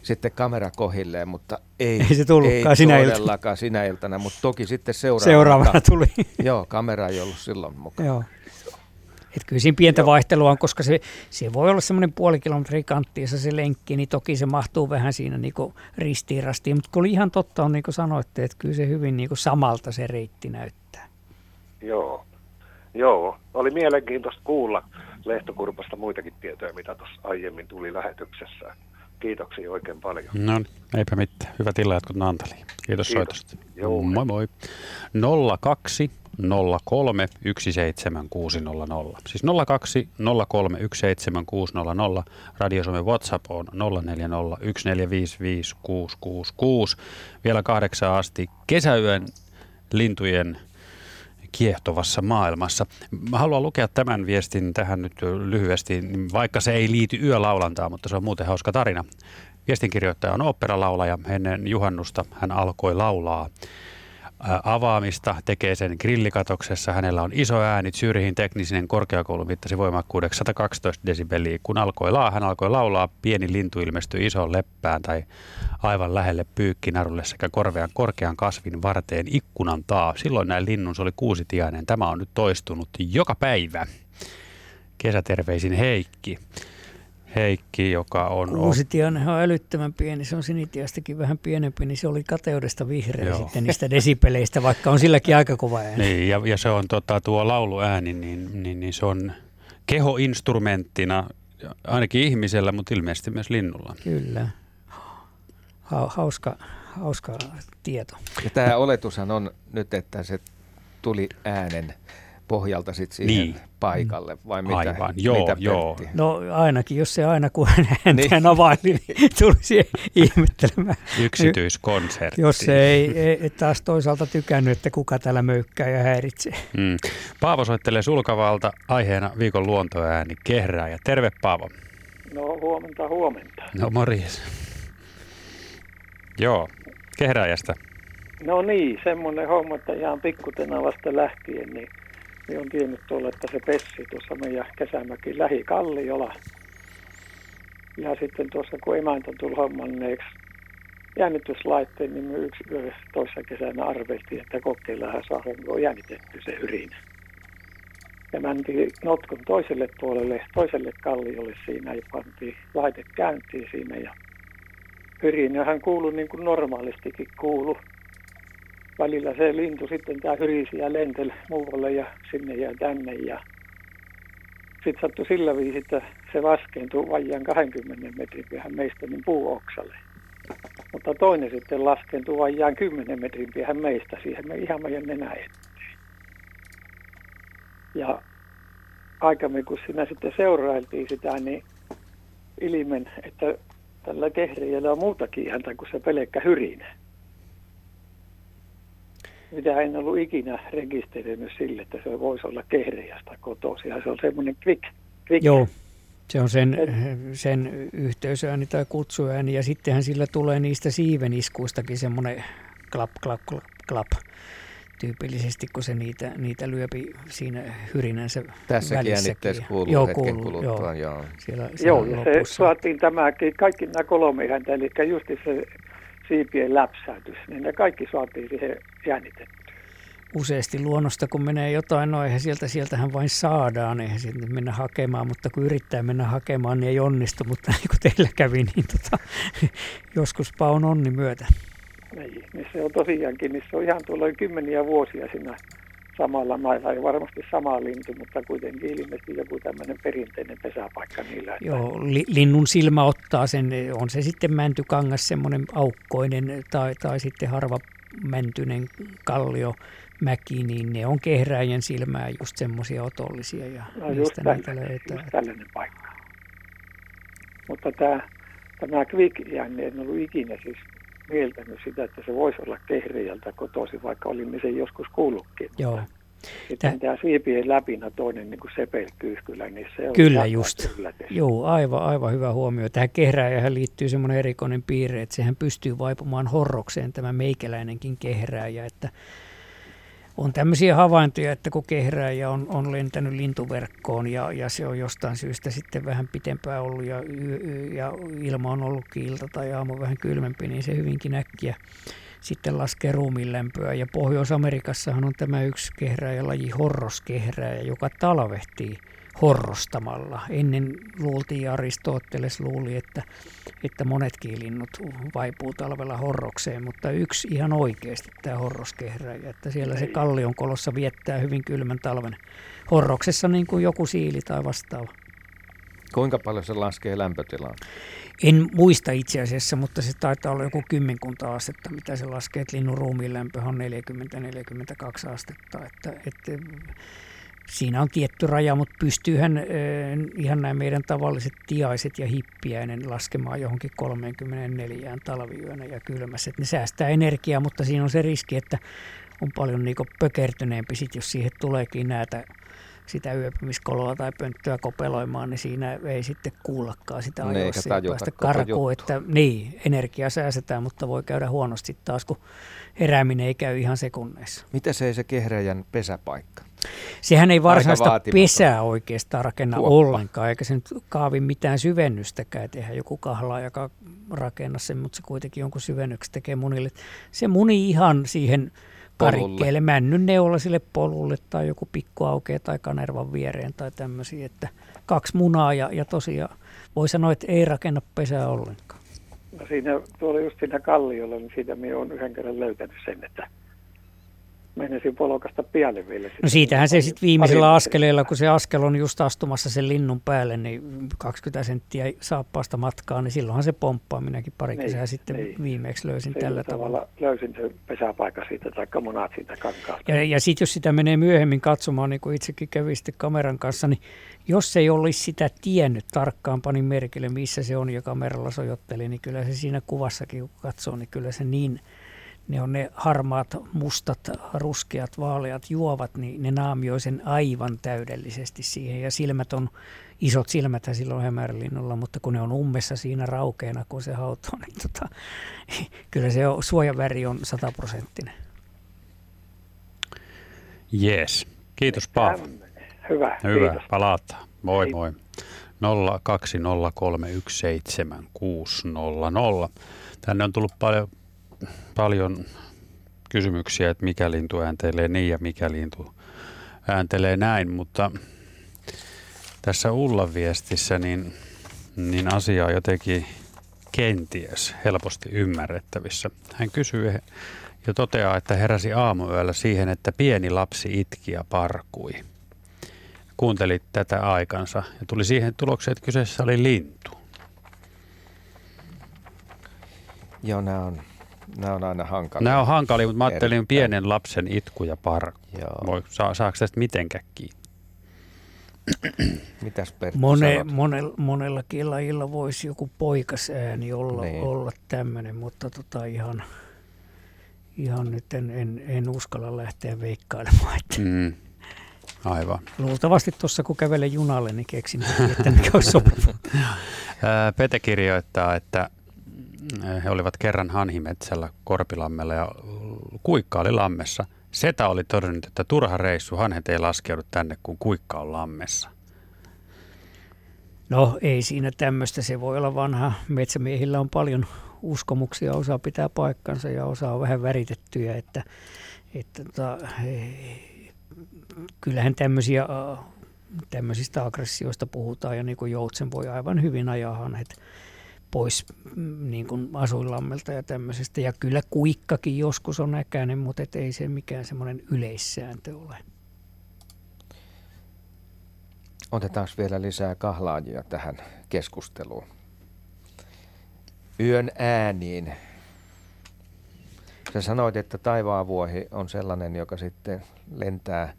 [SPEAKER 2] sitten kamera kohilleen, mutta ei,
[SPEAKER 3] ei se tullutkaan ei
[SPEAKER 2] sinä iltana. sinä iltana, mutta toki sitten seuraavana.
[SPEAKER 3] Seuraavana tuli.
[SPEAKER 2] Joo, kamera ei ollut silloin mukana. Joo.
[SPEAKER 3] Et kyllä siinä pientä Joo. vaihtelua on, koska se, se voi olla semmoinen puoli kilometri kanttiissa se lenkki, niin toki se mahtuu vähän siinä niin ristiin rastiin. Mutta kyllä ihan totta on, niin kuin sanoitte, että kyllä se hyvin niin samalta se reitti näyttää.
[SPEAKER 11] Joo. Joo, oli mielenkiintoista kuulla Lehtokurpasta muitakin tietoja, mitä tuossa aiemmin tuli lähetyksessä kiitoksia oikein paljon.
[SPEAKER 4] No eipä mitään. Hyvät illan jatkut Naantaliin. Kiitos, Kiitos. soitosta.
[SPEAKER 11] Joo.
[SPEAKER 4] Moi moi. 02 03 17600. Siis 02 03 17600. Radio Suomen WhatsApp on 0401 145 Vielä kahdeksan asti kesäyön lintujen kiehtovassa maailmassa. Mä haluan lukea tämän viestin tähän nyt lyhyesti, vaikka se ei liity yölaulantaan, mutta se on muuten hauska tarina. Viestinkirjoittaja on oopperalaulaja. Ennen juhannusta hän alkoi laulaa avaamista, tekee sen grillikatoksessa. Hänellä on iso ääni, Zyrihin teknisen korkeakoulun mittasi voimakkuudeksi 112 desibeliä. Kun alkoi laa, hän alkoi laulaa, pieni lintu ilmestyi isoon leppään tai aivan lähelle pyykkinarulle sekä korvean korkean kasvin varteen ikkunan taa. Silloin näin linnun, se oli kuusitiainen. Tämä on nyt toistunut joka päivä. Kesäterveisin Heikki. Heikki, joka on...
[SPEAKER 3] Kuusitiainen on älyttömän pieni, se on sinitiastakin vähän pienempi, niin se oli kateudesta vihreä Joo. sitten niistä desipeleistä, vaikka on silläkin aika kova ääni.
[SPEAKER 4] Niin, ja, ja se on tota, tuo lauluääni, niin, niin, niin se on kehoinstrumenttina ainakin ihmisellä, mutta ilmeisesti myös linnulla.
[SPEAKER 3] Kyllä. Ha, hauska, hauska tieto.
[SPEAKER 2] Ja tämä oletushan on nyt, että se tuli äänen pohjalta sit siihen niin. paikalle, vai mitä,
[SPEAKER 4] Aivan, joo,
[SPEAKER 2] mitä
[SPEAKER 4] joo.
[SPEAKER 3] No ainakin, jos se aina kun hän niin. availi, niin tulisi ihmettelemään.
[SPEAKER 4] Yksityiskonsertti.
[SPEAKER 3] Jos se ei, ei taas toisaalta tykännyt, että kuka täällä möykkää ja häiritsee.
[SPEAKER 4] Mm. Paavo soittelee Sulkavalta aiheena viikon luontoääni ja Terve Paavo.
[SPEAKER 12] No huomenta, huomenta.
[SPEAKER 4] No morjes. Joo, Kehrääjästä.
[SPEAKER 12] No niin, semmoinen homma, että ihan pikkutena vasta lähtien, niin niin on tiennyt tuolla, että se pessi tuossa meidän kesämäkin lähikalliola. Ja sitten tuossa kun emäntä tuli hommanneeksi jännityslaitteen, niin me yksi toissa kesänä arveltiin, että kokeillaan saada on jännitetty se yrinä. Ja mentiin notkun toiselle puolelle, toiselle kalliolle siinä ja pantiin laite käyntiin siinä ja hyrinähän kuului niin kuin normaalistikin kuulu välillä se lintu sitten tämä hyrisi ja lenteli muualle ja sinne ja tänne ja sitten sattui sillä viisi, että se laskeentui vajaan 20 metrin päähän meistä niin puuoksalle. Mutta toinen sitten laskeentui vajaan 10 metrin päähän meistä siihen me ihan meidän nenä eteen. Ja aikamme kun siinä sitten seurailtiin sitä, niin ilmen, että tällä kehriällä on muutakin häntä kuin se pelkkä hyrinä. Mitä en ollut ikinä rekisteröinyt sille, että se voisi olla kehreästä kotoisin. Ja se on semmoinen quick, quick.
[SPEAKER 3] Joo, se on sen, sen yhteysääni tai kutsuääni ja sittenhän sillä tulee niistä siiveniskuistakin semmoinen klap, klap, klap, klap tyypillisesti, kun se niitä, niitä lyöpi siinä hyrinänsä
[SPEAKER 2] Tässäkin
[SPEAKER 3] välissäkin.
[SPEAKER 2] kuuluu
[SPEAKER 3] joo,
[SPEAKER 2] hetken
[SPEAKER 3] kuuluu,
[SPEAKER 2] kuluttua,
[SPEAKER 3] joo.
[SPEAKER 2] joo.
[SPEAKER 3] Siellä, siellä
[SPEAKER 12] Joo, ja se saatiin tämäkin, kaikki nämä kolme häntä, eli just se siipien läpsäytys, niin ne kaikki saatiin siihen jännitettyä.
[SPEAKER 3] useasti luonnosta, kun menee jotain, no eihän sieltä, sieltähän vain saadaan, eihän sieltä nyt mennä hakemaan, mutta kun yrittää mennä hakemaan, niin ei onnistu, mutta niin kuin teillä kävi, niin tota, joskuspa on onni myötä.
[SPEAKER 12] Niin, niin se on tosiaankin, niin se on ihan tuolla kymmeniä vuosia siinä samalla mailla, ei varmasti sama lintu, mutta kuitenkin ilmeisesti joku tämmöinen perinteinen pesäpaikka niillä. että-
[SPEAKER 3] Joo, li, linnun silmä ottaa sen, on se sitten mäntykangas, semmoinen aukkoinen tai, tai sitten harva mäntynen kallio, mäki, niin ne on kehrääjän silmää just semmoisia otollisia ja
[SPEAKER 12] No just
[SPEAKER 3] niistä
[SPEAKER 12] tällainen,
[SPEAKER 3] löytää.
[SPEAKER 12] just tällainen paikka. Mutta tämä, tämä quick-jänne en ollut ikinä siis mieltänyt sitä, että se voisi olla kehreältä kotoisin, vaikka olimme sen joskus kuullutkin.
[SPEAKER 3] Joo.
[SPEAKER 12] Sitten tämä siipien läpinä toinen niin kyllä, niin se on
[SPEAKER 3] Kyllä just.
[SPEAKER 12] yllätys.
[SPEAKER 3] Joo, aivan, aivan hyvä huomio. Tähän kehrääjähän liittyy semmoinen erikoinen piirre, että sehän pystyy vaipumaan horrokseen tämä meikäläinenkin kehrääjä, että on tämmöisiä havaintoja, että kun kehrääjä on, on lentänyt lintuverkkoon ja, ja se on jostain syystä sitten vähän pitempään ollut ja, ja ilma on ollutkin ilta tai aamu vähän kylmempi, niin se hyvinkin äkkiä sitten laskee ruumiin lämpöä. Ja Pohjois-Amerikassahan on tämä yksi kehrääjälaji, horroskehrääjä, joka talvehtii horrostamalla. Ennen luultiin, Aristoteles luuli, että, että monetkin linnut vaipuu talvella horrokseen, mutta yksi ihan oikeasti tämä horroskehräjä, että siellä se kallion kolossa viettää hyvin kylmän talven horroksessa niin kuin joku siili tai vastaava.
[SPEAKER 2] Kuinka paljon se laskee lämpötilaa?
[SPEAKER 3] En muista itse asiassa, mutta se taitaa olla joku kymmenkunta astetta, mitä se laskee, että linnun ruumiin lämpö on 40-42 astetta. Että, että siinä on tietty raja, mutta pystyyhän eh, ihan nämä meidän tavalliset tiaiset ja hippiäinen laskemaan johonkin 34 talviyönä ja kylmässä. Että ne säästää energiaa, mutta siinä on se riski, että on paljon niin pökertyneempi, sit, jos siihen tuleekin näitä sitä yöpymiskoloa tai pönttöä kopeloimaan, niin siinä ei sitten kuullakaan sitä
[SPEAKER 2] Ne eikä
[SPEAKER 3] ajoissa
[SPEAKER 2] tajuta
[SPEAKER 3] päästä karkuun. Että niin, energiaa säästetään, mutta voi käydä huonosti taas, kun herääminen ei käy ihan sekunneissa.
[SPEAKER 2] Miten se ei se kehräjän pesäpaikka?
[SPEAKER 3] Sehän ei varsinaista pesää oikeastaan rakenna
[SPEAKER 2] Kuoppa.
[SPEAKER 3] ollenkaan, eikä se nyt kaavi mitään syvennystäkään. Eihän joku kahlaa, joka rakenna sen, mutta se kuitenkin jonkun syvennyksen tekee munille. Se muni ihan siihen karikkeelle, männyn neulaisille polulle tai joku pikku aukea tai kanervan viereen tai tämmöisiä. Että kaksi munaa ja, ja tosiaan voi sanoa, että ei rakenna pesää ollenkaan.
[SPEAKER 12] No siinä, tuolla just siinä kalliolla, niin siitä minä olen yhden kerran löytänyt sen, että menisin polokasta pialle vielä.
[SPEAKER 3] No siitähän se sitten viimeisellä askeleella, kun se askel on just astumassa sen linnun päälle, niin 20 senttiä saappaasta matkaa, niin silloinhan se pomppaa. Minäkin pari
[SPEAKER 12] Niin,
[SPEAKER 3] kesää sitten
[SPEAKER 12] niin.
[SPEAKER 3] viimeksi löysin
[SPEAKER 12] Sillä
[SPEAKER 3] tällä tavalla.
[SPEAKER 12] löysin sen pesäpaikan siitä, tai munat siitä kankaasta.
[SPEAKER 3] Ja, ja sitten jos sitä menee myöhemmin katsomaan, niin kuin itsekin kävi sitten kameran kanssa, niin jos ei olisi sitä tiennyt tarkkaan, panin merkille, missä se on ja kameralla sojotteli, niin kyllä se siinä kuvassakin, kun katsoo, niin kyllä se niin, ne on ne harmaat, mustat, ruskeat, vaaleat juovat, niin ne naamioi sen aivan täydellisesti siihen. Ja silmät on, isot silmäthän silloin hämärlinnulla, mutta kun ne on ummessa siinä raukeena, kun se hautoo, niin tota, kyllä se on, suojaväri on sataprosenttinen.
[SPEAKER 4] Jees. Kiitos Paavo.
[SPEAKER 12] Hyvä,
[SPEAKER 4] Hyvä,
[SPEAKER 12] kiitos.
[SPEAKER 4] palataan. Moi
[SPEAKER 12] Hei.
[SPEAKER 4] moi. 020317600. Tänne on tullut paljon, paljon kysymyksiä, että mikä lintu ääntelee niin ja mikä lintu ääntelee näin, mutta tässä Ullan viestissä niin, niin asia on jotenkin kenties helposti ymmärrettävissä. Hän kysyy ja toteaa, että heräsi aamuyöllä siihen, että pieni lapsi itki ja parkui kuunteli tätä aikansa ja tuli siihen tulokseen, että kyseessä oli lintu.
[SPEAKER 2] Joo, nämä on, nämä on aina hankalia.
[SPEAKER 4] Nämä on hankalia, mutta mä ajattelin
[SPEAKER 2] Erittäin.
[SPEAKER 4] pienen lapsen itku ja parku.
[SPEAKER 2] Joo.
[SPEAKER 4] Voi, saa, saako tästä mitenkään kiinni?
[SPEAKER 2] Mitäs Perttu
[SPEAKER 3] Mone, monella, monellakin lajilla voisi joku poikasääni olla,
[SPEAKER 2] Niin.
[SPEAKER 3] niin. olla tämmöinen, mutta tota ihan, ihan nyt en, en, en uskalla lähteä veikkailemaan. Että.
[SPEAKER 4] Mm. Aivan.
[SPEAKER 3] Luultavasti tuossa kun kävelen junalle, niin keksin, että mikä olisi sopiva.
[SPEAKER 4] Pete kirjoittaa, että he olivat kerran Hanhimetsällä Korpilammella ja kuikka oli lammessa. Setä oli todennut, että turha reissu, hanhet ei laskeudu tänne, kun kuikka on lammessa.
[SPEAKER 3] No ei siinä tämmöistä, se voi olla vanha. Metsämiehillä on paljon uskomuksia, osa pitää paikkansa ja osa on vähän väritettyjä, että, että tota, kyllähän tämmöisiä, tämmöisistä aggressioista puhutaan ja niin kuin Joutsen voi aivan hyvin ajaa hanhet pois mm, niin kuin asuinlammelta ja tämmöisestä. Ja kyllä kuikkakin joskus on äkäinen, mutta et ei se mikään semmoinen yleissääntö ole.
[SPEAKER 2] Otetaan vielä lisää kahlaajia tähän keskusteluun. Yön ääniin. Sä sanoit, että taivaanvuohi on sellainen, joka sitten lentää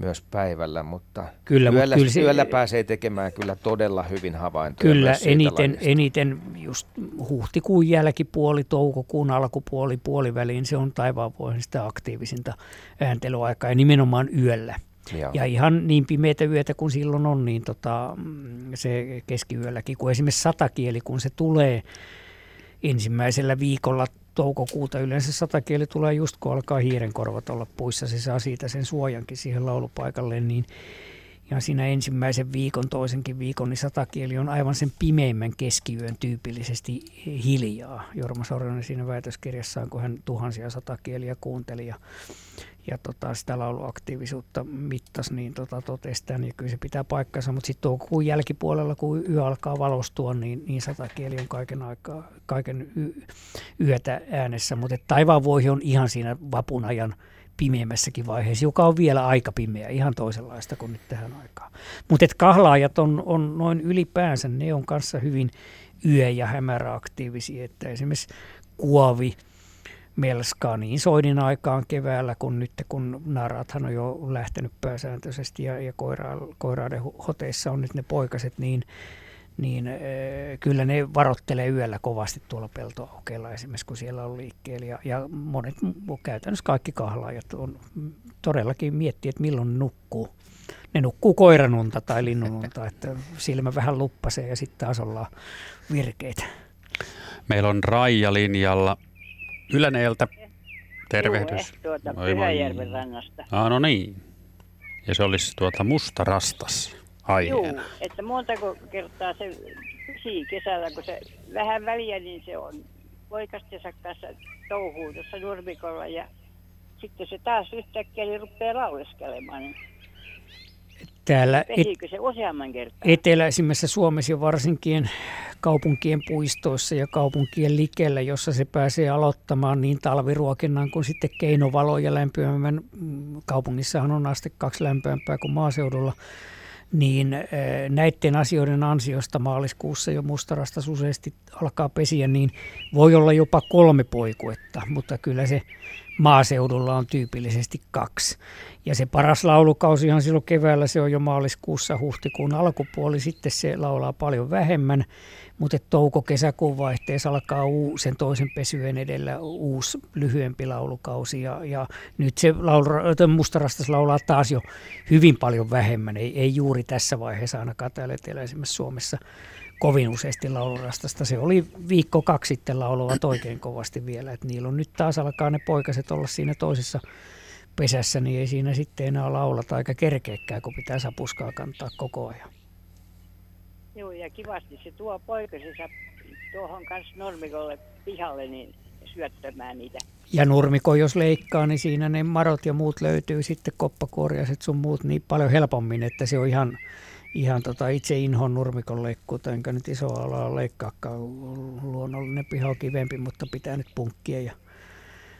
[SPEAKER 2] myös päivällä, mutta kyllä, yöllä, kyllä se, yöllä pääsee tekemään kyllä todella hyvin havaintoja.
[SPEAKER 3] Kyllä, eniten, eniten just huhtikuun jälkipuoli, toukokuun alkupuoli, puoliväliin, se on taivaanvuohen sitä aktiivisinta ääntelyaikaa ja nimenomaan yöllä. Joo. Ja ihan niin pimeitä yötä kuin silloin on, niin tota, se keskiyölläkin, kun esimerkiksi satakieli, kun se tulee ensimmäisellä viikolla toukokuuta, yleensä satakieli tulee just kun alkaa hiirenkorvat olla puissa, se saa siitä sen suojankin siihen laulupaikalle, niin ja siinä ensimmäisen viikon, toisenkin viikon, niin satakieli on aivan sen pimeimmän keskiyön tyypillisesti hiljaa. Jorma Soronen siinä väitöskirjassaan, kun hän tuhansia satakieliä kuunteli ja ja tota, sitä lauluaktiivisuutta mittas, niin tota, totesi tämän, ja kyllä se pitää paikkansa, mutta sitten toukokuun jälkipuolella, kun yö alkaa valostua, niin, niin satakieli on kaiken aikaa, kaiken y- yötä äänessä, mutta taivaan voihi on ihan siinä vapun ajan pimeimmässäkin vaiheessa, joka on vielä aika pimeä, ihan toisenlaista kuin nyt tähän aikaan. Mutta kahlaajat on, on noin ylipäänsä, ne on kanssa hyvin yö- ja hämäräaktiivisia, että esimerkiksi kuovi – melskaa niin soidin aikaan keväällä, kun nyt kun narathan on jo lähtenyt pääsääntöisesti ja, ja koira, koiraiden hoteissa on nyt ne poikaset, niin, niin äh, kyllä ne varottelee yöllä kovasti tuolla peltoaukeilla esimerkiksi, kun siellä on liikkeellä. Ja, ja monet, käytännössä kaikki kahlaajat on todellakin miettii, että milloin nukkuu. Ne nukkuu koiranunta tai linnununta, että silmä vähän luppasee ja sitten taas ollaan virkeitä.
[SPEAKER 4] Meillä on Raija linjalla. Yläneeltä. Tervehdys.
[SPEAKER 13] Joo, tuota Pyhäjärven rannasta.
[SPEAKER 4] Ah, no niin. Ja se olisi tuota musta rastas aiheena.
[SPEAKER 13] Joo, että montako kertaa se pysyy kesällä, kun se vähän väliä, niin se on poikastensa kanssa touhuu tuossa nurmikolla ja sitten se taas yhtäkkiä niin rupeaa lauleskelemaan.
[SPEAKER 3] Täällä
[SPEAKER 13] et, se useamman kertaa?
[SPEAKER 3] eteläisimmässä Suomessa varsinkin kaupunkien puistoissa ja kaupunkien likellä, jossa se pääsee aloittamaan niin talviruokinnan kuin sitten keinovaloja lämpimämmän. Mm, kaupungissahan on aste kaksi lämpöämpää kuin maaseudulla niin eh, näiden asioiden ansiosta maaliskuussa jo mustarasta useasti alkaa pesiä, niin voi olla jopa kolme poikuetta, mutta kyllä se maaseudulla on tyypillisesti kaksi. Ja se paras laulukausihan silloin keväällä, se on jo maaliskuussa, huhtikuun alkupuoli, sitten se laulaa paljon vähemmän, mutta touko-kesäkuun vaihteessa alkaa sen toisen pesyen edellä uusi lyhyempi laulukausi. Ja, ja nyt se laulu, mustarastas laulaa taas jo hyvin paljon vähemmän, ei, ei juuri tässä vaiheessa ainakaan täällä eteläisemmässä Suomessa kovin useasti laulurastasta. Se oli viikko kaksi sitten lauluvat oikein kovasti vielä, että niillä on nyt taas alkaa ne poikaset olla siinä toisessa pesässä, niin ei siinä sitten enää laulata aika kerkeäkään, kun pitää sapuskaa kantaa koko ajan.
[SPEAKER 13] Joo, ja kivasti se tuo poikasensa tuohon kanssa normikolle pihalle niin syöttämään niitä.
[SPEAKER 3] Ja nurmiko, jos leikkaa, niin siinä ne marot ja muut löytyy sitten koppakorjaset sun muut niin paljon helpommin, että se on ihan ihan tota itse inhon nurmikon leikkuuta, enkä nyt iso alaa leikkaakaan. Luonnollinen piha on kivempi, mutta pitää nyt punkkia ja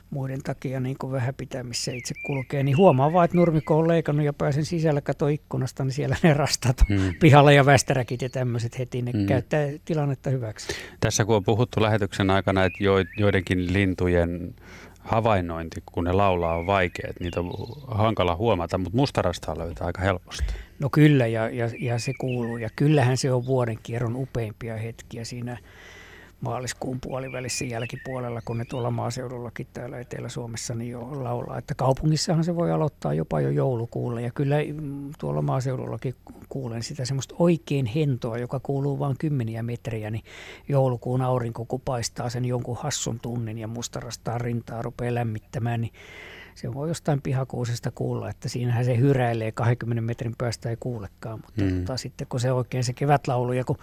[SPEAKER 3] muiden takia niin kuin vähän pitää, missä itse kulkee. Niin huomaa vaan, että nurmikko on leikannut ja pääsen sisällä, kato ikkunasta, niin siellä ne rastat hmm. pihalla ja västäräkit ja tämmöiset heti, ne hmm. käyttää tilannetta hyväksi.
[SPEAKER 4] Tässä kun on puhuttu lähetyksen aikana, että joidenkin lintujen havainnointi, kun ne laulaa, on vaikea, että niitä on hankala huomata, mutta mustarastaa löytää aika helposti.
[SPEAKER 3] No kyllä, ja, ja, ja se kuuluu. Ja kyllähän se on vuoden kierron upeimpia hetkiä siinä maaliskuun puolivälissä jälkipuolella, kun ne tuolla maaseudullakin täällä Etelä-Suomessa niin jo laulaa. Että kaupungissahan se voi aloittaa jopa jo joulukuulla ja kyllä mm, tuolla maaseudullakin kuulen sitä semmoista oikein hentoa, joka kuuluu vain kymmeniä metriä, niin joulukuun aurinko kun paistaa sen jonkun hassun tunnin ja mustarastaa rintaa rupeaa lämmittämään, niin se voi jostain pihakuusesta kuulla, että siinähän se hyräilee 20 metrin päästä ei kuulekaan, mutta mm. tota, sitten kun se oikein se kevätlaulu ja kun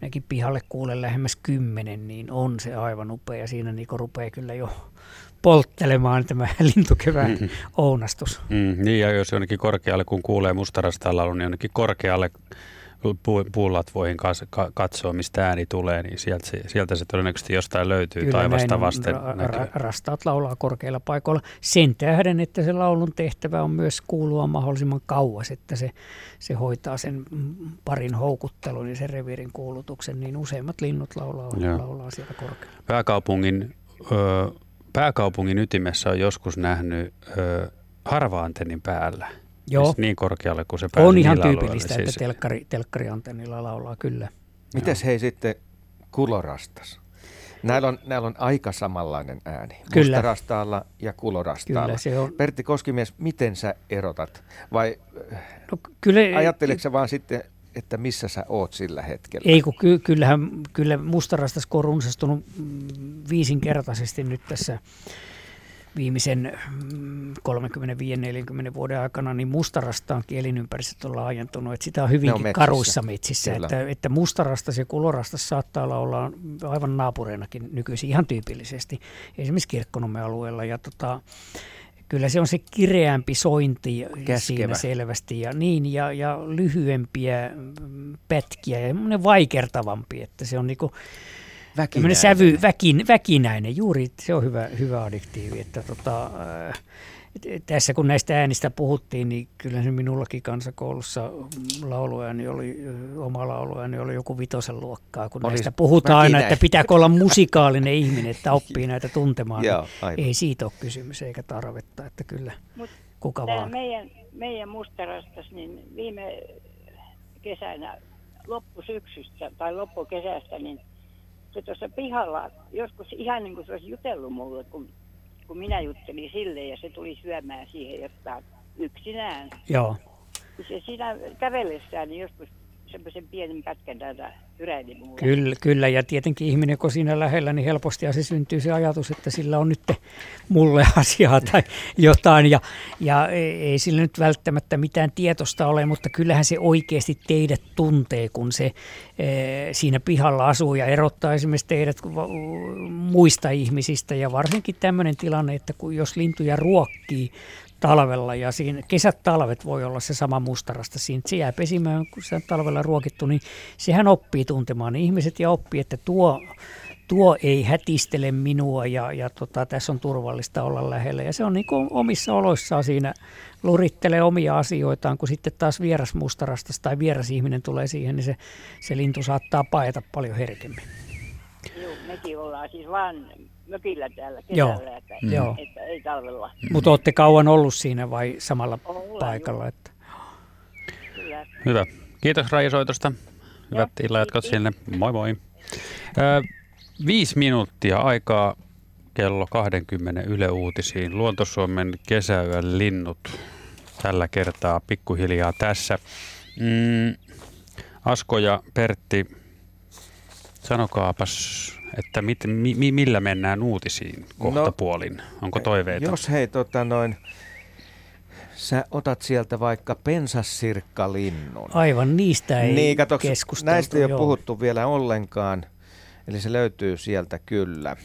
[SPEAKER 3] minäkin pihalle kuulen lähemmäs kymmenen, niin on se aivan upea. Siinä niin rupeaa kyllä jo polttelemaan tämä lintukevään mm-hmm. ounastus.
[SPEAKER 4] Mm, niin, ja jos jonnekin korkealle, kun kuulee mustarasta laulun, niin jonnekin korkealle puulatvoihin katsoo, mistä ääni tulee, niin sieltä se, sieltä se todennäköisesti jostain löytyy
[SPEAKER 3] Kyllä
[SPEAKER 4] taivasta vasten.
[SPEAKER 3] Ra- ra- rastaat laulaa korkeilla paikoilla sen tähden, että se laulun tehtävä on myös kuulua mahdollisimman kauas, että se, se hoitaa sen parin houkuttelun ja sen reviirin kuulutuksen, niin useimmat linnut laulaa, laulaa siellä korkealla.
[SPEAKER 4] Pääkaupungin, ö, pääkaupungin ytimessä on joskus nähnyt ö, harva-antennin päällä – Joo. Siis niin korkealle kuin se pääsee
[SPEAKER 3] On ihan tyypillistä, siis... että telkkari, telkkariantennilla laulaa kyllä.
[SPEAKER 2] Mites hei sitten kulorastas? Näillä on, näillä on aika samanlainen ääni. Kyllä. Mustarastaalla ja kulorastaalla. Kyllä, se on. Pertti Koskimies, miten sä erotat? Vai no, kyllä, ajatteletko vaan sitten, että missä sä oot sillä hetkellä?
[SPEAKER 3] Ei, kun ky- kyllähän kyllä mustarastas on runsastunut viisinkertaisesti nyt tässä viimeisen 35-40 mm, vuoden aikana, niin mustarastaankin elinympäristöt on laajentunut. Että sitä on hyvinkin on metsissä. karuissa metsissä. Että, että mustarastas ja kulorastas saattaa olla, olla aivan naapureinakin nykyisin ihan tyypillisesti. Esimerkiksi Kirkkonummen alueella. Ja tota, kyllä se on se kireämpi sointi Käskevä. siinä selvästi ja, niin, ja, ja lyhyempiä mm, pätkiä ja vaikertavampi, että se on niinku, Väkinäinen. sävy, väkin, väkinäinen, juuri se on hyvä, hyvä addiktiivi. Että tota, äh, tässä kun näistä äänistä puhuttiin, niin kyllä se minullakin kansakoulussa lauluääni oli, oma lauluääni oli joku vitosen luokkaa, kun Olis näistä puhutaan aina, että pitääkö olla musikaalinen ihminen, että oppii näitä tuntemaan. Joo, niin ei siitä ole kysymys eikä tarvetta, että kyllä Mut kuka vaan.
[SPEAKER 13] Meidän, meidän mustarastas, niin viime kesänä loppusyksystä tai loppukesästä, niin se tuossa pihalla joskus ihan niin kuin se olisi jutellut mulle, kun, kun minä juttelin sille ja se tuli syömään siihen jotain yksinään.
[SPEAKER 3] Joo.
[SPEAKER 13] Se siinä kävellessään niin joskus semmoisen pienen pätkän täältä hyräili.
[SPEAKER 3] Kyllä, kyllä, ja tietenkin ihminen, kun siinä lähellä, niin helposti se syntyy se ajatus, että sillä on nyt mulle asiaa tai jotain, ja, ja ei sillä nyt välttämättä mitään tietosta ole, mutta kyllähän se oikeasti teidät tuntee, kun se e, siinä pihalla asuu ja erottaa esimerkiksi teidät muista ihmisistä, ja varsinkin tämmöinen tilanne, että kun jos lintuja ruokkii talvella ja siinä kesät talvet voi olla se sama mustarasta. Siinä se jää pesimään, kun se on talvella ruokittu, niin sehän oppii tuntemaan ihmiset ja oppii, että tuo, tuo ei hätistele minua ja, ja tota, tässä on turvallista olla lähellä. Ja se on niin kuin omissa oloissaan siinä lurittelee omia asioitaan, kun sitten taas vieras mustarastas tai vieras ihminen tulee siihen, niin se, se lintu saattaa paeta paljon herkemmin.
[SPEAKER 13] Joo, mekin ollaan siis vaan mökillä täällä kesällä, Joo. Että, Joo. että ei talvella. Mm.
[SPEAKER 3] Mutta olette kauan ollut siinä vai samalla Ollaan paikalla? Että...
[SPEAKER 4] Kyllä. Hyvä. Kiitos Raija Hyvät illanjatkot sinne. Moi moi. Ö, viisi minuuttia aikaa kello 20 Yle Uutisiin. Luontosuomen kesäyön linnut tällä kertaa pikkuhiljaa tässä. Mm, Asko ja Pertti, sanokaapas että mit, mi, millä mennään uutisiin kohta no, puolin? Onko toiveita?
[SPEAKER 2] Jos hei, tota noin, sä otat sieltä vaikka pensassirkkalinnun.
[SPEAKER 3] Aivan, niistä ei niin, kato,
[SPEAKER 2] Näistä ei ole puhuttu vielä ollenkaan, eli se löytyy sieltä kyllä.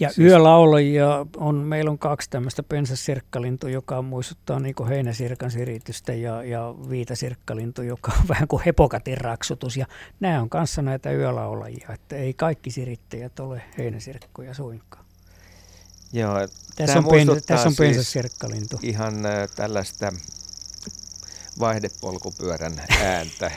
[SPEAKER 3] Ja siis... yölaulajia on, meillä on kaksi tämmöistä pensasirkkalintu, joka muistuttaa niin kuin heinäsirkan siritystä ja, ja viitasirkkalintu, joka on vähän kuin hepokatin raksutus. Ja nämä on kanssa näitä yölaulajia, että ei kaikki sirittäjät ole heinäsirkkoja suinkaan.
[SPEAKER 2] Joo,
[SPEAKER 3] tässä on, pen, tässä on siis pensasirkkalintu.
[SPEAKER 2] Ihan äh, tällaista vaihdepolkupyörän ääntä.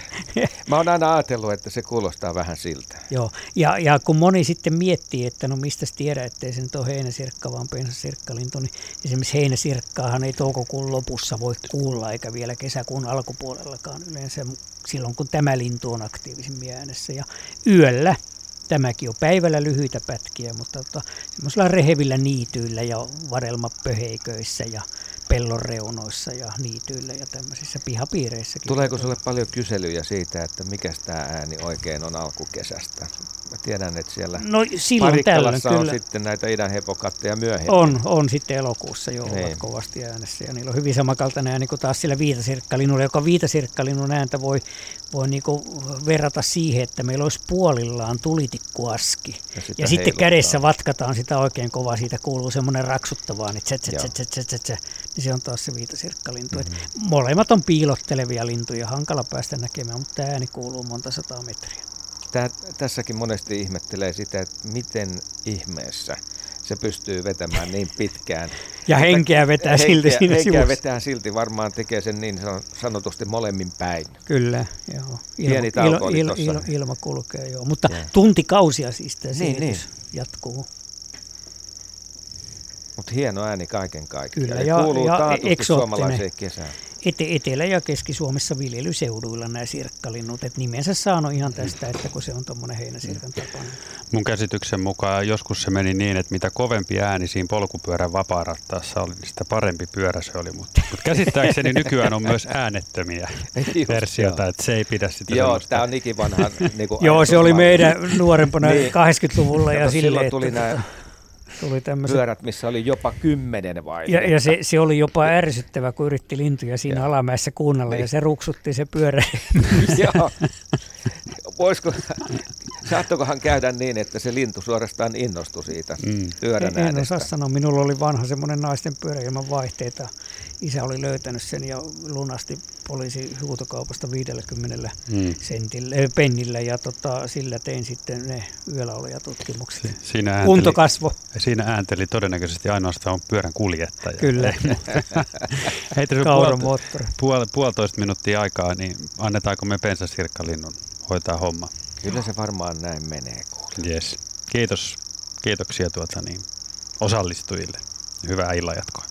[SPEAKER 2] Mä oon aina ajatellut, että se kuulostaa vähän siltä.
[SPEAKER 3] Joo, ja, ja kun moni sitten miettii, että no mistä tiedä, ettei se nyt ole heinäsirkka, vaan pensasirkkalintu, niin esimerkiksi heinäsirkkaahan ei toukokuun lopussa voi kuulla, eikä vielä kesäkuun alkupuolellakaan yleensä silloin, kun tämä lintu on aktiivisimmin äänessä. Ja yöllä tämäkin on päivällä lyhyitä pätkiä, mutta tota, semmoisilla rehevillä niityillä ja vadelmapöheiköissä ja pellon reunoissa ja niityillä ja tämmöisissä pihapiireissäkin.
[SPEAKER 2] Tuleeko sulle paljon kyselyjä siitä, että mikä tämä ääni oikein on alkukesästä? Mä tiedän, että siellä
[SPEAKER 3] no, silloin tällöin,
[SPEAKER 2] on kyllä. sitten näitä idänhepokatteja myöhemmin.
[SPEAKER 3] On, on sitten elokuussa jo niin. ovat kovasti äänessä ja niillä on hyvin samankaltainen ääni kuin taas sillä viitasirkkalinnulla, joka viitasirkkalinnun ääntä voi, voi niinku verrata siihen, että meillä olisi puolillaan tulitikkuaski. Ja, ja sitten kädessä vatkataan sitä oikein kovaa, siitä kuuluu semmoinen raksuttavaa, niin, tse, tse, tse, tse, tse, tse, niin se on taas se viitasirkkalintu. Mm-hmm. Molemmat on piilottelevia lintuja, hankala päästä näkemään, mutta tämä ääni kuuluu monta sataa metriä.
[SPEAKER 2] Tää, tässäkin monesti ihmettelee sitä, että miten ihmeessä se pystyy vetämään niin pitkään.
[SPEAKER 3] Ja henkeä vetää henkeä, silti siinä
[SPEAKER 2] Henkeä
[SPEAKER 3] sivussa.
[SPEAKER 2] vetää silti, varmaan tekee sen niin sanotusti molemmin päin.
[SPEAKER 3] Kyllä, joo.
[SPEAKER 2] Ilma, Pieni tauko
[SPEAKER 3] il, il, il, ilma kulkee, joo. Mutta yeah. tuntikausia siis tämä niin, niin. jatkuu.
[SPEAKER 2] Mutta hieno ääni kaiken kaikkiaan. Kyllä, ja, ja kuuluu ja taatusti suomalaiseen kesään
[SPEAKER 3] ete- Etelä- ja Keski-Suomessa viljelyseuduilla nämä sirkkalinnut. Et nimensä saanut ihan tästä, että kun se on tuommoinen heinäsirkan tapainen.
[SPEAKER 4] Mun käsityksen mukaan joskus se meni niin, että mitä kovempi ääni siinä polkupyörän vapaarattaassa oli, niin sitä parempi pyörä se oli. Mutta, mutta käsittääkseni nykyään on myös äänettömiä versioita, että se ei pidä sitä
[SPEAKER 2] Joo, tämä on ikivanha. Niin
[SPEAKER 3] Joo, se oli meidän nuorempana niin. 80-luvulla. Ja
[SPEAKER 2] silloin tuli nämä tuli tämmöset... pyörät, missä oli jopa kymmenen vai?
[SPEAKER 3] Ja, ja se, se, oli jopa ärsyttävä, kun yritti lintuja siinä ja. alamäessä kuunnella niin. ja se ruksutti se pyörä.
[SPEAKER 2] Joo. Voisiko, saattokohan käydä niin, että se lintu suorastaan innostui siitä mm. pyörän
[SPEAKER 3] en, en osaa sanoa. Minulla oli vanha semmoinen naisten pyörä ilman vaihteita isä oli löytänyt sen ja lunasti poliisi huutokaupasta 50 mm. sentillä, äh, pennillä ja tota, sillä tein sitten ne yöllä-tutkimukset. Siinä äänteli, Kunto kasvo.
[SPEAKER 4] Siinä äänteli todennäköisesti ainoastaan pyörän kuljettaja.
[SPEAKER 3] Kyllä.
[SPEAKER 4] Heitä puol, puol, puolitoista minuuttia aikaa, niin annetaanko me pensasirkkalinnun hoitaa homma?
[SPEAKER 2] Kyllä se varmaan näin menee.
[SPEAKER 4] Yes. Kiitos. Kiitoksia tuota, niin, osallistujille. Hyvää illanjatkoa.